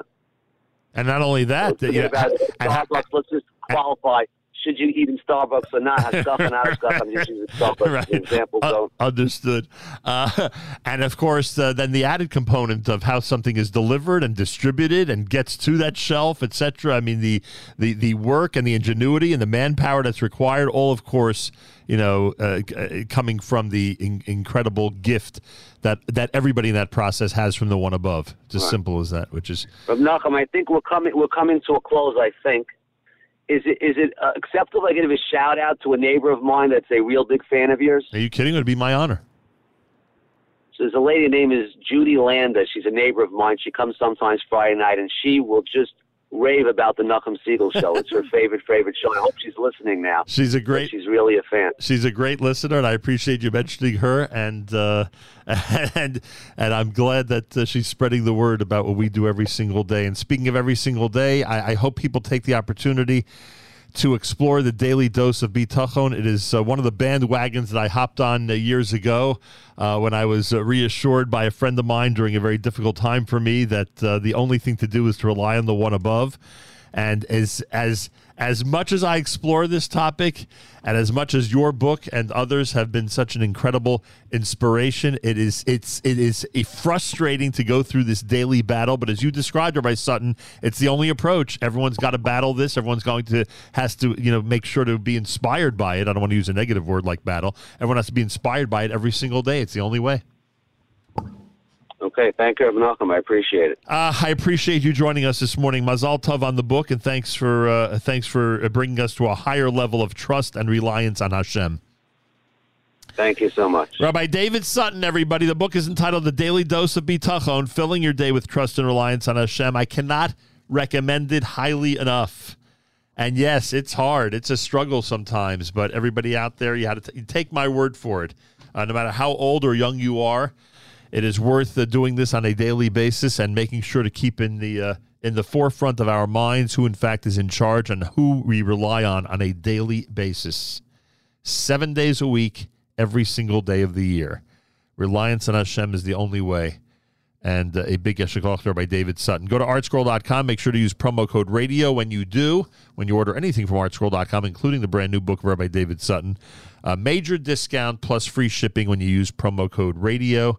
And not only that, that, know, about Starbucks. Let's just qualify. Should you eat in Starbucks or not? Have stuff and out of stuff. I'm just using Starbucks as an example. Uh, So understood. Uh, and of course, uh, then the added component of how something is delivered and distributed and gets to that shelf, etc. I mean, the, the the work and the ingenuity and the manpower that's required, all of course, you know, uh, uh, coming from the in- incredible gift that that everybody in that process has from the one above. It's as simple as that. Which is But Nachum, I think we're coming we're coming to a close. I think. Is it is it uh, acceptable? I give a shout out to a neighbor of mine that's a real big fan of yours. are you kidding? It would be my honor. So there's a lady named is Judy Landa. She's a neighbor of mine. She comes sometimes Friday night, and she will just rave about the Nachum Segal show. It's her favorite favorite show. I hope she's listening now. She's a great. She's really a fan. she's a great listener, and I appreciate you mentioning her. And uh, and and I'm glad that uh, she's spreading the word about what we do every single day. And speaking of every single day, I, I hope people take the opportunity to explore the daily dose of bitachon. It is uh, one of the bandwagons that I hopped on uh, years ago uh, when I was uh, reassured by a friend of mine during a very difficult time for me that uh, the only thing to do is to rely on the one above. And as as as much as I explore this topic, and as much as your book and others have been such an incredible inspiration, it is it's it is frustrating to go through this daily battle. But as you described, Rabbi Sutton, it's the only approach. Everyone's got to battle this. Everyone's going to has to you know make sure to be inspired by it. I don't want to use a negative word like battle. Everyone has to be inspired by it every single day. It's the only way. Okay, thank you, Nachum. I appreciate it. Uh, I appreciate you joining us this morning, Mazal Tov on the book, and thanks for uh, thanks for bringing us to a higher level of trust and reliance on Hashem. Thank you so much. Rabbi David Sutton, everybody. The book is entitled "The Daily Dose of Bitachon: Filling Your Day with Trust and Reliance on Hashem." I cannot recommend it highly enough. And yes, it's hard. It's a struggle sometimes, but everybody out there, you had to t- take my word for it. Uh, no matter how old or young you are, it is worth uh, doing this on a daily basis and making sure to keep in the uh, in the forefront of our minds who, in fact, is in charge and who we rely on on a daily basis, seven days a week, every single day of the year. Reliance on Hashem is the only way. And uh, a big Yeshua by David Sutton. Go to artscroll.com. Make sure to use promo code radio when you do, when you order anything from artscroll.com, including the brand new book of David Sutton. A major discount plus free shipping when you use promo code radio.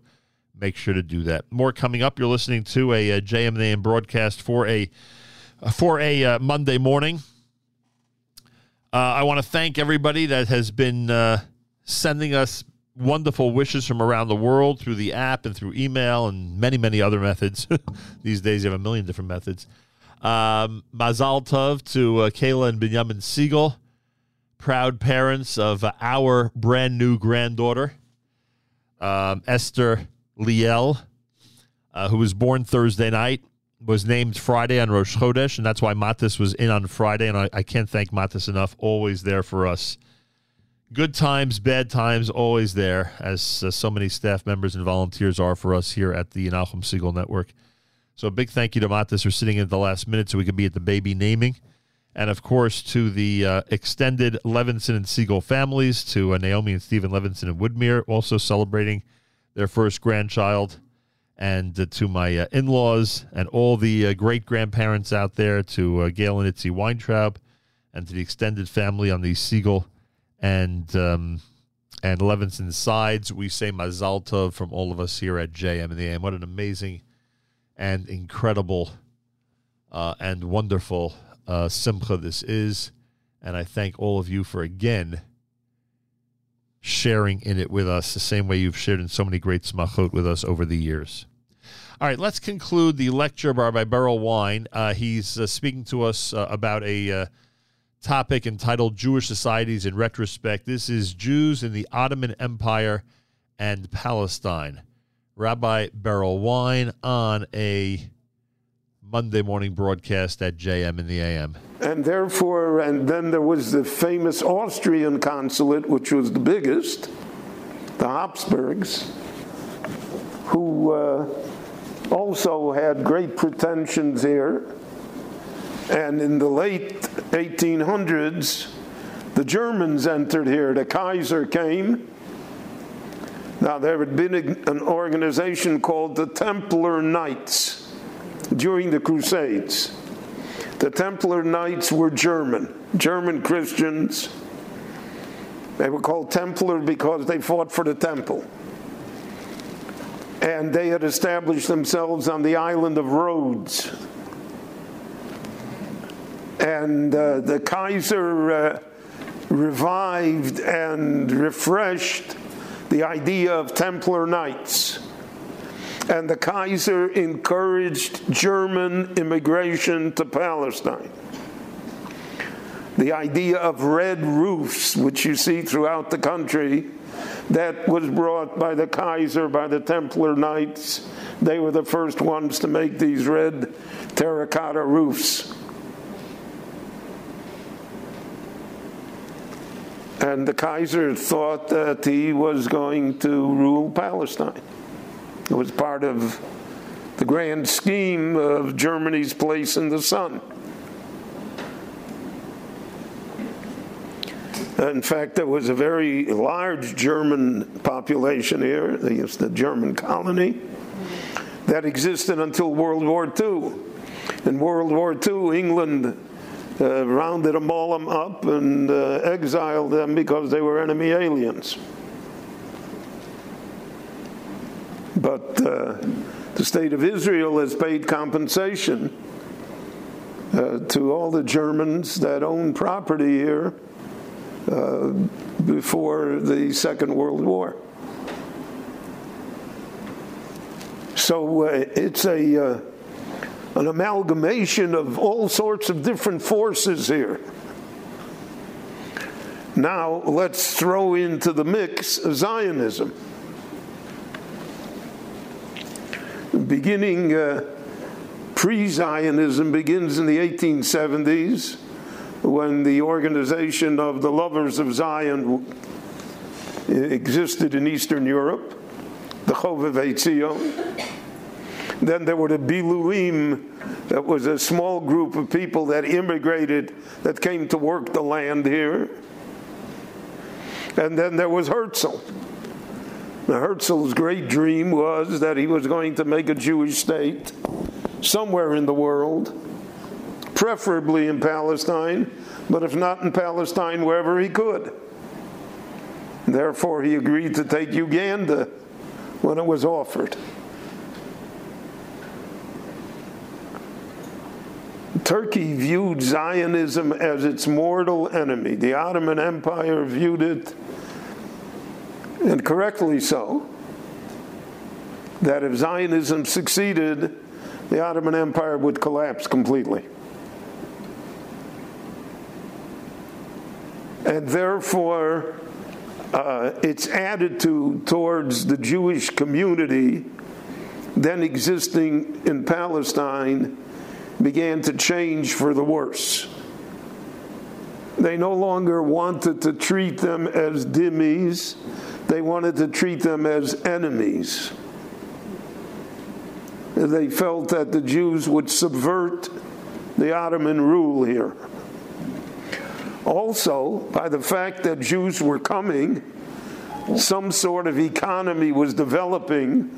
Make sure to do that. More coming up. You're listening to a, uh JMNAM broadcast for a for a uh, Monday morning. Uh, I want to thank everybody that has been uh, sending us wonderful wishes from around the world through the app and through email and many, many other methods. These days, you have a million different methods. Um, Mazal Tov to uh, Kayla and Benjamin Segal, proud parents of uh, our brand new granddaughter, um, Esther Liel, uh, who was born Thursday night, was named Friday on Rosh Chodesh, and that's why Matis was in on Friday. And I, I can't thank Matis enough. Always there for us. Good times, bad times, always there, as uh, so many staff members and volunteers are for us here at the Nachum Segal Network. So a big thank you to Matis for sitting in at the last minute so we could be at the baby naming. And of course, to the uh, extended Levinson and Segal families, to uh, Naomi and Stephen Levinson and Woodmere, also celebrating their first grandchild, and uh, to my uh, in laws and all the uh, great grandparents out there, to uh, Gail and Itzy Weintraub, and to the extended family on the Segal and um, and Levinson sides. We say Mazal Tov from all of us here at JM and the AM. What an amazing and incredible uh, and wonderful uh, simcha this is. And I thank all of you for again sharing in it with us the same way you've shared in so many great smachot with us over the years. All right, let's conclude the lecture by, by Berel Wein. Uh, he's uh, speaking to us uh, about a uh, topic entitled Jewish Societies in Retrospect. This is Jews in the Ottoman Empire and Palestine. Rabbi Berel Wein on a Monday morning broadcast at JM in the AM. And therefore, and then there was the famous Austrian consulate, which was the biggest, the Habsburgs, who uh, also had great pretensions here. And in the late 1800s, 1800s, the Germans entered here. The Kaiser came, Now, there had been a- an organization called the Templar Knights during the Crusades. The Templar Knights were German, German Christians. They were called Templar because they fought for the temple. And they had established themselves on the island of Rhodes. And uh, the Kaiser uh, revived and refreshed the idea of Templar Knights. And the Kaiser encouraged German immigration to Palestine. The idea of red roofs, which you see throughout the country, that was brought by the Kaiser, by the Templar Knights. They were the first ones to make these red terracotta roofs. And the Kaiser thought that he was going to rule Palestine. It was part of the grand scheme of Germany's place in the sun. In fact, there was a very large German population here, the, the German colony, that existed until World War II. In World War II, England uh, rounded them all up and uh, exiled them because they were enemy aliens. But uh, the state of Israel has paid compensation uh, to all the Germans that own property here uh, before the Second World War. So uh, it's a uh, an amalgamation of all sorts of different forces here. Now let's throw into the mix Zionism. Beginning uh, pre Zionism begins in the 1870s when the organization of the Lovers of Zion existed in Eastern Europe, the Chovevei Tzion. Then there were the Biluim, that was a small group of people that immigrated, that came to work the land here. And then there was Herzl. Herzl's great dream was that he was going to make a Jewish state somewhere in the world, preferably in Palestine, but if not in Palestine, wherever he could. Therefore, he agreed to take Uganda when it was offered. Turkey viewed Zionism as its mortal enemy. The Ottoman Empire viewed it, and correctly so, that if Zionism succeeded, the Ottoman Empire would collapse completely. And therefore, uh, its attitude towards the Jewish community then existing in Palestine began to change for the worse. They no longer wanted to treat them as dhimmis, they wanted to treat them as enemies. They felt that the Jews would subvert the Ottoman rule here. Also, by the fact that Jews were coming, some sort of economy was developing,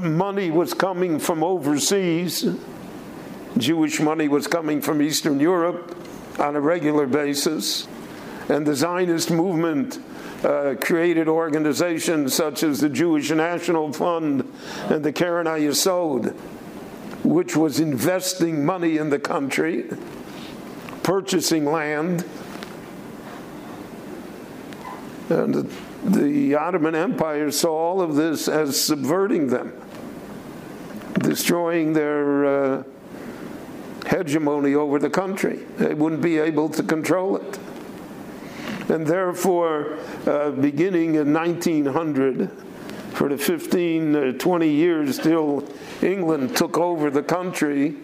money was coming from overseas Jewish money was coming from Eastern Europe on a regular basis. And the Zionist movement uh, created organizations such as the Jewish National Fund and the Keren HaYesod, which was investing money in the country, purchasing land. And the, the Ottoman Empire saw all of this as subverting them, destroying their. Uh, hegemony over the country. They wouldn't be able to control it. And therefore, uh, beginning in 1900, for the 15, uh, 20 years till England took over the country,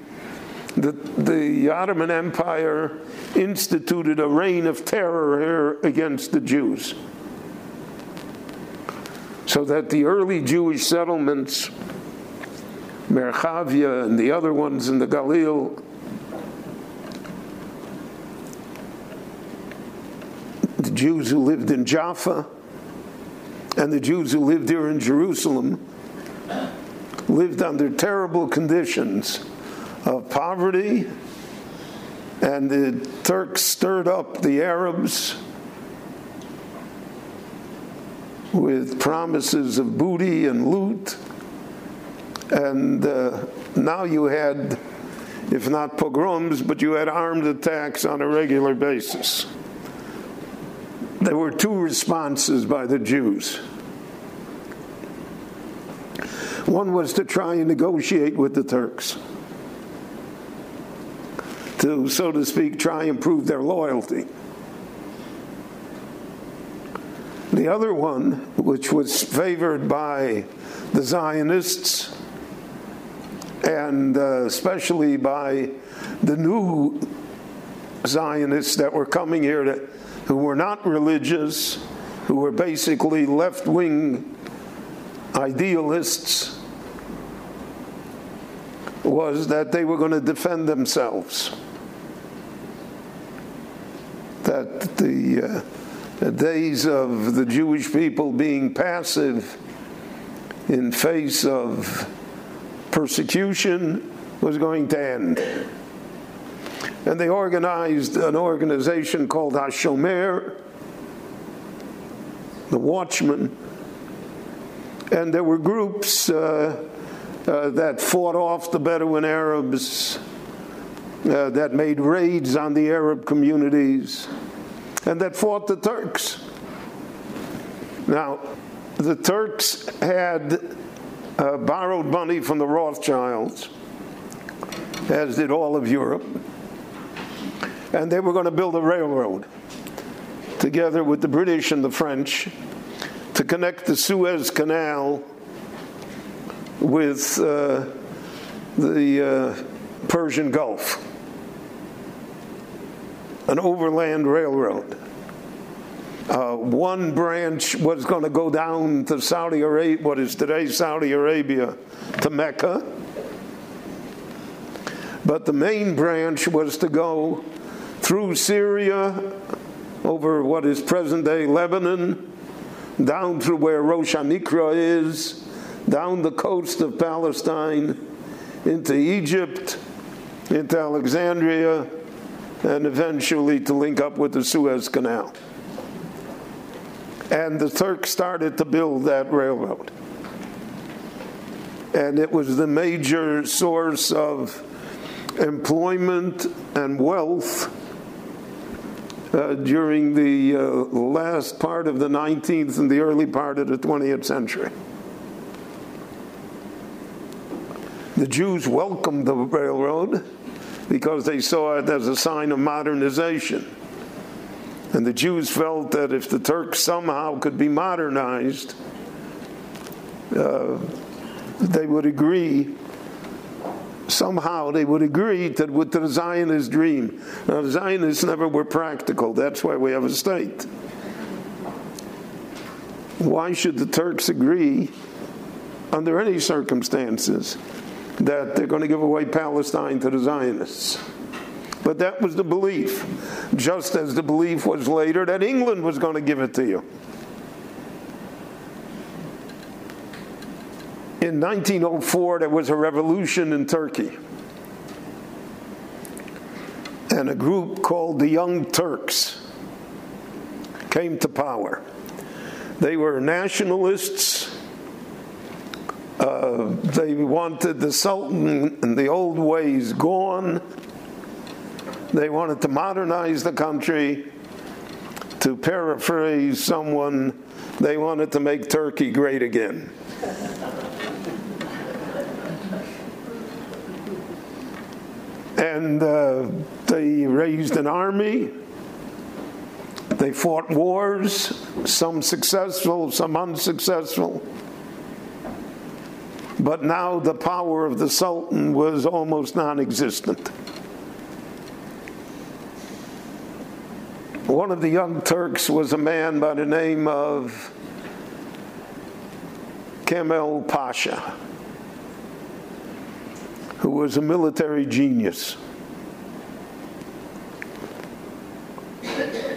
the, the Ottoman Empire instituted a reign of terror here against the Jews. So that the early Jewish settlements, Merchavia and the other ones in the Galil, Jews who lived in Jaffa and the Jews who lived here in Jerusalem lived under terrible conditions of poverty, and the Turks stirred up the Arabs with promises of booty and loot. And uh, now you had, if not pogroms, but you had armed attacks on a regular basis. There were two responses by the Jews. One was to try and negotiate with the Turks, to, so to speak, try and prove their loyalty. The other one, which was favored by the Zionists and uh, especially by the new Zionists that were coming here to, who were not religious, who were basically left wing idealists, was that they were going to defend themselves. That the uh, the days of the Jewish people being passive in face of persecution was going to end. And they organized an organization called Hashomer, the Watchman. And there were groups uh, uh, that fought off the Bedouin Arabs, uh, that made raids on the Arab communities and that fought the Turks. Now, the Turks had uh, borrowed money from the Rothschilds, as did all of Europe, and they were going to build a railroad together with the British and the French to connect the Suez Canal with uh, the uh, Persian Gulf an overland railroad. Uh, one branch was going to go down to Saudi Arabia, what is today Saudi Arabia, to Mecca. But the main branch was to go through Syria, over what is present day Lebanon, down through where Rosh Hanikra is, down the coast of Palestine, into Egypt, into Alexandria, and eventually to link up with the Suez Canal. And the Turks started to build that railroad. And it was the major source of employment and wealth uh, during the uh, last part of the 19th and the early part of the 20th century. The Jews welcomed the railroad because they saw it as a sign of modernization. And the Jews felt that if the Turks somehow could be modernized, uh, they would agree, somehow they would agree to, with the Zionist dream. Now, the Zionists never were practical. That's why we have a state. Why should the Turks agree, under any circumstances, that they're going to give away Palestine to the Zionists. But that was the belief, just as the belief was later that England was going to give it to you. In 1904, there was a revolution in Turkey. And a group called the Young Turks came to power. They were nationalists uh, they wanted the Sultan and the old ways gone. They wanted to modernize the country. To paraphrase someone, they wanted to make Turkey great again. And uh, they raised an army. They fought wars, some successful, some unsuccessful. But now the power of the Sultan was almost non existent. One of the young Turks was a man by the name of Kemal Pasha, was a military genius.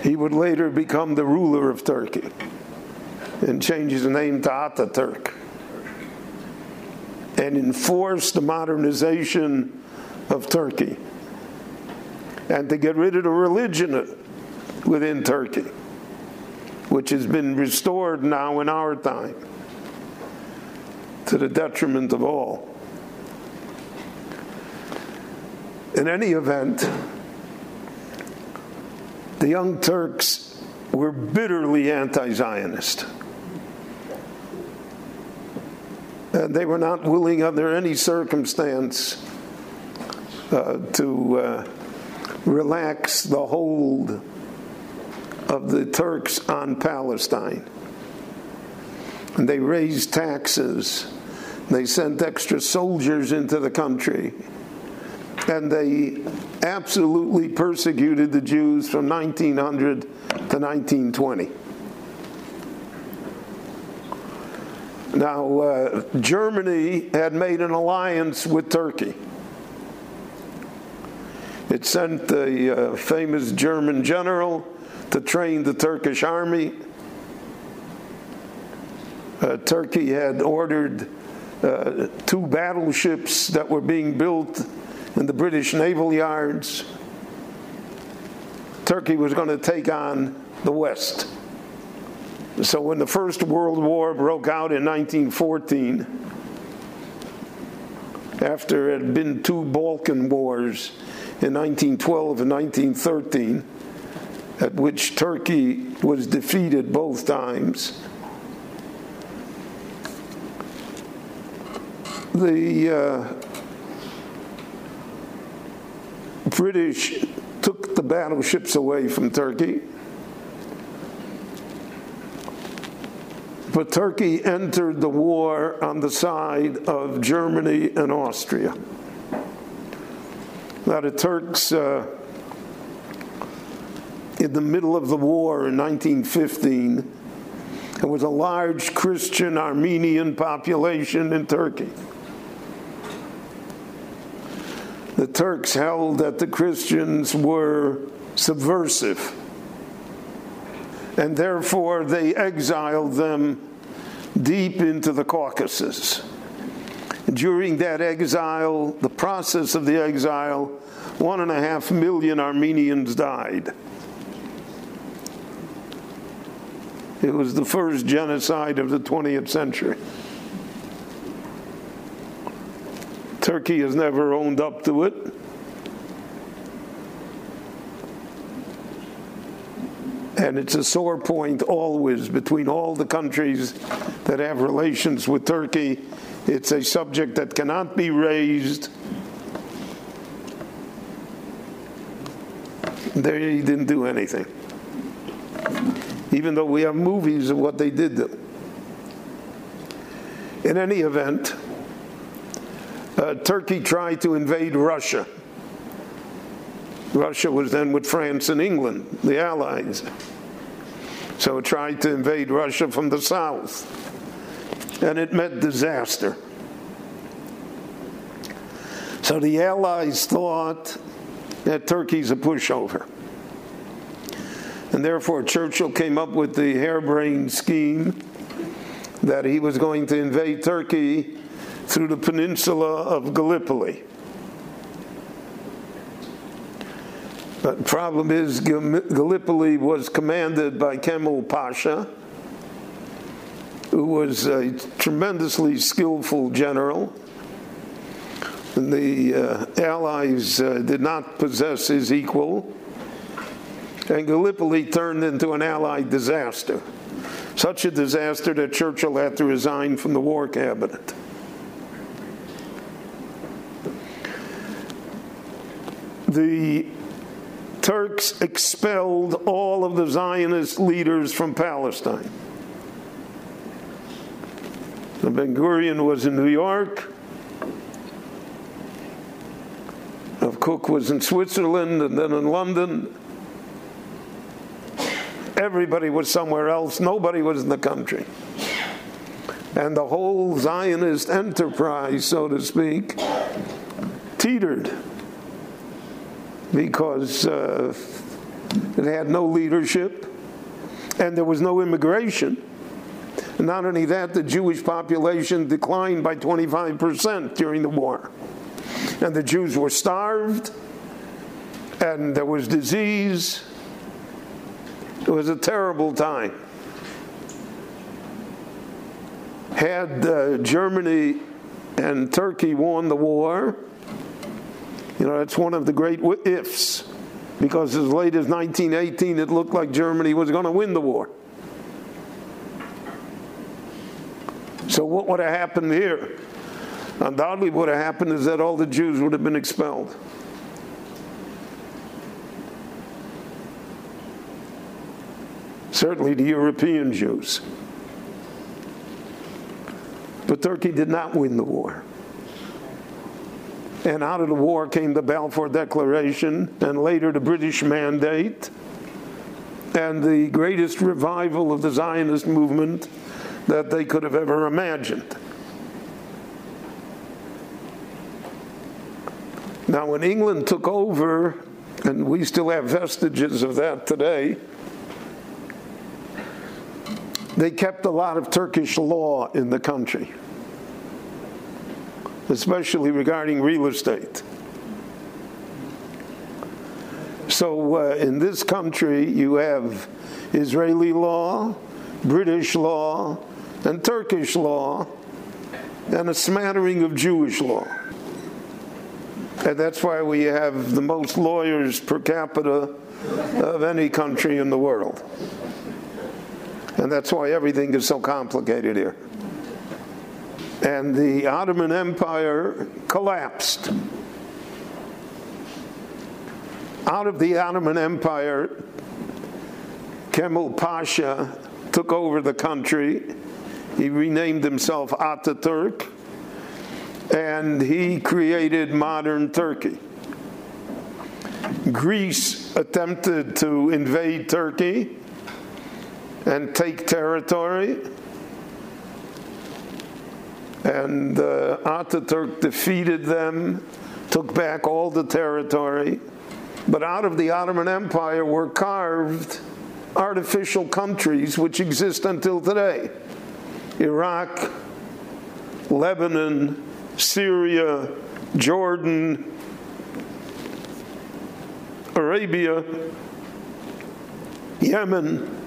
He would later become the ruler of Turkey. and change his name to Ataturk and enforce the modernization of Turkey and to get rid of the religion within Turkey, which has been restored now in our time to the detriment of all. In any event, the Young Turks were bitterly anti Zionist. And they were not willing, under any circumstance, uh, to uh, relax the hold of the Turks on Palestine. And they raised taxes, they sent extra soldiers into the country, and they absolutely persecuted the Jews from 1900 to 1920. Now, uh, Germany had made an alliance with Turkey. It sent the uh, famous German general to train the Turkish army. Uh, Turkey had ordered uh, two battleships that were being built in the British naval yards. Turkey was going to take on the West. So when the First World War broke out in 1914, after it had been two Balkan wars in 1912 and 1913, at which Turkey was defeated both times, the uh, British took the battleships away from Turkey But Turkey entered the war on the side of Germany and Austria. Now, the Turks, uh, in the middle of the war in 1915, there was a large Christian Armenian population in Turkey. The Turks held that the Christians were subversive and therefore they exiled them deep into the Caucasus. During that exile, the process of the exile, one and a half million Armenians died. It was the first genocide of the 20th century. Turkey has never owned up to it. And it's a sore point always between all the countries that have relations with Turkey. It's a subject that cannot be raised. They didn't do anything. Even though we have movies of what they did them. In any event, uh, Turkey tried to invade Russia. Russia was then with France and England, the Allies. So it tried to invade Russia from the south. And it met disaster. So the Allies thought that Turkey's a pushover. And therefore, Churchill came up with the harebrained scheme that he was going to invade Turkey through the peninsula of Gallipoli. But the problem is, Gallipoli was commanded by Kemal Pasha, who was a tremendously skillful general. And the uh, Allies uh, did not possess his equal. And Gallipoli turned into an Allied disaster. Such a disaster that Churchill had to resign from the war cabinet. The Turks expelled all of the Zionist leaders from Palestine. The Ben Gurion was in New York. Rav Kook was in Switzerland and then in London. Everybody was somewhere else. Nobody was in the country. And the whole Zionist enterprise, so to speak, teetered because uh, it had no leadership and there was no immigration. Not only that, the Jewish population declined by 25% during the war. And the Jews were starved, and there was disease. It was a terrible time. Had uh, Germany and Turkey won the war, you know, that's one of the great ifs, because as late as 1918, it looked like Germany was going to win the war. So, what would have happened here? Undoubtedly, what would have happened is that all the Jews would have been expelled. Certainly, the European Jews. But Turkey did not win the war. And out of the war came the Balfour Declaration and later the British Mandate and the greatest revival of the Zionist movement that they could have ever imagined. Now, when England took over, and we still have vestiges of that today, they kept a lot of Turkish law in the country, especially regarding real estate. So, uh, in this country, you have Israeli law, British law, and Turkish law, and a smattering of Jewish law. And that's why we have the most lawyers per capita of any country in the world. And that's why everything is so complicated here. And the Ottoman Empire collapsed. Out of the Ottoman Empire, Kemal Pasha took over the country. He renamed himself Ataturk and he created modern Turkey. Greece attempted to invade Turkey and take territory. And uh, Ataturk defeated them, took back all the territory. But out of the Ottoman Empire were carved artificial countries which exist until today Iraq, Lebanon, Syria, Jordan, Arabia, Yemen.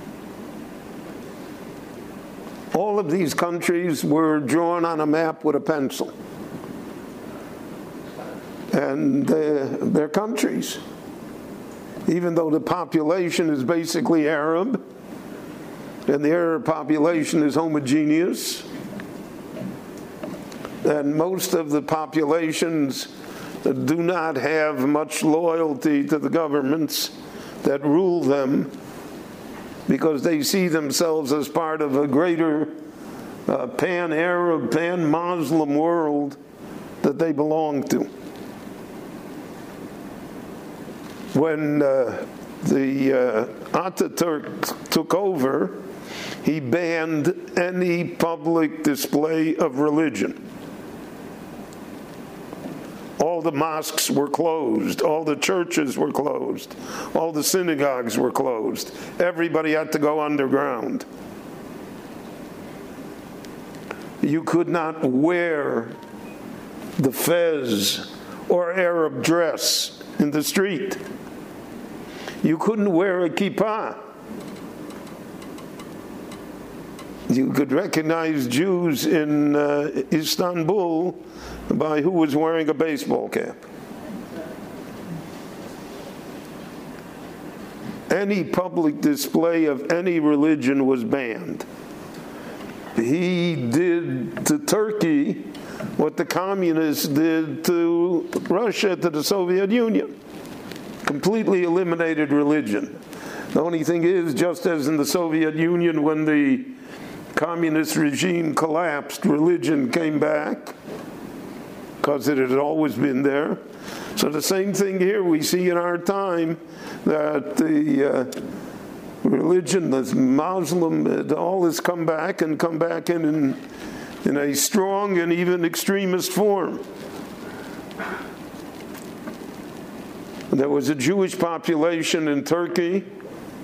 All of these countries were drawn on a map with a pencil. And they're, they're countries. Even though the population is basically Arab, and the Arab population is homogeneous, and most of the populations do not have much loyalty to the governments that rule them because they see themselves as part of a greater uh, pan Arab, pan Muslim world that they belong to. When uh, the uh, Ataturk took over, he banned any public display of religion all the mosques were closed, all the churches were closed, all the synagogues were closed. Everybody had to go underground. You could not wear the fez or Arab dress in the street. You couldn't wear a kippah. You could recognize Jews in uh, Istanbul by who was wearing a baseball cap. Any public display of any religion was banned. He did to Turkey what the communists did to Russia, to the Soviet Union. Completely eliminated religion. The only thing is, just as in the Soviet Union, when the communist regime collapsed, religion came back because it had always been there. So the same thing here we see in our time that the uh, religion, the Muslim, all has come back and come back in, in, in a strong and even extremist form. There was a Jewish population in Turkey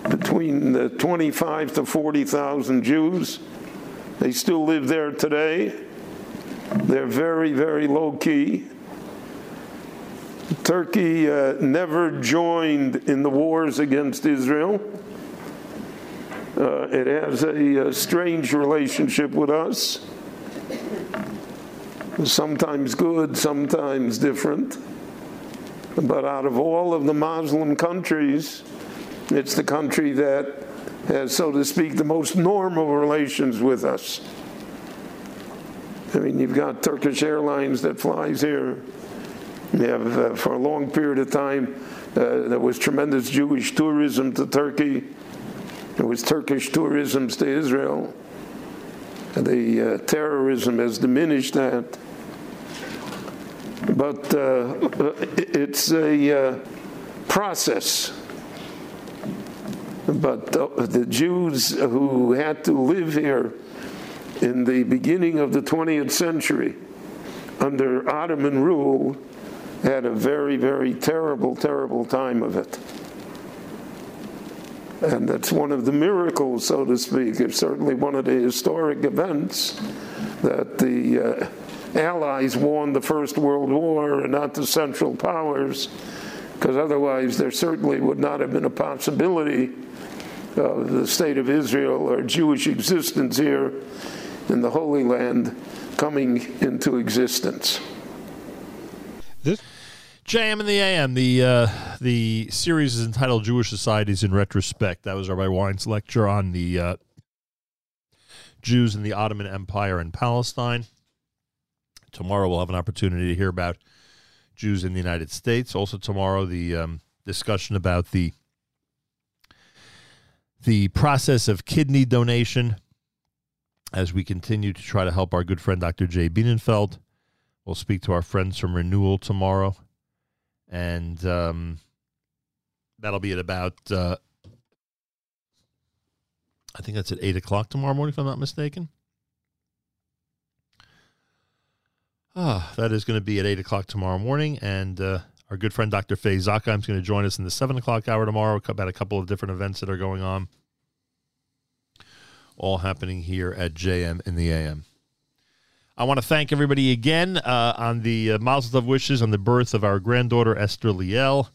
between the 25 to 40,000 Jews. They still live there today. They're very, very low key. Turkey uh, never joined in the wars against Israel. Uh, it has a, a, strange relationship with us, sometimes good, sometimes different. But out of all of the Muslim countries, it's the country that has, so to speak, the most normal relations with us. I mean, you've got Turkish Airlines that flies here. You have, uh, for a long period of time, uh, there was tremendous Jewish tourism to Turkey. There was Turkish tourism to Israel. The uh, terrorism has diminished that. But uh, it's a uh, process. But the Jews who had to live here in the beginning of the 20th century under Ottoman rule had a very, very terrible, terrible time of it. And that's one of the miracles, so to speak. It's certainly one of the historic events that the uh, Allies won the First World War and not the Central Powers, because otherwise there certainly would not have been a possibility of the state of Israel or Jewish existence here in the Holy Land coming into existence. This JM and the AM. The uh, the series is entitled "Jewish Societies in Retrospect." That was Rabbi Wein's lecture on the uh, Jews in the Ottoman Empire in Palestine. Tomorrow we'll have an opportunity to hear about Jews in the United States. Also tomorrow the um, discussion about the the process of kidney donation as we continue to try to help our good friend Dr. Jay Bienenfeld. We'll speak to our friends from Renewal tomorrow. And um, that'll be at about, uh, I think that's at 8 o'clock tomorrow morning, if I'm not mistaken. Ah, that is going to be at 8 o'clock tomorrow morning. And uh, our good friend Dr. Faye Zakheim is going to join us in the 7 o'clock hour tomorrow about a couple of different events that are going on all happening here at JM in the AM. I want to thank everybody again uh, on the uh, Mazel Tov wishes on the birth of our granddaughter Esther Liel.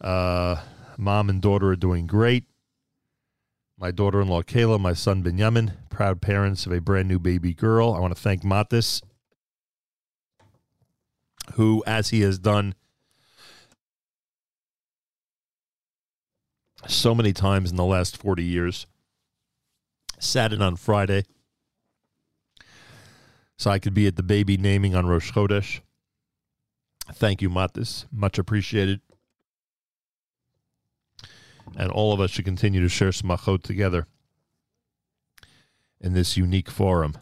Uh, mom and daughter are doing great. My daughter-in-law Kayla, my son Benjamin, proud parents of a brand new baby girl. I want to thank Matis, who, as he has done so many times in the last 40 years, sat in on Friday so I could be at the baby naming on Rosh Chodesh. Thank you, Matis. Much appreciated. And all of us should continue to share smachot together in this unique forum.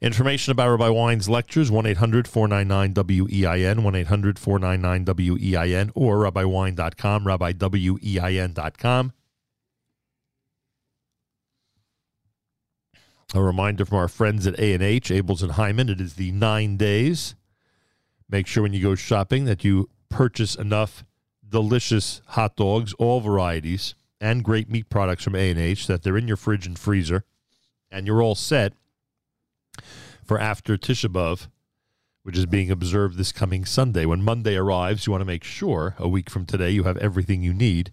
Information about Rabbi Wein's lectures 1 800 499 WEIN, 1 800 499 WEIN, or rabbiwine.com, rabbiwein.com. A reminder from our friends at A&H, Abels and Heymann, it is the nine days. Make sure when you go shopping that you purchase enough delicious hot dogs, all varieties, and great meat products from A&H that they're in your fridge and freezer, and you're all set for after Tisha B'Av, which is being observed this coming Sunday. When Monday arrives, you want to make sure, a week from today, you have everything you need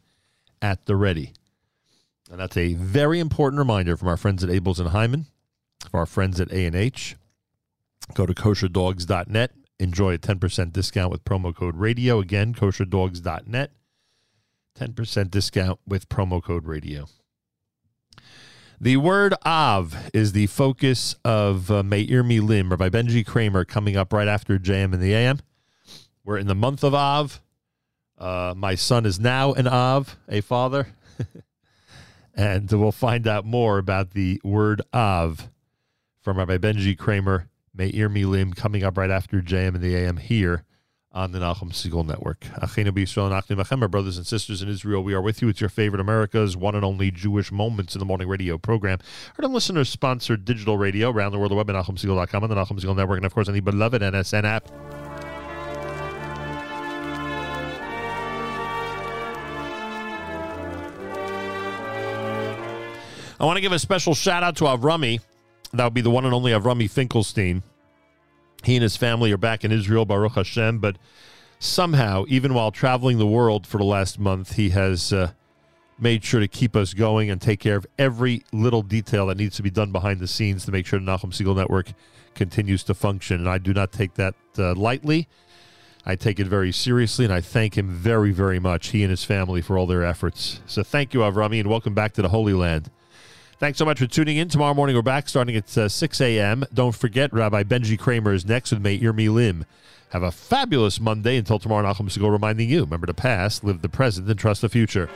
at the ready. And that's a very important reminder from our friends at Abels and Heymann, from our friends at A&H. Go to kosherdogs.net. Enjoy a 10% discount with promo code radio. Again, kosherdogs.net. 10% discount with promo code radio. The word Av is the focus of uh, Meir Milim, Rabbi Benji Kramer, coming up right after JM in the AM. We're in the month of Av. Uh, my son is now an Av, a father. And we'll find out more about the word of from Rabbi Benji Kramer, Meir Milim, coming up right after JM and the AM here on the Nachum Segal Network. Achenu B'Yisrael my brothers and sisters in Israel, we are with you. It's your favorite America's one and only Jewish Moments in the Morning radio program. Heard on listener-sponsored digital radio around the world, the web at NachumSegal.com and the Nachum Segal Network, and of course on the beloved NSN app. I want to give a special shout out to Avrami. That would be the one and only Avrami Finkelstein. He and his family are back in Israel, Baruch Hashem, but somehow, even while traveling the world for the last month, he has uh, made sure to keep us going and take care of every little detail that needs to be done behind the scenes to make sure the Nachum Segal Network continues to function. And I do not take that uh, lightly. I take it very seriously, and I thank him very, very much, he and his family, for all their efforts. So thank you, Avrami, and welcome back to the Holy Land. Thanks so much for tuning in. Tomorrow morning, we're back starting at uh, 6 a.m. Don't forget, Rabbi Benji Kramer is next with Meir Milim. Have a fabulous Monday. Until tomorrow, Nachum Segal reminding you remember the past, live the present, and trust the future.